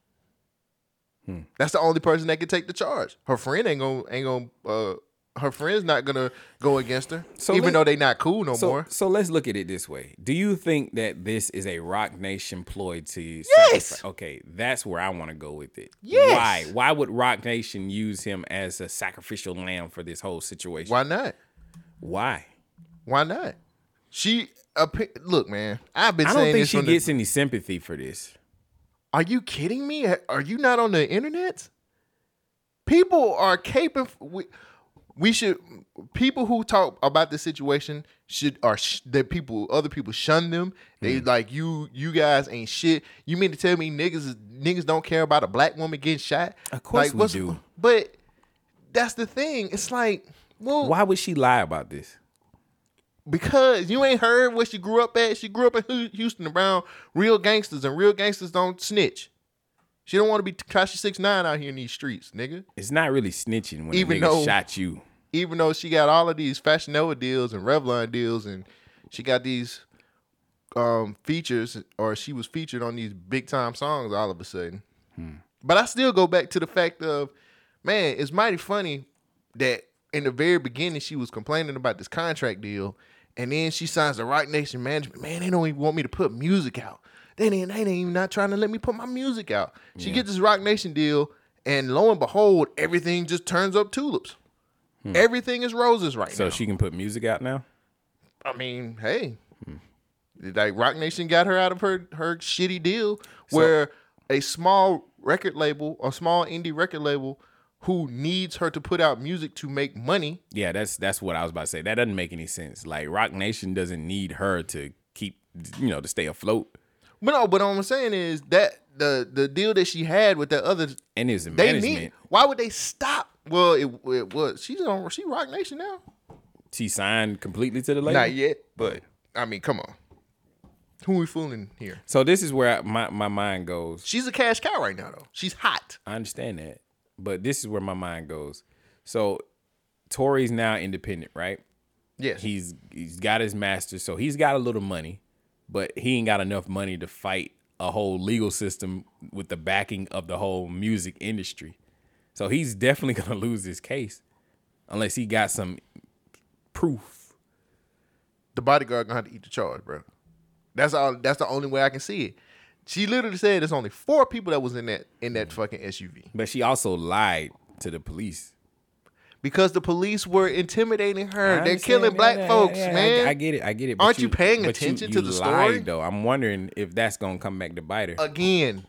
Hmm. That's the only person that can take the charge. Her friend ain't gonna ain't gonna. Uh, her friend's not gonna go against her, So even let- though they not cool no so, more. So let's look at it this way. Do you think that this is a Roc Nation ploy to Yes. sacrifice- Okay, that's where I want to go with it. Yes. Why? Why would Roc Nation use him as a sacrificial lamb for this whole situation? Why not? Why? Why not? She look, man. I've been I don't think she from the- gets any sympathy for this. Are you kidding me? Are you not on the internet? People are caping. We, should. People who talk about the situation should are sh- that people. Other people shun them. They Hmm. like you. You guys ain't shit. You mean to tell me niggas niggas don't care about a black woman getting shot? Of course like, we what's- do. But that's the thing. It's like, well, Why would she lie about this? because you ain't heard where she grew up at. She grew up in Houston around real gangsters, and real gangsters don't snitch. She don't want to be Tekashi Six Nine out here in these streets, nigga. It's not really snitching when Even a nigga though- shot you. Even though she got all of these Fashion Nova deals and Revlon deals, and she got these um, features, or she was featured on these big time songs all of a sudden. But I still go back to the fact of, man, it's mighty funny that in the very beginning she was complaining about this contract deal, and then she signs the Roc Nation management. Man, they don't even want me to put music out. They ain't, they ain't even not trying to let me put my music out. She Yeah. gets this Roc Nation deal, and lo and behold, everything just turns up tulips. Hmm. Everything is roses right So now. So she can put music out now? I mean, hey, hmm. like Roc Nation got her out of her her shitty deal where a small record label, a small indie record label, who needs her to put out music to make money. Yeah, that's that's what I was about to say. That doesn't make any sense. Like Roc Nation doesn't need her to keep you know, to stay afloat. But no, but what I'm saying is that the the deal that she had with the other And his they management. need. Why would they stop? Well, it, it was she's on she Roc Nation now. She signed completely to the label. Not yet, but I mean, come on, who we fooling here? So this is where I- my my mind goes. She's a cash cow right now, though. She's hot. I understand that, but this is where my mind goes. So Tory's now independent, right? Yes. He's he's got his master, so he's got a little money, but he ain't got enough money to fight a whole legal system with the backing of the whole music industry. So he's definitely gonna lose this case unless he got some proof. the bodyguard gonna have to eat the charge, bro. That's all. That's the only way I can see it. She literally said there's only four people that was in that in that mm. fucking SUV But she also lied to the police. Because the police were intimidating her. They're killing black yeah, folks, yeah, I- man. I, get it. I get it. but Aren't you, paying attention you- to the lied, story? though? I'm wondering if that's gonna come back to bite her. Again,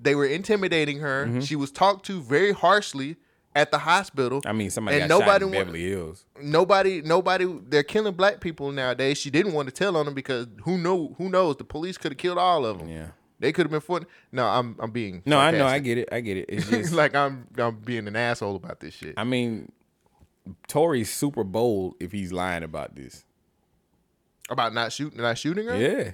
they were intimidating her. Mm-hmm. She was talked to very harshly at the hospital. I mean, somebody and got shot nobody in Beverly Hills. Nobody, nobody. They're killing black people nowadays. She didn't want to tell on them because who know? Who knows? The police could have killed all of them. Yeah. They could have been fought. No, I'm I'm being No, I know. I get it. I get it. It's just like I'm I'm being an asshole about this shit. I mean, Tory's super bold if he's lying about this. About not shooting, not shooting her. Yeah.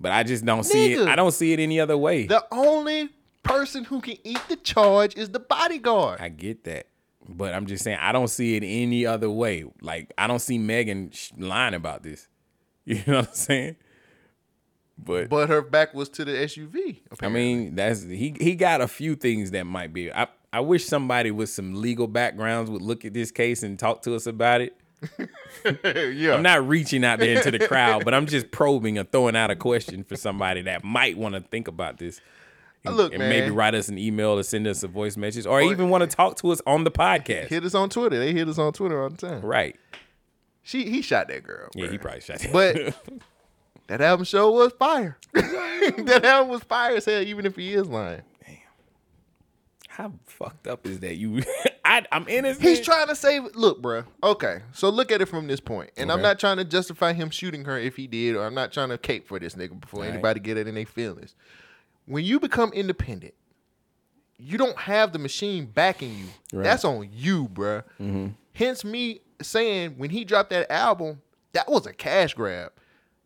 But I just don't see it. I don't see it any other way. The only person who can eat the charge is the bodyguard. I get that. But I'm just saying I don't see it any other way. Like I don't see Megan lying about this. You know what I'm saying? But But her back was to the SUV. I mean, that's he he got a few things that might be. I I wish somebody with some legal backgrounds would look at this case and talk to us about it. yeah. I'm not reaching out there into the crowd, but I'm just probing or throwing out a question for somebody that might want to think about this. And, Look, and maybe write us an email or send us a voice message or even want to talk to us on the podcast. Hit us on Twitter. They hit us on Twitter all the time. Right. She he shot that girl. Yeah, he probably shot that. But that album show was fire. that album was fire as hell, even if he is lying. How fucked up is that? You, I, I'm innocent. He's trying to save. Look, bruh. Okay, so look at it from this point, and I'm not trying to justify him shooting her if he did, or I'm not trying to cape for this nigga before Right. anybody get it in their feelings. When you become independent, you don't have the machine backing you. Right. That's on you, bruh. Mm-hmm. Hence me saying when he dropped that album, that was a cash grab.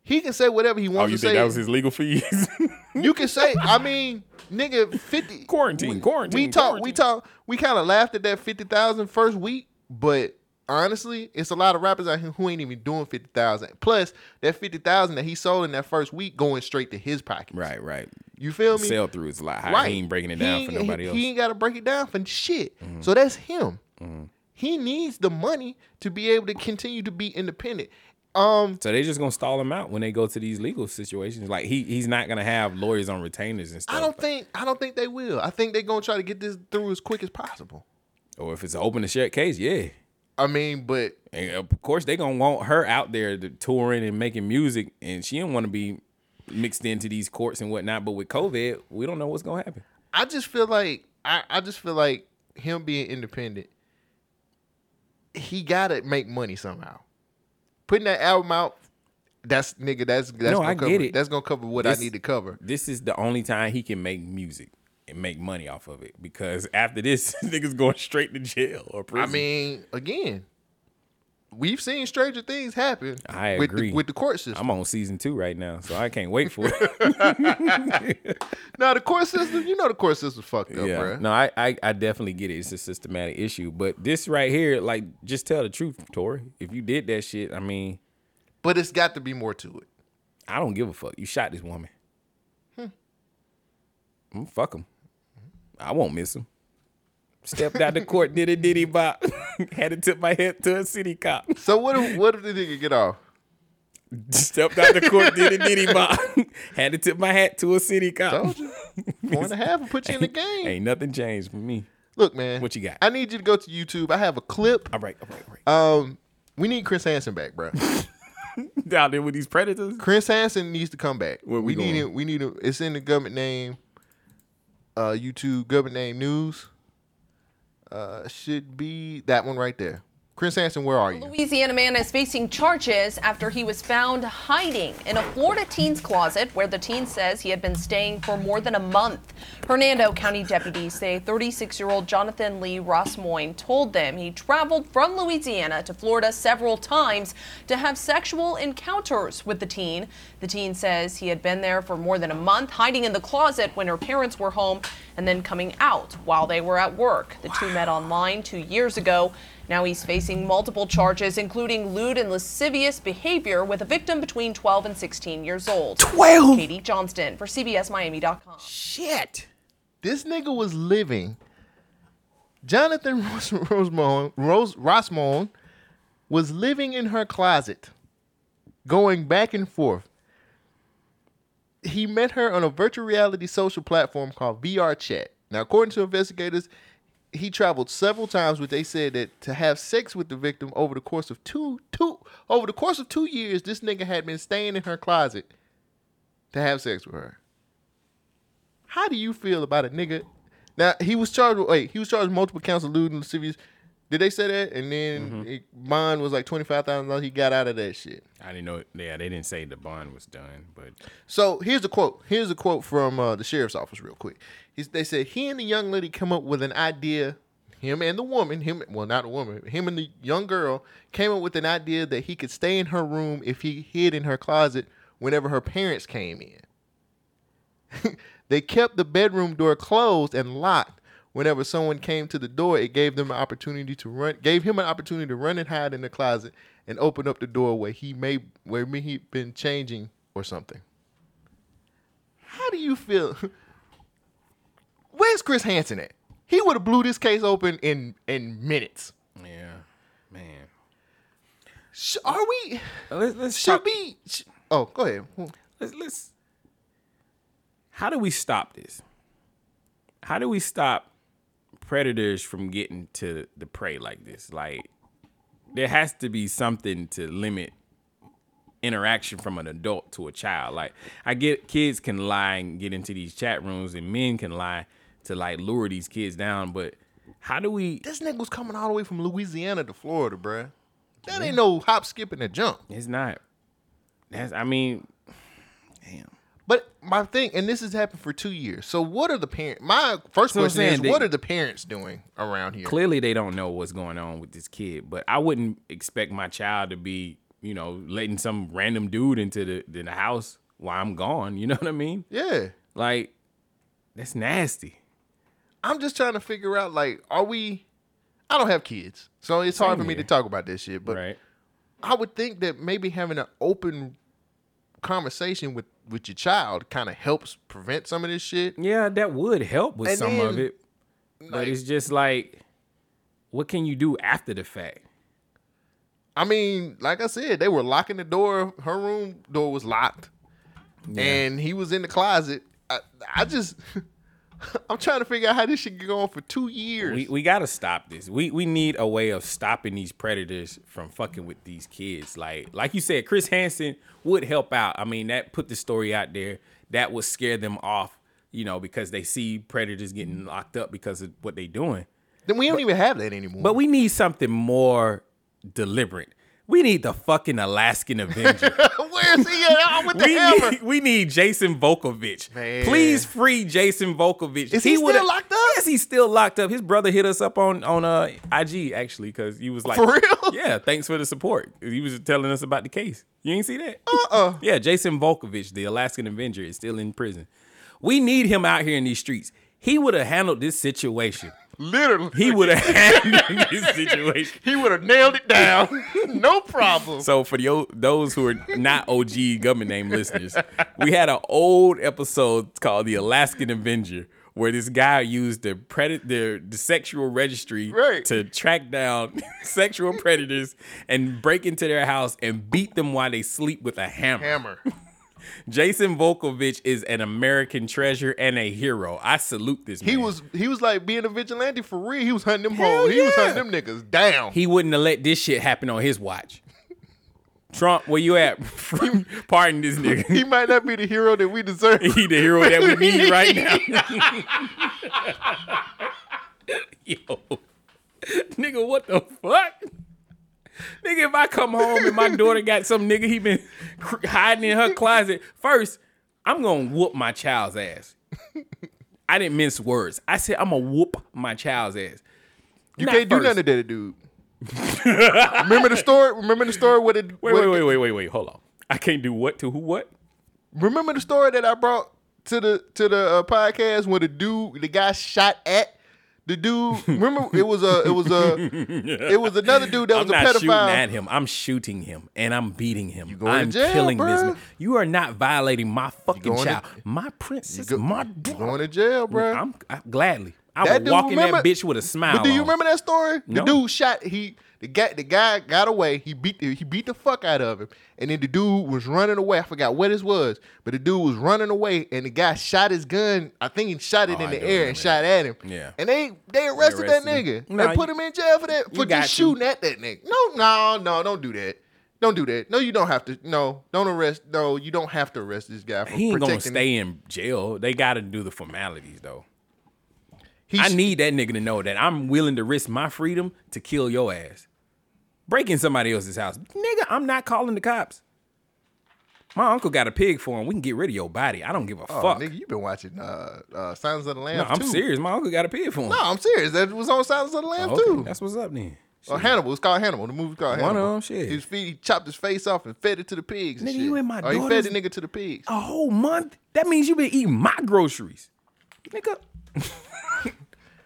He can say whatever he wants Oh, you to think say. that was his legal fees? You can say, I mean, nigga, fifty quarantine, quarantine. we talk, we talk, we kind of laughed at that 50,000 first week, but honestly, it's a lot of rappers out here who ain't even doing 50,000. Plus, that 50,000 that he sold in that first week going straight to his pocket. Right, right. You feel me? Sell through is a lot higher. He ain't breaking it down He for nobody he, else. He ain't got to break it down for shit. So that's him. Mm-hmm. He needs the money to be able to continue to be independent. Um, So they just gonna stall him out when they go to these legal situations. Like he he's not gonna have lawyers on retainers and stuff. I don't think I don't think they will. I think they're gonna try to get this through as quick as possible. Or if it's an open and shut case, yeah. I mean, but And of course they gonna want her out there to touring and making music, and she don't want to be mixed into these courts and whatnot. But with COVID, we don't know what's gonna happen. I just feel like I, I just feel like him being independent, he gotta make money somehow. Putting that album out, that's nigga, that's that's no, gonna I cover, get it. That's gonna cover what This- I need to cover. This is the only time he can make music and make money off of it because after this, niggas going straight to jail or prison. I mean, again, we've seen stranger things happen. I with agree The, with the court system. I'm on season two right now, so I can't wait for it. now the court system, you know, the court system's fucked up, yeah. bruh. No, I, I I definitely get it. It's a systematic issue, but this right here, like, just tell the truth, Tory. If you did that shit, I mean, But it's got to be more to it. I don't give a fuck. You shot this woman. Hmm. Mm, fuck him. I won't miss him. Stepped out the court, did a diddy bop. Had to tip my head to a city cop. So what if what if the nigga get off? Stepped out the court, did a diddy bop. Had to tip my hat to a city cop. Told you. Point and a half will put you in the game. Ain't nothing changed for me. Look, man. What you got? I need you to go to YouTube. I have a clip. All right, all right, all right. Um, we need Chris Hansen back, bro. Down there with these predators. Chris Hansen needs to come back. Where we we need it. We need it. It's in the government name. Uh, YouTube government name news. Uh, should be that one right there. Chris Hansen, where are you? Louisiana man is facing charges after he was found hiding in a Florida teen's closet where the teen says he had been staying for more than a month. Hernando County deputies say 36 year old Jonathan Lee Rossmoyne told them he traveled from Louisiana to Florida several times to have sexual encounters with the teen. The teen says he had been there for more than a month, hiding in the closet when her parents were home and then coming out while they were at work. The two met online two years ago. Now he's facing multiple charges, including lewd and lascivious behavior with a victim between 12 and 16 years old. 12? Katie Johnston for CBSMiami.com. Shit. This nigga was living. Jonathan Ros- Rosemont, Rose, Rossmond was living in her closet, going back and forth. He met her on a virtual reality social platform called VR Chat. Now, according to investigators, he traveled several times, but they said that to have sex with the victim over the course of two two over the course of two years, this nigga had been staying in her closet to have sex with her. How do you feel about a nigga? Now he was charged with wait, he was charged multiple counts of lewd and lascivious. Did they say that? And then it, bond was like twenty five thousand dollars. He got out of that shit. I didn't know. Yeah, they didn't say the bond was done, but So here's a quote. Here's a quote from uh, the sheriff's office, real quick. He's, they said he and the young lady come up with an idea. Him and the woman, him well not a woman, him and the young girl came up with an idea that he could stay in her room if he hid in her closet whenever her parents came in. they kept the bedroom door closed and locked. Whenever someone came to the door, it gave them an opportunity to run. Gave him an opportunity to run and hide in the closet and open up the door where he may where he been changing or something. How do you feel? Where's Chris Hansen at? He would have blew this case open in in minutes. yeah, man. Sh- Are we? Let's, let's should talk- be. sh- Oh, go ahead. Let's, let's. How do we stop this? How do we stop predators from getting to the prey like this? Like, there has to be something to limit interaction from an adult to a child. Like, I get kids can lie and get into these chat rooms, and men can lie to like lure these kids down. But how do we? This nigga was coming all the way from Louisiana to Florida, bruh. That ain't no hop, skip, and a jump. It's not. That's. I mean, But my thing, and this has happened for two years. So what are the parents? My first So question is, they- what are the parents doing around here? Clearly, they don't know what's going on with this kid. But I wouldn't expect my child to be, you know, letting some random dude into the, in the house while I'm gone. You know what I mean? Yeah. Like, that's nasty. I'm just trying to figure out, like, are we? I don't have kids, so it's hard Same for me to talk about this shit. But Right. I would think that maybe having an open conversation with with your child kind of helps prevent some of this shit. Yeah, that would help with And some of then, it. But it's just like, what can you do after the fact? I mean, like I said, they were locking the door. Her room door was locked, and he was in the closet. I, I just, I'm trying to figure out how this shit can go on for two years. We we gotta stop this. We we need a way of stopping these predators from fucking with these kids. Like like you said, Chris Hansen would help out. I mean, that put the story out there. That would scare them off, you know, because they see predators getting locked up because of what they're doing. then we don't even have that anymore. But we need something more deliberate. We need the fucking Alaskan Avenger. He at? With the we hammer. need, we need Jason Vukovich. Man. Please free Jason Vukovich. Is he, still locked up? Yes, he's still locked up. His brother hit us up on on uh, IG actually because he was like, For real? Yeah, thanks for the support. He was telling us about the case. You ain't see that? Uh uh Yeah, Jason Vukovich, the Alaskan Avenger, is still in prison. We need him out here in these streets. He would have handled this situation. Literally, he would have handled this situation. He would have nailed it down. no problem. So for the, those who are not OG government name listeners, we had an old episode called "The Alaskan Avenger," where this guy used the pred- the, the sexual registry to track down sexual predators and break into their house and beat them while they sleep with a hammer. Hammer. Jason Vukovich is an American treasure and a hero. I salute this man. He was he was like being a vigilante for real. He was hunting them hoes. He was hunting them niggas down. He wouldn't have let this shit happen on his watch. Trump, where you at? Pardon this nigga. He might not be the hero that we deserve. He the hero that we need right now. Yo, nigga, what the fuck? Nigga, if I come home and my daughter got some nigga he been hiding in her closet, first I'm gonna whoop my child's ass. I didn't mince words. I said I'm gonna whoop my child's ass. You Not can't do first. nothing to that dude. Remember the story? Remember the story with it? Wait, wait, wait, wait, wait, wait. Hold on. I can't do what to who? What? Remember the story that I brought to the to the uh, podcast where the dude, the guy shot at the dude. Remember it was a it was a it was another dude that was I'm a not shooting at him. I'm shooting him and I'm beating him. You going to I'm jail, killing this man. You are not violating my fucking going to- child, my princess, my daughter. Going to jail, bro. I'm I, gladly. I That would dude, walk in remember- that bitch with a smile. But do you on. remember that story? No. The dude shot he the guy the guy got away. He beat the, he beat the fuck out of him, and then the dude was running away. I forgot what this was, but the dude was running away, and the guy shot his gun. I think he shot it Oh, in the air and shot at him. Yeah. And they they arrested, that arrested nigga. him. Nah, they put him in jail for that for just to. shooting at that nigga. No, no, no, don't do that. Don't do that. No, you don't have to. No, don't arrest. No, you don't have to arrest this guy for He ain't gonna protecting. stay in jail. They got to do the formalities though. I need that nigga to know that I'm willing to risk my freedom to kill your ass. Breaking somebody else's house, nigga. I'm not calling the cops. My uncle got a pig for him. We can get rid of your body. I don't give a Oh, fuck. nigga, you been watching uh, uh, Signs of the Lambs No, I'm too. serious. My uncle got a pig for him. No, I'm serious. That was on Silence of the Lambs Okay, too. That's what's up then. Oh, Hannibal. It's called Hannibal. The movie called Hannibal. One of them, shit. He, feed, he chopped his face off and fed it to the pigs. and Nigga, shit. you in my Or he fed the nigga to the pigs. A whole month? That means you been eating my groceries. Nigga.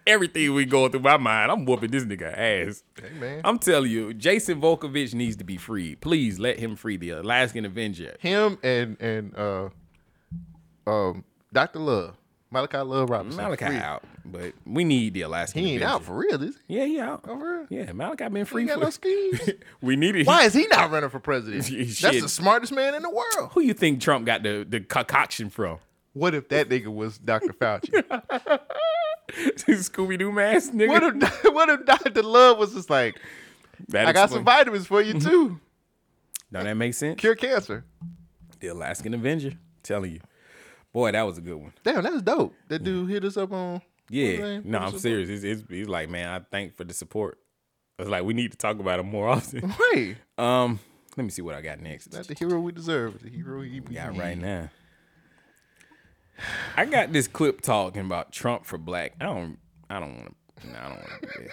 Everything we going through my mind, I'm whooping this nigga ass. Hey, man. I'm telling you, Jason Vukovich needs to be freed. Please let him free the Alaskan Avenger. Him and and uh, um, Dr. Love, Malachi Love Robinson. Malachi Free. out, but we need the Alaskan He ain't Avenger. out for real, is he? Yeah, he out. Oh, for real? Yeah, Malachi been free He ain't for got no schemes. we needed. Why is he not running for president? That's the smartest man in the world. Who you think Trump got the, the concoction from? What if that nigga was Dr. Fauci? Scooby Doo mask, nigga. what if what if Dr. Love was just like, That I got some vitamins for you too. Now that makes sense. Cure cancer. The Alaskan Avenger. Telling you. Boy, that was a good one. Damn, that was dope. That dude hit us up on. Yeah. what's his name? No, I'm serious. He's, he's, he's like, man, I thank for the support. It's like we need to talk about him more often. Right. Um, let me see what I got next. Not the hero we deserve. The hero he got right now. I got this clip talking about Trump for black. I don't I don't want to no, I don't want to do that.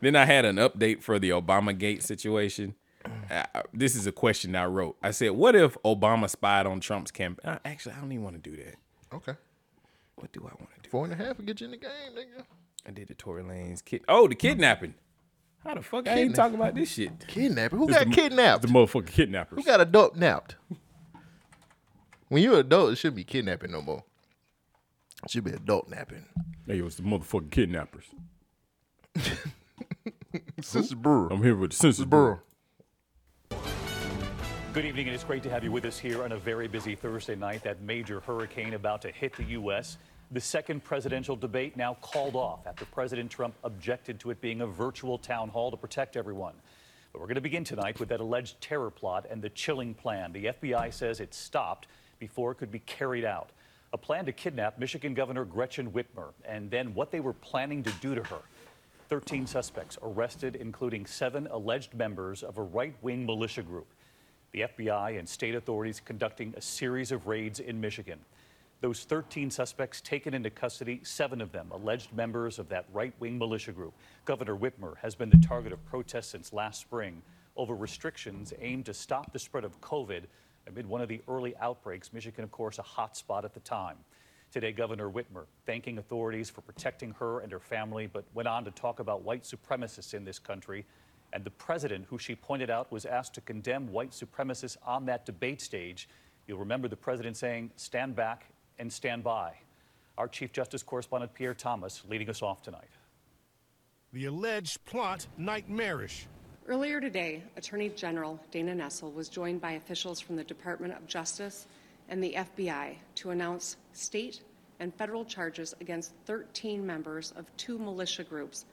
then I had an update for the Obama Gate situation. Uh, this is a question I wrote. I said, "What if Obama spied on Trump's campaign?" Uh, actually, I don't even want to do that. Okay. What do I want to do? Four and a half will get you in the game, nigga. I did the Tory Lanez kid. Oh, the kidnapping. How the fuck I ain't Kidnap- talking about this shit? Kidnapping? Who It's got the- kidnapped? The motherfucking kidnappers. Who got adult napped? When you're an adult, it shouldn't be kidnapping no more. It should be adult napping. Hey, it was the motherfucking kidnappers. Census Brewer. I'm here with the Census Brewer. Good evening, and it's great to have you with us here on a very busy Thursday night. That major hurricane about to hit the U.S. The second presidential debate now called off after President Trump objected to it being a virtual town hall to protect everyone. But we're going to begin tonight with that alleged terror plot and the chilling plan. The FBI says it stopped before it could be carried out. A plan to kidnap Michigan Governor Gretchen Whitmer, and then what they were planning to do to her. 13 suspects arrested, including seven alleged members of a right wing militia group. The FBI and state authorities conducting a series of raids in Michigan. Those 13 suspects taken into custody, seven of them alleged members of that right wing militia group. Governor Whitmer has been the target of protests since last spring over restrictions aimed to stop the spread of COVID amid one of the early outbreaks. Michigan, of course, a hot spot at the time. Today, Governor Whitmer thanking authorities for protecting her and her family, but went on to talk about white supremacists in this country. And the president, who she pointed out was asked to condemn white supremacists on that debate stage. You'll remember the president saying, stand back and stand by. Our Chief Justice correspondent Pierre Thomas leading us off tonight. The alleged plot nightmarish. Earlier today, Attorney General Dana Nessel was joined by officials from the Department of Justice and the FBI to announce state and federal charges against 13 members of two militia groups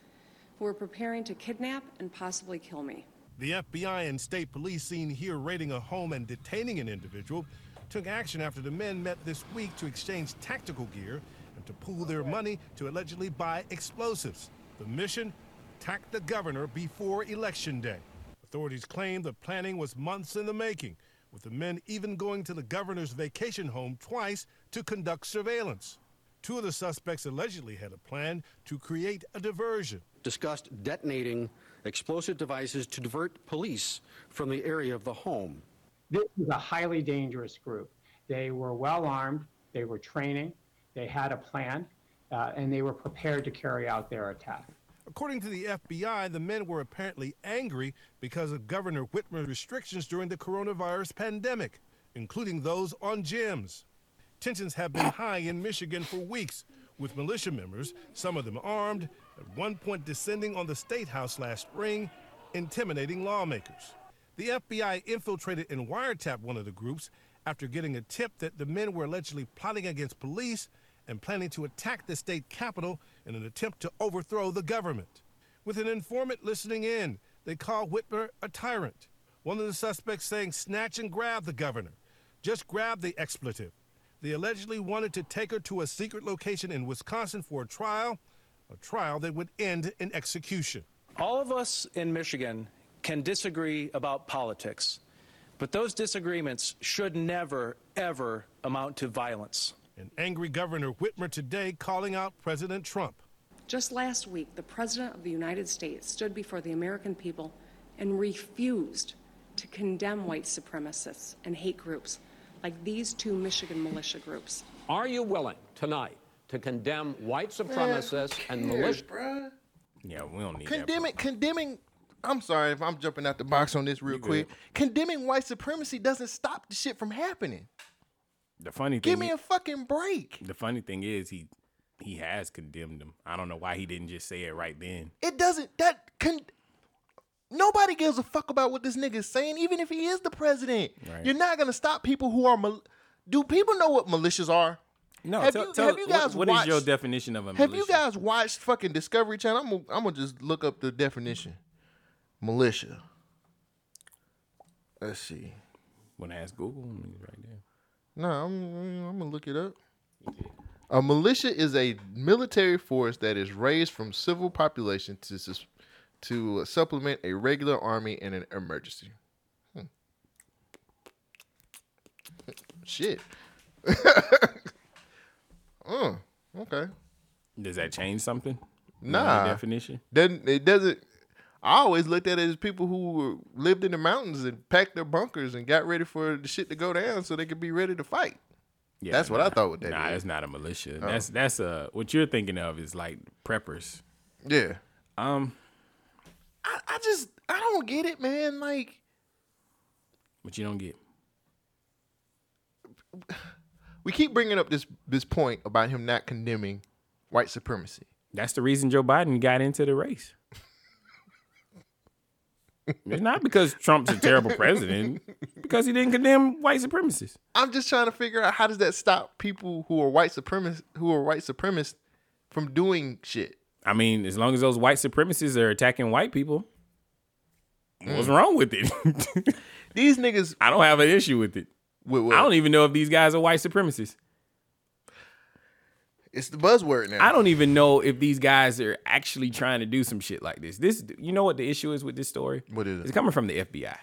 who were preparing to kidnap and possibly kill me. The FBI and state police seen here raiding a home and detaining an individual took action after the men met this week to exchange tactical gear and to pool their money to allegedly buy explosives. The mission attack the governor before Election Day. Authorities claim the planning was months in the making, with the men even going to the governor's vacation home twice to conduct surveillance. Two of the suspects allegedly had a plan to create a diversion. discussed detonating explosive devices to divert police from the area of the home. This was a highly dangerous group. They were well armed, they were training, they had a plan, uh, and they were prepared to carry out their attack. According to the FBI, the men were apparently angry because of Governor Whitmer's restrictions during the coronavirus pandemic, including those on gyms. Tensions have been high in Michigan for weeks, with militia members, some of them armed, at one point descending on the State House last spring, intimidating lawmakers. The FBI infiltrated and wiretapped one of the groups after getting a tip that the men were allegedly plotting against police and planning to attack the state capitol in an attempt to overthrow the government. With an informant listening in, they called Whitmer a tyrant. One of the suspects saying, snatch and grab the governor. Just grab the expletive. They allegedly wanted to take her to a secret location in Wisconsin for a trial, a trial that would end in execution. All of us in Michigan can disagree about politics, but those disagreements should never, ever amount to violence. An angry Governor Whitmer today calling out President Trump. Just last week, the President of the United States stood before the American people and refused to condemn white supremacists and hate groups like these two Michigan militia groups. Are you willing tonight to condemn white supremacists and militia? bruh. Yeah, we don't need that. Condemning, condemning. I'm sorry if I'm jumping out the box on this real quick. Condemning white supremacy doesn't stop the shit from happening. The funny thing Give me a fucking break. the funny thing is he he has condemned them. I don't know why he didn't just say it right then. It doesn't. That con- nobody gives a fuck about what this nigga is saying, even if he is the president. Right. You're not gonna stop people who are. Mal- Do people know what militias are? No, have tell, you, tell- have you what- guys what is watched, your definition of a Have militia? you guys watched fucking Discovery Channel? I'm gonna, I'm gonna just look up the definition. Militia. Let's see. Want to ask Google? Right there. No, I'm, I'm gonna look it up. A militia is a military force that is raised from civil population to sus- to supplement a regular army in an emergency. Hmm. Shit. oh, okay. Does that change something? The Nah. definition. Doesn't it doesn't I always looked at it as people who lived in the mountains and packed their bunkers and got ready for the shit to go down so they could be ready to fight. Yeah, That's what I thought with that Nah, that's not a militia. Oh. That's that's a what you're thinking of is like preppers. Yeah. Um, I, I just I don't get it, man. Like what you don't get. we keep bringing up this this point about him not condemning white supremacy. That's the reason Joe Biden got into the race. It's not because Trump's a terrible president, because he didn't condemn white supremacists. I'm just trying to figure out how does that stop people who are white supremacists who are white supremacists from doing shit. I mean, as long as those white supremacists are attacking white people, what's wrong with it? These niggas, I don't have an issue with it. With I don't even know if these guys are white supremacists. It's the buzzword now. I don't even know if these guys are actually trying to do some shit like this. This, you know, what the issue is with this story? What is it? It's coming from the FBI,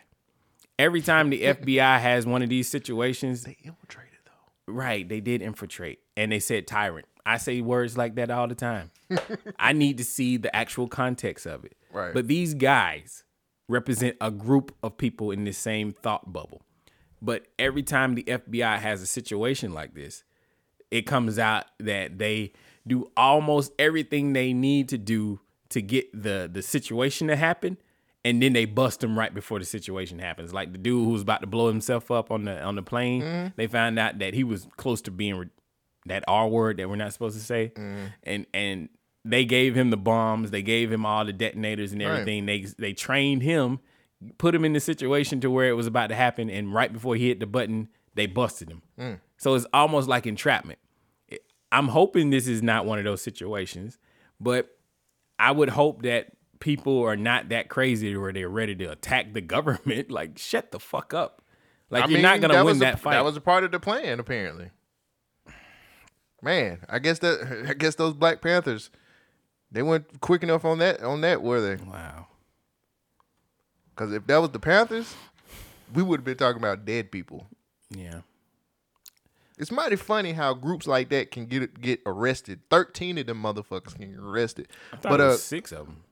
Every time the FBI has one of these situations, they infiltrated though. Right, they did infiltrate, and they said tyrant. I say words like that all the time. I need to see the actual context of it. Right. But these guys represent a group of people in the same thought bubble. But every time the FBI has a situation like this, it comes out that they do almost everything they need to do to get the the situation to happen and then they bust him right before the situation happens like the dude who was about to blow himself up on the on the plane Mhm. they found out that he was close to being re- that R word that we're not supposed to say Mhm. and and they gave him the bombs they gave him all the detonators and Right. everything they they trained him put him in the situation to where it was about to happen and right before he hit the button they busted him Mm. so it's almost like entrapment. I'm hoping this is not one of those situations, but I would hope that people are not that crazy where they're ready to attack the government. Like, shut the fuck up. Like, I you're mean, not gonna win a- that fight. That was a part of the plan, apparently. Man, I guess that I guess those Black Panthers, they weren't quick enough on that on that, were they? Wow. Because if that was the Panthers, we would have been talking about dead people. yeah. It's mighty funny how groups like that can get get arrested. Thirteen of them motherfuckers can get arrested. I thought but it uh, was six of them.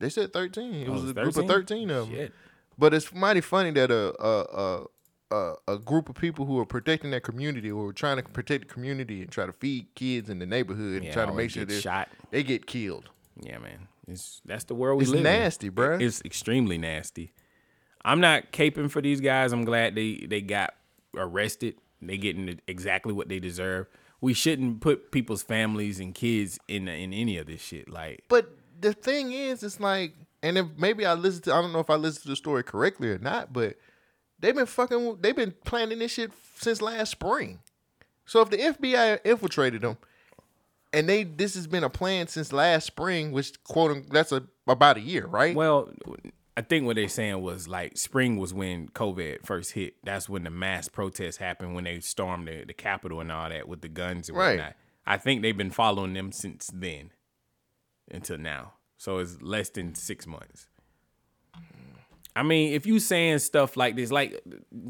They said thirteen. It Oh, was a was group of 13? of them. Shit. But it's mighty funny that a a, a a a group of people who are protecting their community or trying to protect the community and try to feed kids in the neighborhood and Yeah, try to make sure they shot. they get killed. Yeah, man. It's that's the world we It's live nasty, in. bruh. It's extremely nasty. I'm not caping for these guys. I'm glad they they got arrested. They getting exactly what they deserve. We shouldn't put people's families and kids in in any of this shit. Like, But the thing is, it's like, and if maybe I listened to, I don't know if I listened to the story correctly or not, but they've been fucking, they've been planning this shit since last spring. So if the FBI infiltrated them, and they, this has been a plan since last spring, which quote, that's a about a year, right? well, I think what they're saying was like spring was when COVID first hit. That's when the mass protests happened when they stormed the, the Capitol and all that with the guns and Right. whatnot. I think they've been following them since then until now. So it's less than six months. I mean, if you saying stuff like this, like,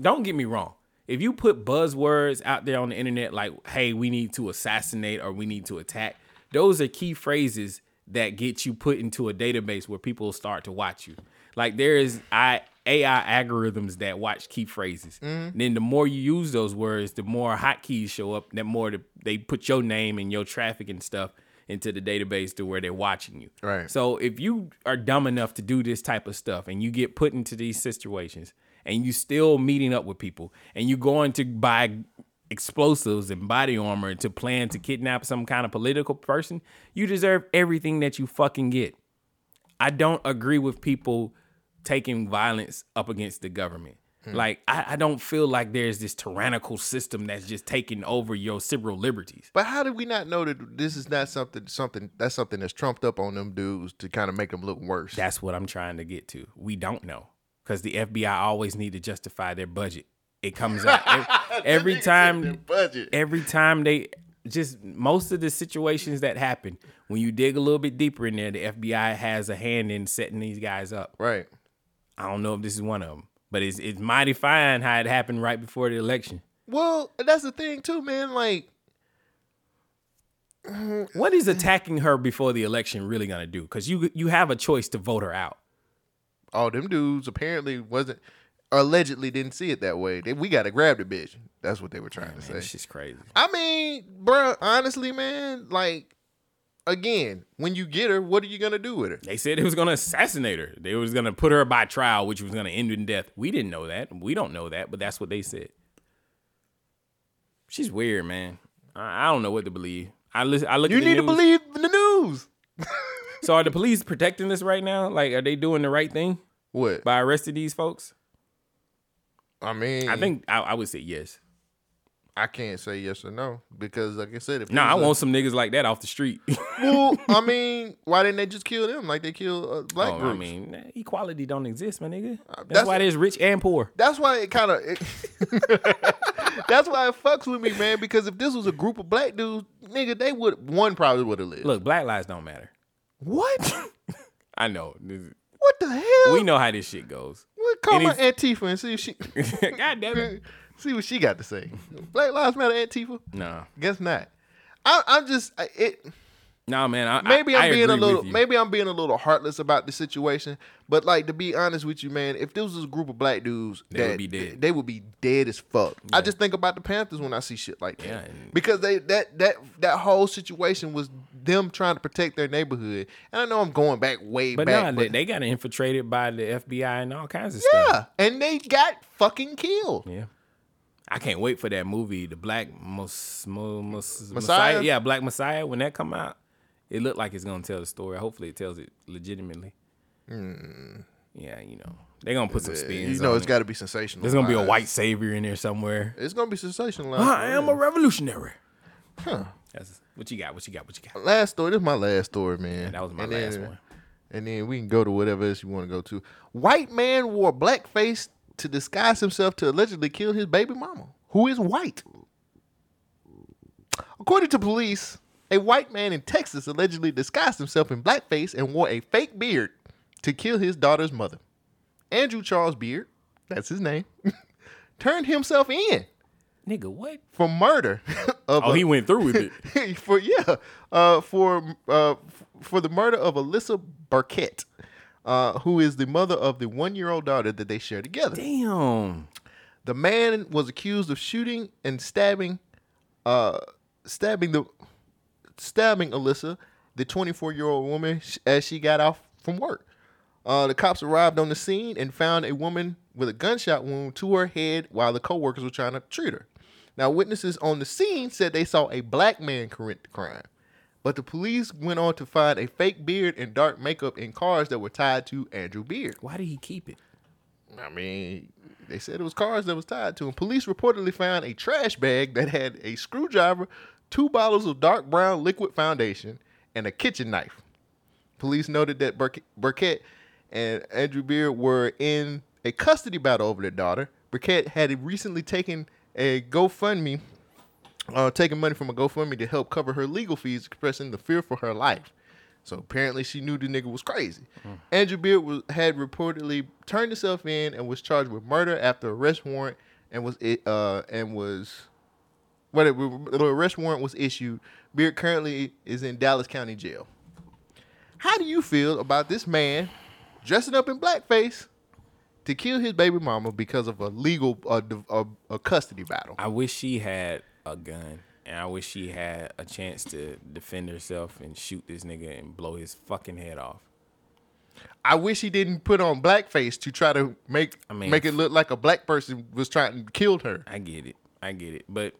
don't get me wrong. If you put buzzwords out there on the internet, like, hey, we need to assassinate or we need to attack, those are key phrases that get you put into a database where people start to watch you. Like, there is I, AI algorithms that watch key phrases. Mhm. Then the more you use those words, the more hotkeys show up, the more the, they put your name and your traffic and stuff into the database to where they're watching you. Right. So if you are dumb enough to do this type of stuff and you get put into these situations and you still meeting up with people and you going to buy explosives and body armor to plan to kidnap some kind of political person, you deserve everything that you fucking get. I don't agree with people taking violence up against the government. Hmm. Like I, I don't feel like there's this tyrannical system that's just taking over your civil liberties. But how did we not know that this is not something something that's something that's trumped up on them dudes to kind of make them look worse? That's what I'm trying to get to. We don't know because the FBI always need to justify their budget. It comes out every, every time. budget. Every time they just most of the situations that happen when you dig a little bit deeper in there, the FBI has a hand in setting these guys up. Right. I don't know if this is one of them, but it's it's mighty fine how it happened right before the election. Well, that's the thing too, man. Like, What is attacking her before the election really gonna do? Because you you have a choice to vote her out. oh, them dudes apparently wasn't allegedly didn't see it that way. They, we got to grab the bitch. That's what they were trying to say. She's crazy. I mean, bruh, honestly, man, like, again, when you get her, what are you gonna do with her? They said it was gonna assassinate her. They was gonna put her by trial, which was gonna end in death. We didn't know that. We don't know that, but that's what they said. She's weird, man. I, I don't know what to believe. I listen. I look. You need to believe the news. So are the police protecting this right now? Like, are they doing the right thing? What by arresting these folks? I mean, I think I, I would say yes. I can't say yes or no because, like I said, if No, it I was a- want some niggas like that off the street. well, I mean, why didn't they just kill them like they killed uh, black Oh, I mean, equality don't exist, my nigga. That's, that's- why there's rich and poor. That's why it kind of. that's why it fucks with me, man. Because if this was a group of black dudes, nigga, they would one probably would have lived. Look, black lives don't matter. What? I know. This- What the hell? We know how this shit goes. What call And my Aunt Tifa and see if she. God damn it. See what she got to say. Black Lives Matter Aunt Tifa. Nah. Guess not. I, I'm just I- it. Nah, man. I, maybe I, I'm being a little maybe I'm being a little heartless about the situation. But like to be honest with you, man, if there was a group of black dudes, They would be dead. They would be dead as fuck. I just think about the Panthers when I see shit like that. Yeah, because they that that that whole situation was them trying to protect their neighborhood. And I know I'm going back way But back. nah, but they, they got infiltrated by the FBI and all kinds of stuff. yeah, and they got fucking killed. Yeah. I can't wait for that movie, the Black Mos, Mos- Messiah? Messiah. Yeah, Black Messiah. When that come out, it looked like it's gonna tell the story. Hopefully, it tells it legitimately. Hmm. Yeah, you know they're gonna put some Yeah, spins. you know it's it. gotta be sensational. There's gonna be a white savior in there somewhere. It's gonna be sensational. I am a revolutionary. Huh. That's, what you got? What you got? What you got? Last story. This is my last story, man. that was my And last then- one. And then we can go to whatever else you want to go to. White man wore blackface to disguise himself to allegedly kill his baby mama, who is white. According to police, a white man in Texas allegedly disguised himself in blackface and wore a fake beard to kill his daughter's mother. Andrew Charles Beard, that's his name, turned himself in Nigga, what? for murder. of Oh, a- he went through with it. for yeah, uh, for uh, for the murder of Alyssa Burkett, uh, who is the mother of the one-year-old daughter that they share together. Damn. The man was accused of shooting and stabbing, uh, stabbing the stabbing Alyssa, the 24-year-old woman, as she got off from work. Uh, the cops arrived on the scene and found a woman with a gunshot wound to her head while the co-workers were trying to treat her. Now, witnesses on the scene said they saw a black man commit the crime, but the police went on to find a fake beard and dark makeup in cars that were tied to Andrew Beard. Why did he keep it? I mean, they said it was cars that was tied to him. Police reportedly found a trash bag that had a screwdriver, two bottles of dark brown liquid foundation, and a kitchen knife. Police noted that Burk- Burkett and Andrew Beard were in a custody battle over their daughter. Burkett had recently taken a GoFundMe, uh, taking money from a GoFundMe to help cover her legal fees, expressing the fear for her life. So apparently, she knew the nigga was crazy. Andrew Beard was, had reportedly turned himself in and was charged with murder after arrest warrant and was it uh and was when it, the arrest warrant was issued. Beard currently is in Dallas County Jail. How do you feel about this man dressing up in blackface to kill his baby mama because of a legal div- a, a custody battle? I wish she had a gun, and I wish she had a chance to defend herself and shoot this nigga and blow his fucking head off. I wish he didn't put on blackface to try to make mean- make it look like a black person was trying to kill her. I get it, I get it, but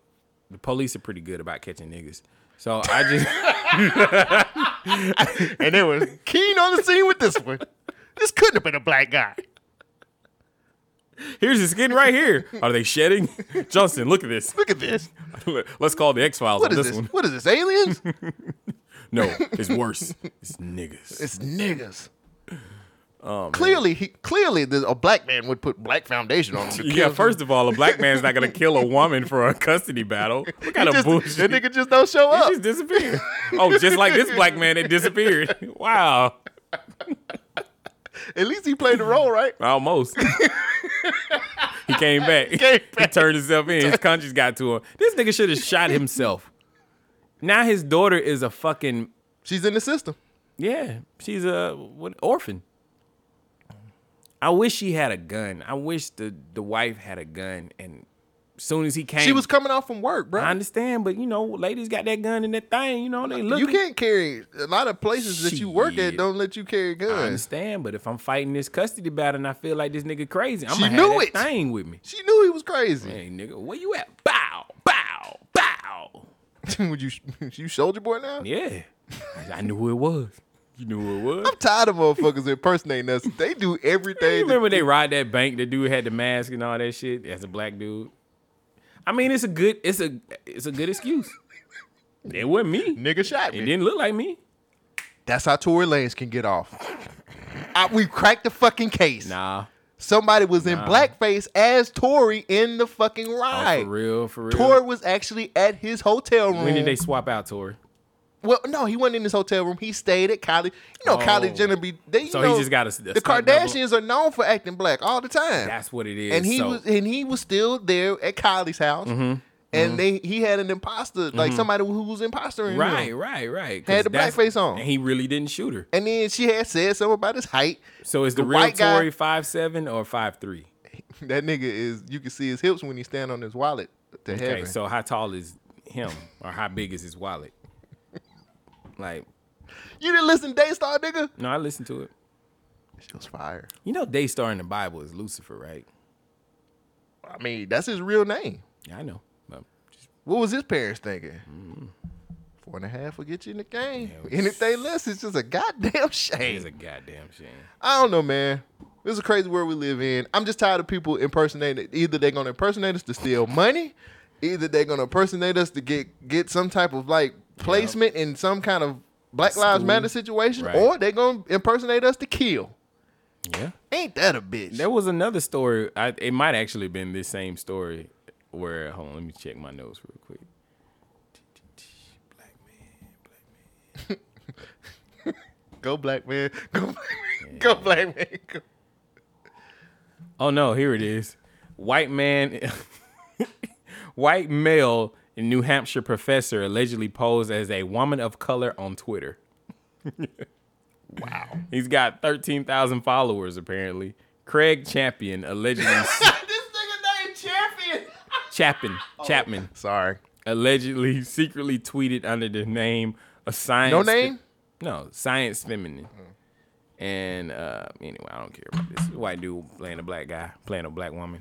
the police are pretty good about catching niggas. So I just and they were keen on the scene with this one. This couldn't have been a black guy. Here's his skin right here. Are they shedding? Justin, look at this. Look at this. Let's call the X Files What on this this? one. What is this? Aliens? No, it's worse. It's niggas. It's niggas. Oh. Clearly, he clearly the, a black man would put black foundation on him. Yeah, first of all, a black man's not gonna kill a woman for a custody battle. What kind He of just- bullshit? That nigga just don't show He up. just disappeared. Oh, just like this black man that disappeared. Wow. At least he played the role, right? Almost. he came back. He, turned himself in. His conscience got to him. This nigga should have shot himself. Now his daughter is a fucking. She's in the system. Yeah, she's a what orphan. I wish she had a gun. I wish the the wife had a gun, and soon as he came, She was coming off from work, bro. I understand, but you know, ladies got that gun in that thing. You know, they look. You can't carry a lot of places that you work at don't let you carry guns. I understand, but if I'm fighting this custody battle and I feel like this nigga crazy, I'm She gonna knew have it. that thing with me. She knew he was crazy. Hey, nigga, where you at? Bow, bow, bow. Would you you soldier boy now? Yeah, I, I knew who it was. You knew who it was. I'm tired of motherfuckers impersonating us. They do everything. You that- remember they robbed that bank? The dude had the mask and all that shit as a black dude. I mean, it's a good, it's a, it's a good excuse. It wasn't me. Nigga shot me. It didn't look like me. That's how Tory Lanez can get off. I, we cracked the fucking case. Nah. Somebody was in Nah. blackface as Tory in the fucking Oh, ride. for real, for real. Tory was actually at his hotel room. When did they swap out, Tory? Well, no, he wasn't in his hotel room. He stayed at Kylie. You know, Oh. Kylie Jenner be. They, you So he just got a- a the stunt double? Kardashians are known for acting black all the time. That's what it is. and he so, was and he was still there at Kylie's house. Mhm, And mhm. they he had an imposter, like Mhm. somebody who was impostering right, him. right, right. Had the blackface on. and he really didn't shoot her. And then she had said something about his height. So is the, The real Tory five seven or five three? That nigga is you can see his hips when he stand on his wallet to Okay, heaven. so how tall is him, or how big is his wallet? Like, you didn't listen to Daystar, nigga? no, I listened to it. She was fire. You know, Daystar in the Bible is Lucifer, right? I mean, that's his real name. Yeah, I know. But What was his parents thinking? Mm-hmm. Four and a half will get you in the game. Anything less is just a goddamn shame. it's a goddamn shame. I don't know, man. This is a crazy world we live in. I'm just tired of people impersonating. Either they're gonna impersonate us to steal money, either they're gonna impersonate us to get get some type of like placement in some kind of Black Lives Matter situation, Right. or they're gonna impersonate us to kill. Yeah. Ain't that a bitch? There was another story. I, it might actually been this same story. Where hold on, let me check my notes real quick. Black Go black man. Go black man. Go black man. Go. Oh no, here it is. White man, white male in New Hampshire professor allegedly posed as a woman of color on Twitter. wow. He's got 13,000 followers apparently. Craig Champion allegedly this nigga named Champion. Chapman Chapman. Sorry. Allegedly secretly tweeted under the name of science. No name? no, science feminine. And uh, anyway, I don't care about this. White dude playing a black guy, playing a black woman.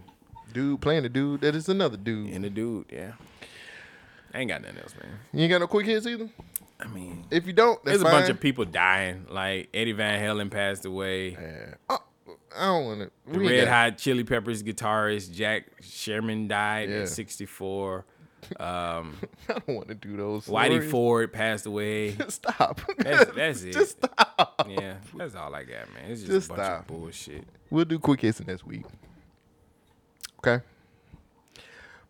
Dude playing a dude that is another dude. And a dude, yeah. I ain't got nothing else, man. You ain't got no quick hits either. I mean, if you don't, that's There's a bunch of people dying. Like Eddie Van Halen passed away. Oh, I don't want to. The Red Hot Chili Peppers guitarist Jack Sherman died Yeah. at 64. Um, I don't want to do those. Whitey stories. Ford passed away. Stop. That's, that's it. Just stop. Yeah, that's all I got, man. It's just, Just a bunch stop. of bullshit. We'll do quick hits next week. Okay.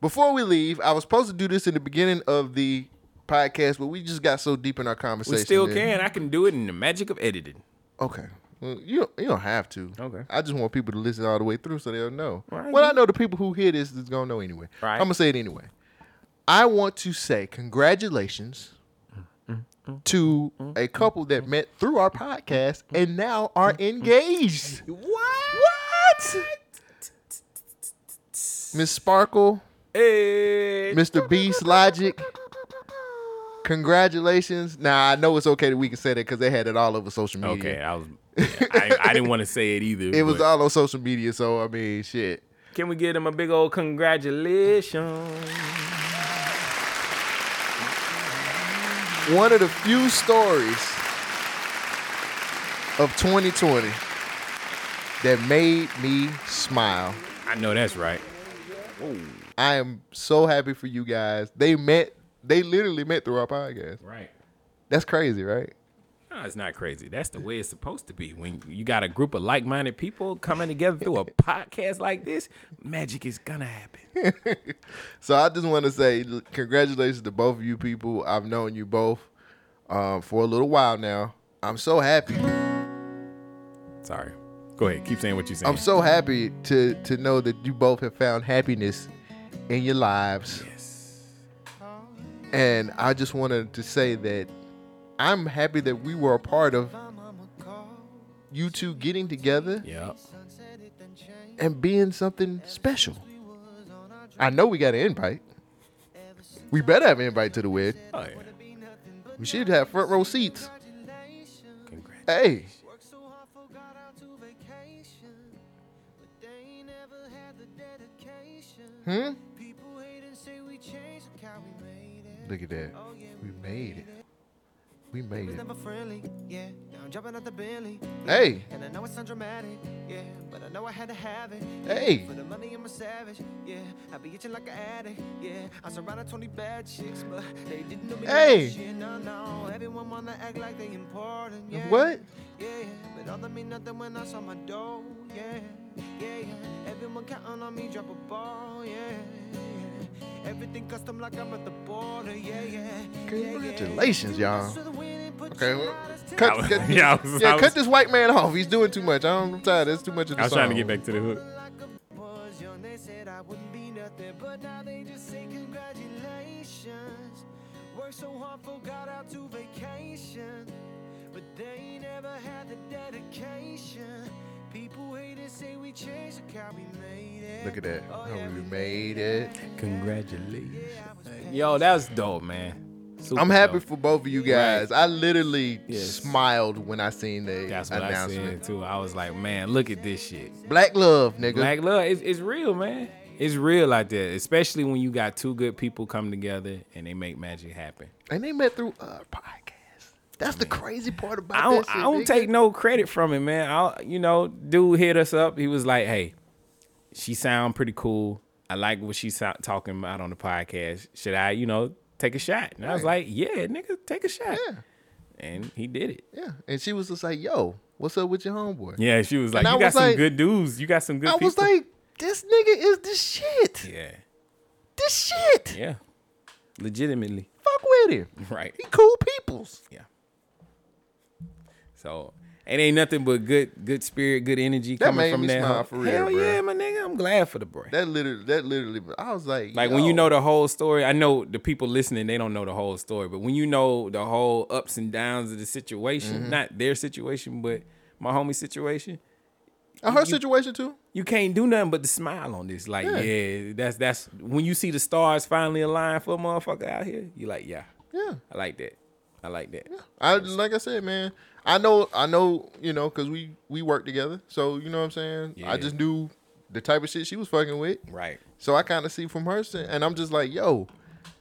Before we leave, I was supposed to do this in the beginning of the podcast, but we just got so deep in our conversation. We still that- can. I can do it in the magic of editing. Okay. Well, you don't, you don't have to. Okay. I just want people to listen all the way through so they'll know. Right. Well, I know the people who hear this is gonna know anyway. Right. I'm gonna say it anyway. I want to say congratulations to a couple that met through our podcast and now are engaged. What? What? Miss Sparkle, Hey. Mr. Beast Logic. Congratulations. Now I know it's okay that we can say that because they had it all over social media. Okay, I was. yeah, I, I didn't want to say it either. It was all on social media, so I mean, shit. Can we give them a big old congratulations? One of the few stories of 2020 that made me smile. I know that's right. I am so happy for you guys. They met, they literally met through our podcast. Right. That's crazy, right? No, it's not crazy. That's the way it's supposed to be. When you got a group of like-minded people coming together through a podcast like this, magic is gonna happen. So I just want to say congratulations to both of you people. I've known you both um, for a little while now. I'm so happy. Sorry. Go ahead. Keep saying what you're saying. I'm so happy to to know that you both have found happiness in your lives. Yes. And I just wanted to say that I'm happy that we were a part of you two getting together. Yeah. And being something special. I know we got an invite. We better have an invite to the wedding. Oh yeah. We should have front row seats. Hey. Hmm? Look at that. We made it. We made it. never friendly, yeah. I'm jumping out the Bentley. Hey. And I know it sounds dramatic, yeah. But I know I had to have it. Hey. For the money, I'm a savage, yeah. I be itching like an addict, yeah. I'm surrounded 20 bad chicks, but they didn't know me. Hey. no, no. Everyone wanna act like they important, yeah. What? Yeah, but all that mean nothing when I saw my dough, yeah. Yeah, yeah. Everyone counting on me, drop a ball, yeah. Congratulations, y'all. Okay, well, cut, I was- cut- yeah, was- yeah, was- cut this white man off. He's doing too much. I'm tired. That's too much of the I was trying to get back to the hook. Was young, they said I wouldn't be nothing, but now they just say congratulations. Worked so hard, forgot out to vacation, but they never had the dedication. People hate it, say we changed, look how we made it. Look at that. Oh, how we made it. Congratulations. Yo, that's dope, man. Super I'm happy dope. for both of you guys. Right. I literally Yes. smiled when I seen the That's what I announcement. said too. I was like, man, look at this shit. Black love, nigga. Black love, it's, it's real, man. It's real like that, especially when you got two good people come together and they make magic happen. And they met through a podcast. That's the crazy part about I don't, shit. I don't nigga. take no credit from it, man. I, you know, dude hit us up. He was like, "Hey, she sound pretty cool. I like what she's talking about on the podcast. Should I, you know, take a shot?" And I was like, "Yeah, nigga, take a shot." Yeah. And he did it. Yeah. And she was just like, yo, what's up with your homeboy? Yeah, she was like, And I "You got was some like- good dudes. You got some good I people." was like, this nigga is the shit. "Yeah, This shit. yeah, legitimately, Fuck with him. right." He cool peoples. Yeah. So it ain't nothing but good, good spirit, good energy That coming from that. smile for real, Hell bro. yeah, my nigga. I'm glad for the boy. That literally, that literally, I was like, Like when you know the whole story, I know the people listening, they don't know the whole story, but when you know the whole ups and downs of the situation, Mhm. not their situation, but my homie situation, Uh, her you- situation too. you can't do nothing but to smile on this. Like, Yeah. yeah. that's that's when you see the stars finally align for a motherfucker out here, you like, yeah. Yeah. I like that. I like that. I like I said, man. I know, I know, you know, cause we we work together. So you know what I'm saying. Yeah. I just knew the type of shit she was fucking with. Right. So I kind of see from her, and I'm just like, yo,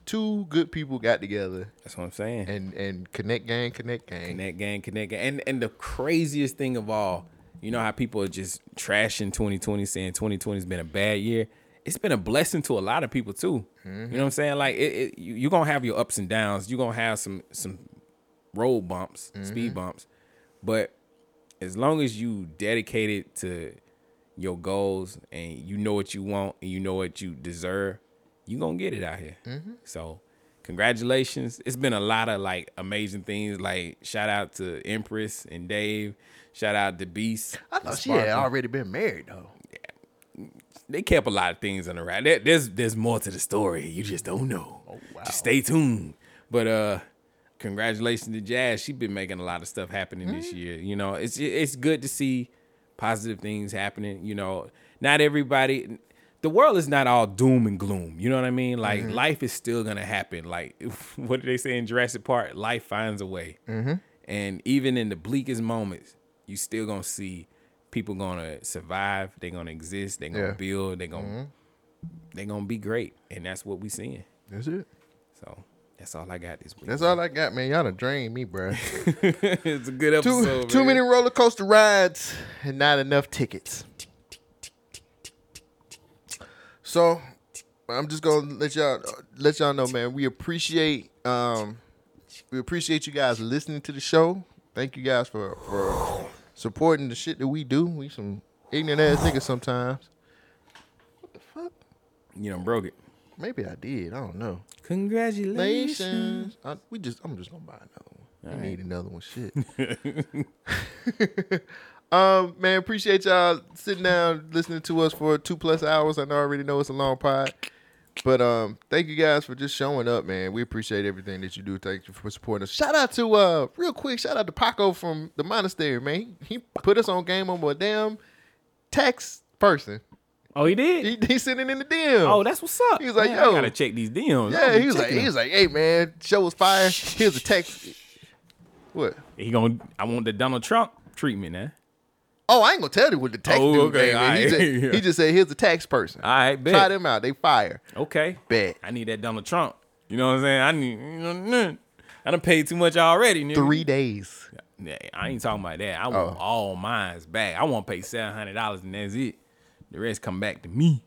two good people got together. That's what I'm saying. And and connect gang, connect gang. Connect gang, connect gang. And and the craziest thing of all, you know how people are just trashing 2020, saying 2020 has been a bad year. It's been a blessing to a lot of people too. You know what I'm saying? Like it, it you, you're gonna have your ups and downs. You're gonna have some some road bumps, speed Mhm. bumps. But as long as you dedicated to your goals and you know what you want and you know what you deserve, you gonna get it out here. Mhm. So congratulations. It's been a lot of like amazing things. Like shout out to Empress and Dave. Shout out to Beast. I thought she had already been married though. Yeah. They kept a lot of things on the right. There, there's there's more to the story. You just don't know. Oh wow. Just stay tuned. But uh congratulations to Jazz. She's been making a lot of stuff happening this year. You know, it's it's good to see positive things happening. You know, not everybody the world is not all doom and gloom. You know what I mean? Like Mhm. life is still gonna happen. Like what do they say in Jurassic Park? Life finds a way. Mhm. And even in the bleakest moments, you still gonna see people gonna survive. They're gonna exist. They're gonna Yeah. build. They're gonna Mhm. they're gonna be great. And that's what we seeing. That's it. So that's all I got this week. That's all I got, man. Y'all done drained me, bro. it's a good episode. too, too many roller coaster rides and not enough tickets. So I'm just gonna let y'all let y'all know, man. We appreciate um we appreciate you guys listening to the show. Thank you guys for for supporting the shit that we do. We some ignorant ass niggas sometimes. What the fuck? You done broke it. Maybe I did. I don't know. Congratulations. I, we just I'm just gonna buy another one. All right. need another one. Shit. um, man, appreciate y'all sitting down listening to us for two plus hours. I know I already know it's a long pod. But um, thank you guys for just showing up, man. We appreciate everything that you do. Thank you for supporting us. Shout out to uh, real quick. Shout out to Paco from the monastery, man. He put us on game on a damn tax person. Oh, he did. He, he sitting in the DM. Oh, that's what's up. He was like, Man, I yo, gotta check these DMs. Yeah, he was like, checking he was like, hey man, show was fire. Here's a text. What? He gonna I want the Donald Trump treatment, man. Oh, I ain't gonna tell you what the text Oh, dude okay, is. He, just, Yeah. he just said, here's a tax person. All right, bet. Try them out. They fire. Okay. Bet. I need that Donald Trump. You know what I'm saying? I need you know, nah. I done paid too much already, nigga. Three days. Yeah, I ain't talking about that. I want Oh. all mines back. I want to pay seven hundred dollars and that's it. The rest come back to me.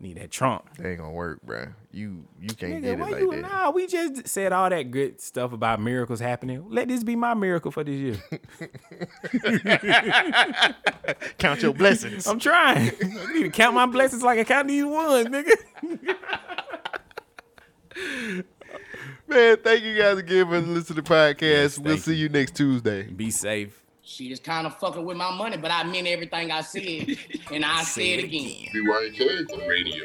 Need that Trump. That ain't gonna work, bro. You you can't Nigga, get it why like you, that. Nah, we just said all that good stuff about miracles happening. Let this be my miracle for this year. Count your blessings. I'm trying. I need to count my blessings like I count these ones, nigga. Man, thank you guys again for listening to the podcast. we'll see you next Tuesday. Be safe. She is kind of fucking with my money, but I meant everything I said, and I say it again. BYK Radio.